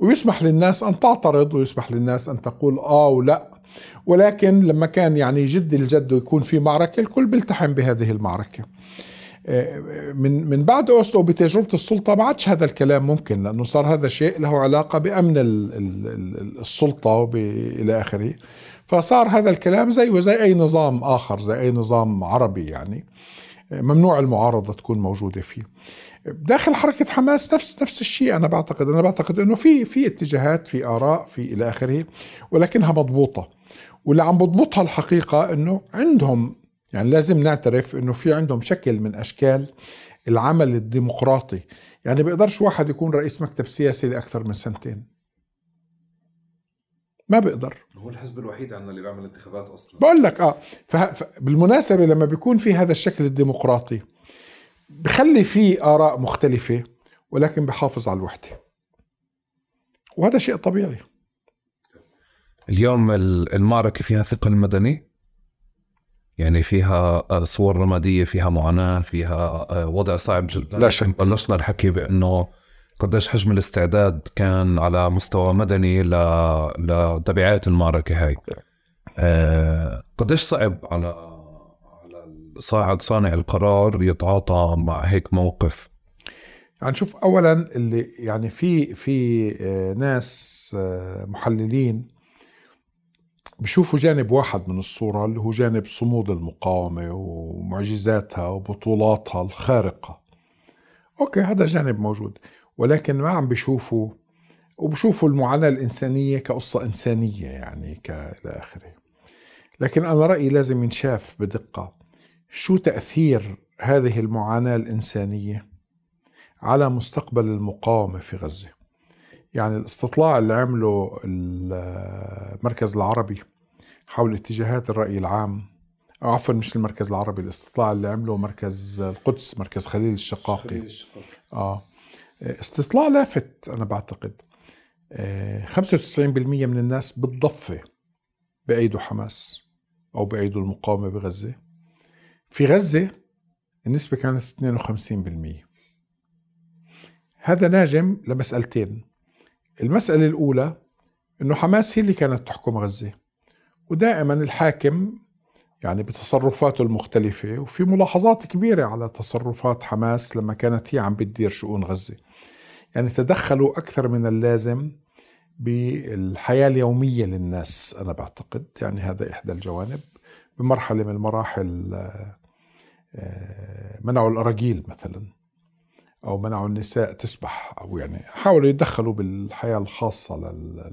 ويسمح للناس أن تعترض ويسمح للناس أن تقول آه ولا. ولكن لما كان يعني جد الجد ويكون في معركة الكل بيلتحم بهذه المعركة. من من بعد أوسلو بتجربة السلطة ما عادش هذا الكلام ممكن لأنه صار هذا شيء له علاقة بأمن السلطة والى آخره. فصار هذا الكلام زيه زي أي نظام آخر زي أي نظام عربي يعني ممنوع المعارضة تكون موجودة فيه. داخل حركة حماس نفس نفس الشيء أنا بعتقد. أنا بعتقد إنه في في اتجاهات في آراء في إلى آخره ولكنها مضبوطة. واللي عم بضبطها الحقيقة إنه عندهم يعني لازم نعترف إنه في عندهم شكل من أشكال العمل الديمقراطي. يعني بيقدرش واحد يكون رئيس مكتب سياسي لأكثر من سنتين. ما بيقدر. هو الحزب الوحيد عندنا اللي بيعمل انتخابات أصلا. بقول لك آه بالمناسبة لما بيكون في هذا الشكل الديمقراطي بخلي في آراء مختلفة ولكن بحافظ على الوحدة. وهذا شيء طبيعي. اليوم المعركة فيها ثقل مدني. يعني فيها صور رمادية فيها معاناة فيها وضع صعب جدا. لا شك بلشنا الحكي بأنه قديش حجم الاستعداد كان على مستوى مدني ل... لتبعات المعركة هاي. آه، قديش صعب على على صاعد صانع القرار يتعاطى مع هيك موقف؟ يعني شوف اولا اللي يعني في في آه، ناس آه، محللين بشوفوا جانب واحد من الصورة اللي هو جانب صمود المقاومة ومعجزاتها وبطولاتها الخارقة. أوكي هذا جانب موجود. ولكن ما عم بيشوفوا وبشوفوا المعاناة الإنسانية كقصة إنسانية يعني كإلى آخره. لكن أنا رأيي لازم ينشاف بدقة. شو تأثير هذه المعاناة الإنسانية على مستقبل المقاومة في غزة؟ يعني الاستطلاع اللي عمله المركز العربي حول اتجاهات الرأي العام أو عفوا مش المركز العربي الاستطلاع اللي عمله مركز القدس مركز خليل الشقاقي. خليل الشقاقي. آه. استطلاع لافت أنا بعتقد. 95% من الناس بالضفة بأيدوا حماس أو بأيدوا المقاومة بغزة. في غزة النسبة كانت 52% هذا ناجم لمسألتين. المسألة الأولى أنه حماس هي اللي كانت تحكم غزة. ودائما الحاكم يعني بتصرفاته المختلفة وفي ملاحظات كبيرة على تصرفات حماس لما كانت هي عم بتدير شؤون غزة. يعني تدخلوا أكثر من اللازم بالحياة اليومية للناس أنا بعتقد. يعني هذا إحدى الجوانب. بمرحلة من المراحل آه، منعوا الأراجيل مثلا. أو منعوا النساء تسبح أو يعني حاولوا يتدخلوا بالحياة الخاصة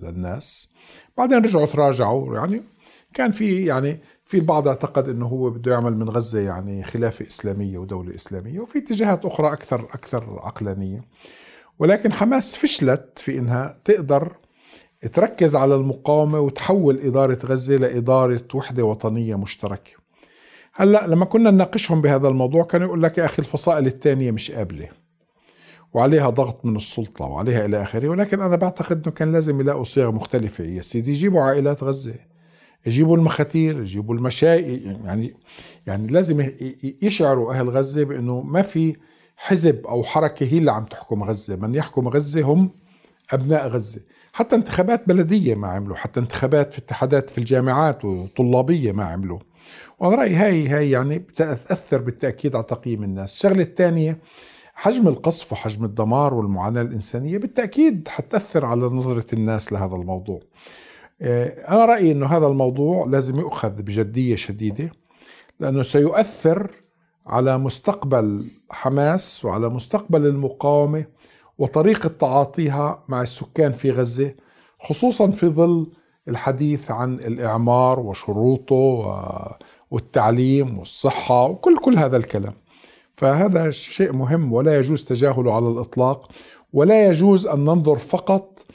للناس. بعدين رجعوا تراجعوا يعني كان في يعني في البعض اعتقد إنه هو بده يعمل من غزة يعني خلافة إسلامية ودولة إسلامية وفي اتجاهات أخرى أكثر أكثر عقلانية. ولكن حماس فشلت في إنها تقدر تركز على المقاومة وتحول إدارة غزة لإدارة وحدة وطنية مشتركة. هلأ لما كنا نناقشهم بهذا الموضوع كانوا يقول لك يا أخي الفصائل الثانية مش قابلة. وعليها ضغط من السلطة وعليها إلى آخره ولكن أنا بعتقد إنه كان لازم يلاقوا صيغ مختلفة. يا سيدي جيبوا عائلات غزة يجيبوا المخاتير يجيبوا المشاي يعني يعني لازم يشعروا أهل غزة بإنه ما في حزب أو حركة هي اللي عم تحكم غزة. من يحكم غزة هم أبناء غزة. حتى انتخابات بلدية ما عملوا حتى انتخابات في اتحادات في الجامعات وطلابية ما عملوا. وأنا رأيي هاي هاي يعني بتاثر بالتأكيد على تقييم الناس. الشغلة الثانية حجم القصف وحجم الدمار والمعاناة الإنسانية بالتأكيد حتأثر على نظرة الناس لهذا الموضوع. آه، أنا رأيي أنه هذا الموضوع لازم يؤخذ بجدية شديدة لأنه سيؤثر على مستقبل حماس وعلى مستقبل المقاومة وطريقة تعاطيها مع السكان في غزة خصوصا في ظل الحديث عن الإعمار وشروطه والتعليم والصحة وكل كل هذا الكلام. فهذا شيء مهم ولا يجوز تجاهله على الإطلاق ولا يجوز أن ننظر فقط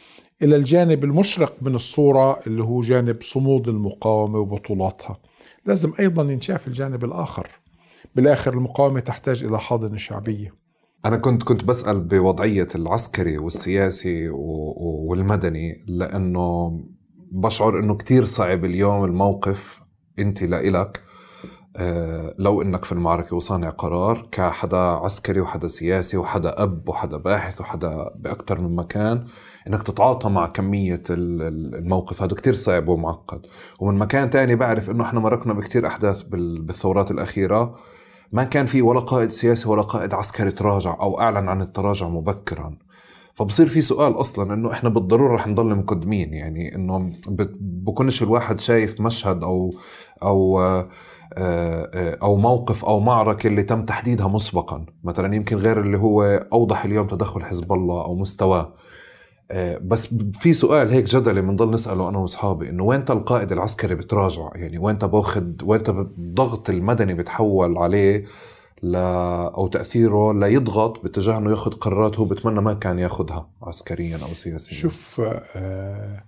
إلى الجانب المشرق من الصورة اللي هو جانب صمود المقاومة وبطولاتها. لازم أيضا ينشاف الجانب الآخر. بالآخر المقاومة تحتاج إلى حاضنة شعبية. أنا كنت كنت بسأل بوضعية العسكري والسياسي والمدني لأنه بشعر أنه كتير صعب اليوم الموقف. أنت لإلك. لو إنك في المعركة وصانع قرار كحدا عسكري وحدا سياسي وحدا أب وحدا باحث وحدا باكثر من مكان إنك تتعاطى مع كمية الموقف. هذا كتير صعب ومعقد. ومن مكان تاني بعرف إنه إحنا مرقنا بكتير أحداث بالثورات الأخيرة. ما كان في ولا قائد سياسي ولا قائد عسكري تراجع أو أعلن عن التراجع مبكرا. فبصير في سؤال أصلا إنه إحنا بالضرورة رح نضل مقدمين يعني إنه بكونش الواحد شايف مشهد أو أو أو موقف أو معركة اللي تم تحديدها مسبقا. مثلا يمكن غير اللي هو أوضح اليوم تدخل حزب الله أو مستواه آه، بس في سؤال هيك جدلي بنضل نسأله أنا وأصحابي إنه وين القائد العسكري بتراجع؟ يعني وين باخذ وين الضغط المدني بتحول عليه ل أو تأثيره ليضغط باتجاه إنه ياخذ قرارات هو بتمنى ما كان ياخذها عسكريا أو سياسيا. شوف آه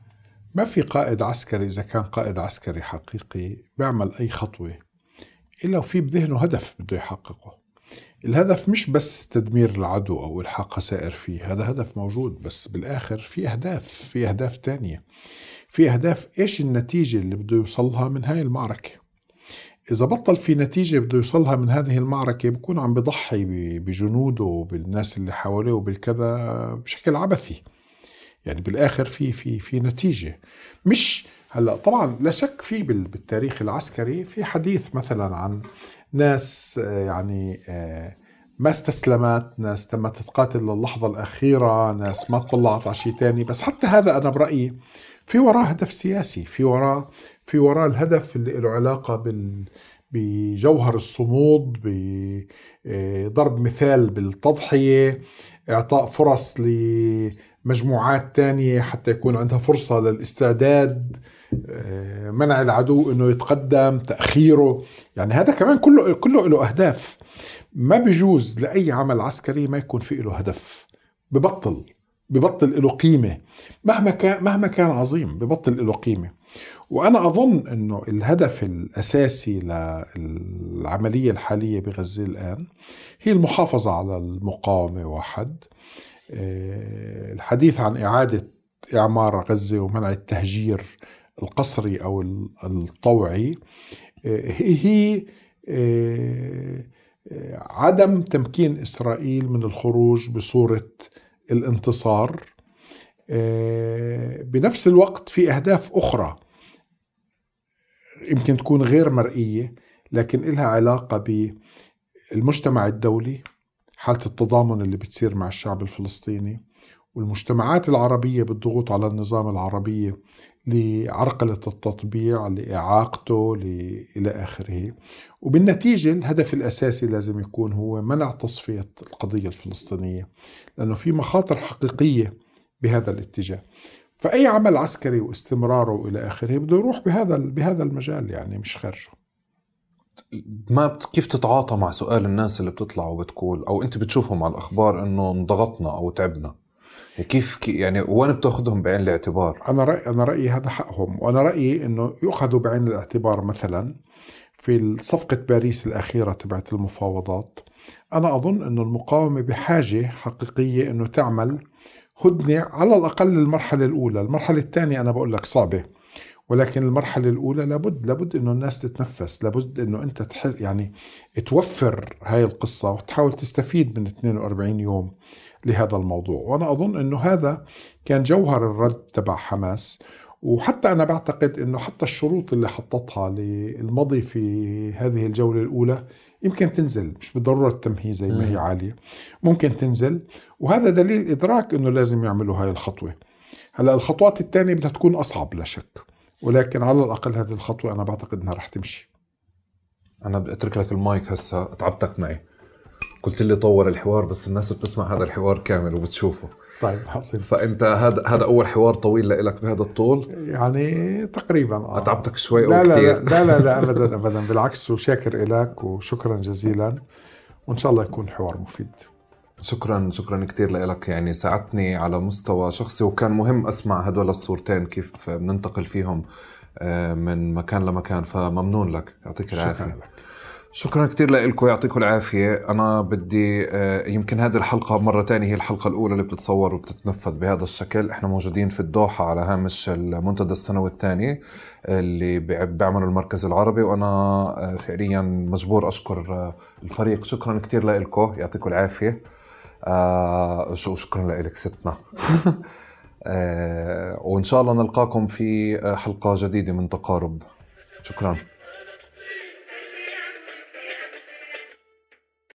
ما في قائد عسكري إذا كان قائد عسكري حقيقي بيعمل أي خطوة. إلا وفي بذهنه هدف بده يحققه. الهدف مش بس تدمير العدو أو إلحاق خسائر فيه هذا هدف موجود بس بالآخر في أهداف في أهداف تانية. في أهداف إيش النتيجة اللي بده يوصلها من هاي المعركة؟ إذا بطل في نتيجة بده يوصلها من هذه المعركة بكون عم بضحي بجنوده وبالناس اللي حواليه وبالكذا بشكل عبثي. يعني بالآخر في في في نتيجة. مش هلا طبعا لا شك في بالتاريخ العسكري في حديث مثلا عن ناس آه، يعني آه، ما استسلمت ناس تمت تقاتل للحظة الأخيرة ناس ما طلعت على شيء تاني. بس حتى هذا أنا برأيي في وراه هدف سياسي في وراه في وراه الهدف اللي له علاقة بال بجوهر الصمود بضرب مثال بالتضحية إعطاء فرص لمجموعات تانية حتى يكون عندها فرصة للاستعداد آه، منع العدو إنه يتقدم تأخيره. يعني هذا كمان كله كله له أهداف. ما بيجوز لأي عمل عسكري ما يكون في له هدف. ببطل ببطل له قيمة. مهما كان مهما كان عظيم ببطل له قيمة. وأنا أظن إنه الهدف الأساسي للعملية الحالية بغزة الآن هي المحافظة على المقاومة واحد. الحديث عن إعادة إعمار غزة ومنع التهجير القصري أو الطوعي آه، هي آه، عدم تمكين إسرائيل من الخروج بصورة الانتصار. بنفس الوقت في أهداف أخرى يمكن تكون غير مرئية لكن لها علاقة بالمجتمع الدولي حالة التضامن اللي بتصير مع الشعب الفلسطيني والمجتمعات العربية بالضغوط على النظام العربي لعرقلة التطبيع لإعاقته إلى آخره. وبالنتيجة الهدف الأساسي لازم يكون هو منع تصفية القضية الفلسطينية لأنه في مخاطر حقيقية بهذا الاتجاه. فأي عمل عسكري واستمراره إلى آخره بده يروح بهذا بهذا المجال يعني مش خارجه. ما كيف تتعاطى مع سؤال الناس اللي بتطلع وبتقول أو أنت بتشوفهم على الأخبار إنه انضغطنا أو تعبنا؟ كيف يعني وين بتأخذهم بعين الاعتبار؟ أنا رايي أنا رأيي هذا حقهم وأنا رأيي إنه يؤخذوا بعين الاعتبار مثلا في صفقة باريس الأخيرة تبعت المفاوضات. أنا أظن إنه المقاومة بحاجة حقيقية إنه تعمل هدنة على الأقل المرحله الأولى، المرحلة الثانية أنا بقول لك صعبة. ولكن المرحلة الأولى لابد لابد إنه الناس تتنفس لابد إنه أنت تحس يعني توفر هاي القصة وتحاول تستفيد من 42 يوم لهذا الموضوع. وأنا أظن أنه هذا كان جوهر الرد تبع حماس. وحتى أنا بعتقد أنه حتى الشروط اللي حطتها للمضي في هذه الجولة الأولى يمكن تنزل مش بالضرورة التمهيد زي ما هي عالية. ممكن تنزل. وهذا دليل إدراك أنه لازم يعملوا هاي الخطوة. هلأ الخطوات الثانية بدها تكون أصعب لا شك. ولكن على الأقل هذه الخطوة أنا بعتقد أنها رح تمشي. أنا بترك لك المايك هسا تعبتك معي. قلت لي طور الحوار بس الناس بتسمع هذا الحوار كامل وبتشوفه. طيب حصل فأنت هذا هذا أول حوار طويل لك بهذا الطول؟ يعني تقريبا آه. اتعبتك شوي لا أو لا كثير لا لا لا [laughs] ابدا ابدا. بالعكس وشاكر لك وشكرا جزيلا. وإن شاء الله يكون حوار مفيد. شكرا شكرا كثير لك يعني ساعدتني على مستوى شخصي وكان مهم أسمع هدول الصورتين كيف بننتقل فيهم آه، من مكان لمكان. فممنون لك. يعطيك العافية. شكرا لك. شكرا كثير لكم يعطيكم العافية. أنا بدي آه، يمكن هذه الحلقة مرة تانية هي الحلقة الأولى اللي بتتصور وبتتنفذ بهذا الشكل. إحنا موجودين في الدوحة على هامش المنتدى السنوي الثاني اللي بيعمله المركز العربي. وأنا آه، فعليا مجبور أشكر آه، الفريق. شكرا كثير لكم يعطيكم العافية. شكرا لك ستنا [laughs] وإن شاء الله نلقاكم في حلقة جديدة من تقارب. شكرا.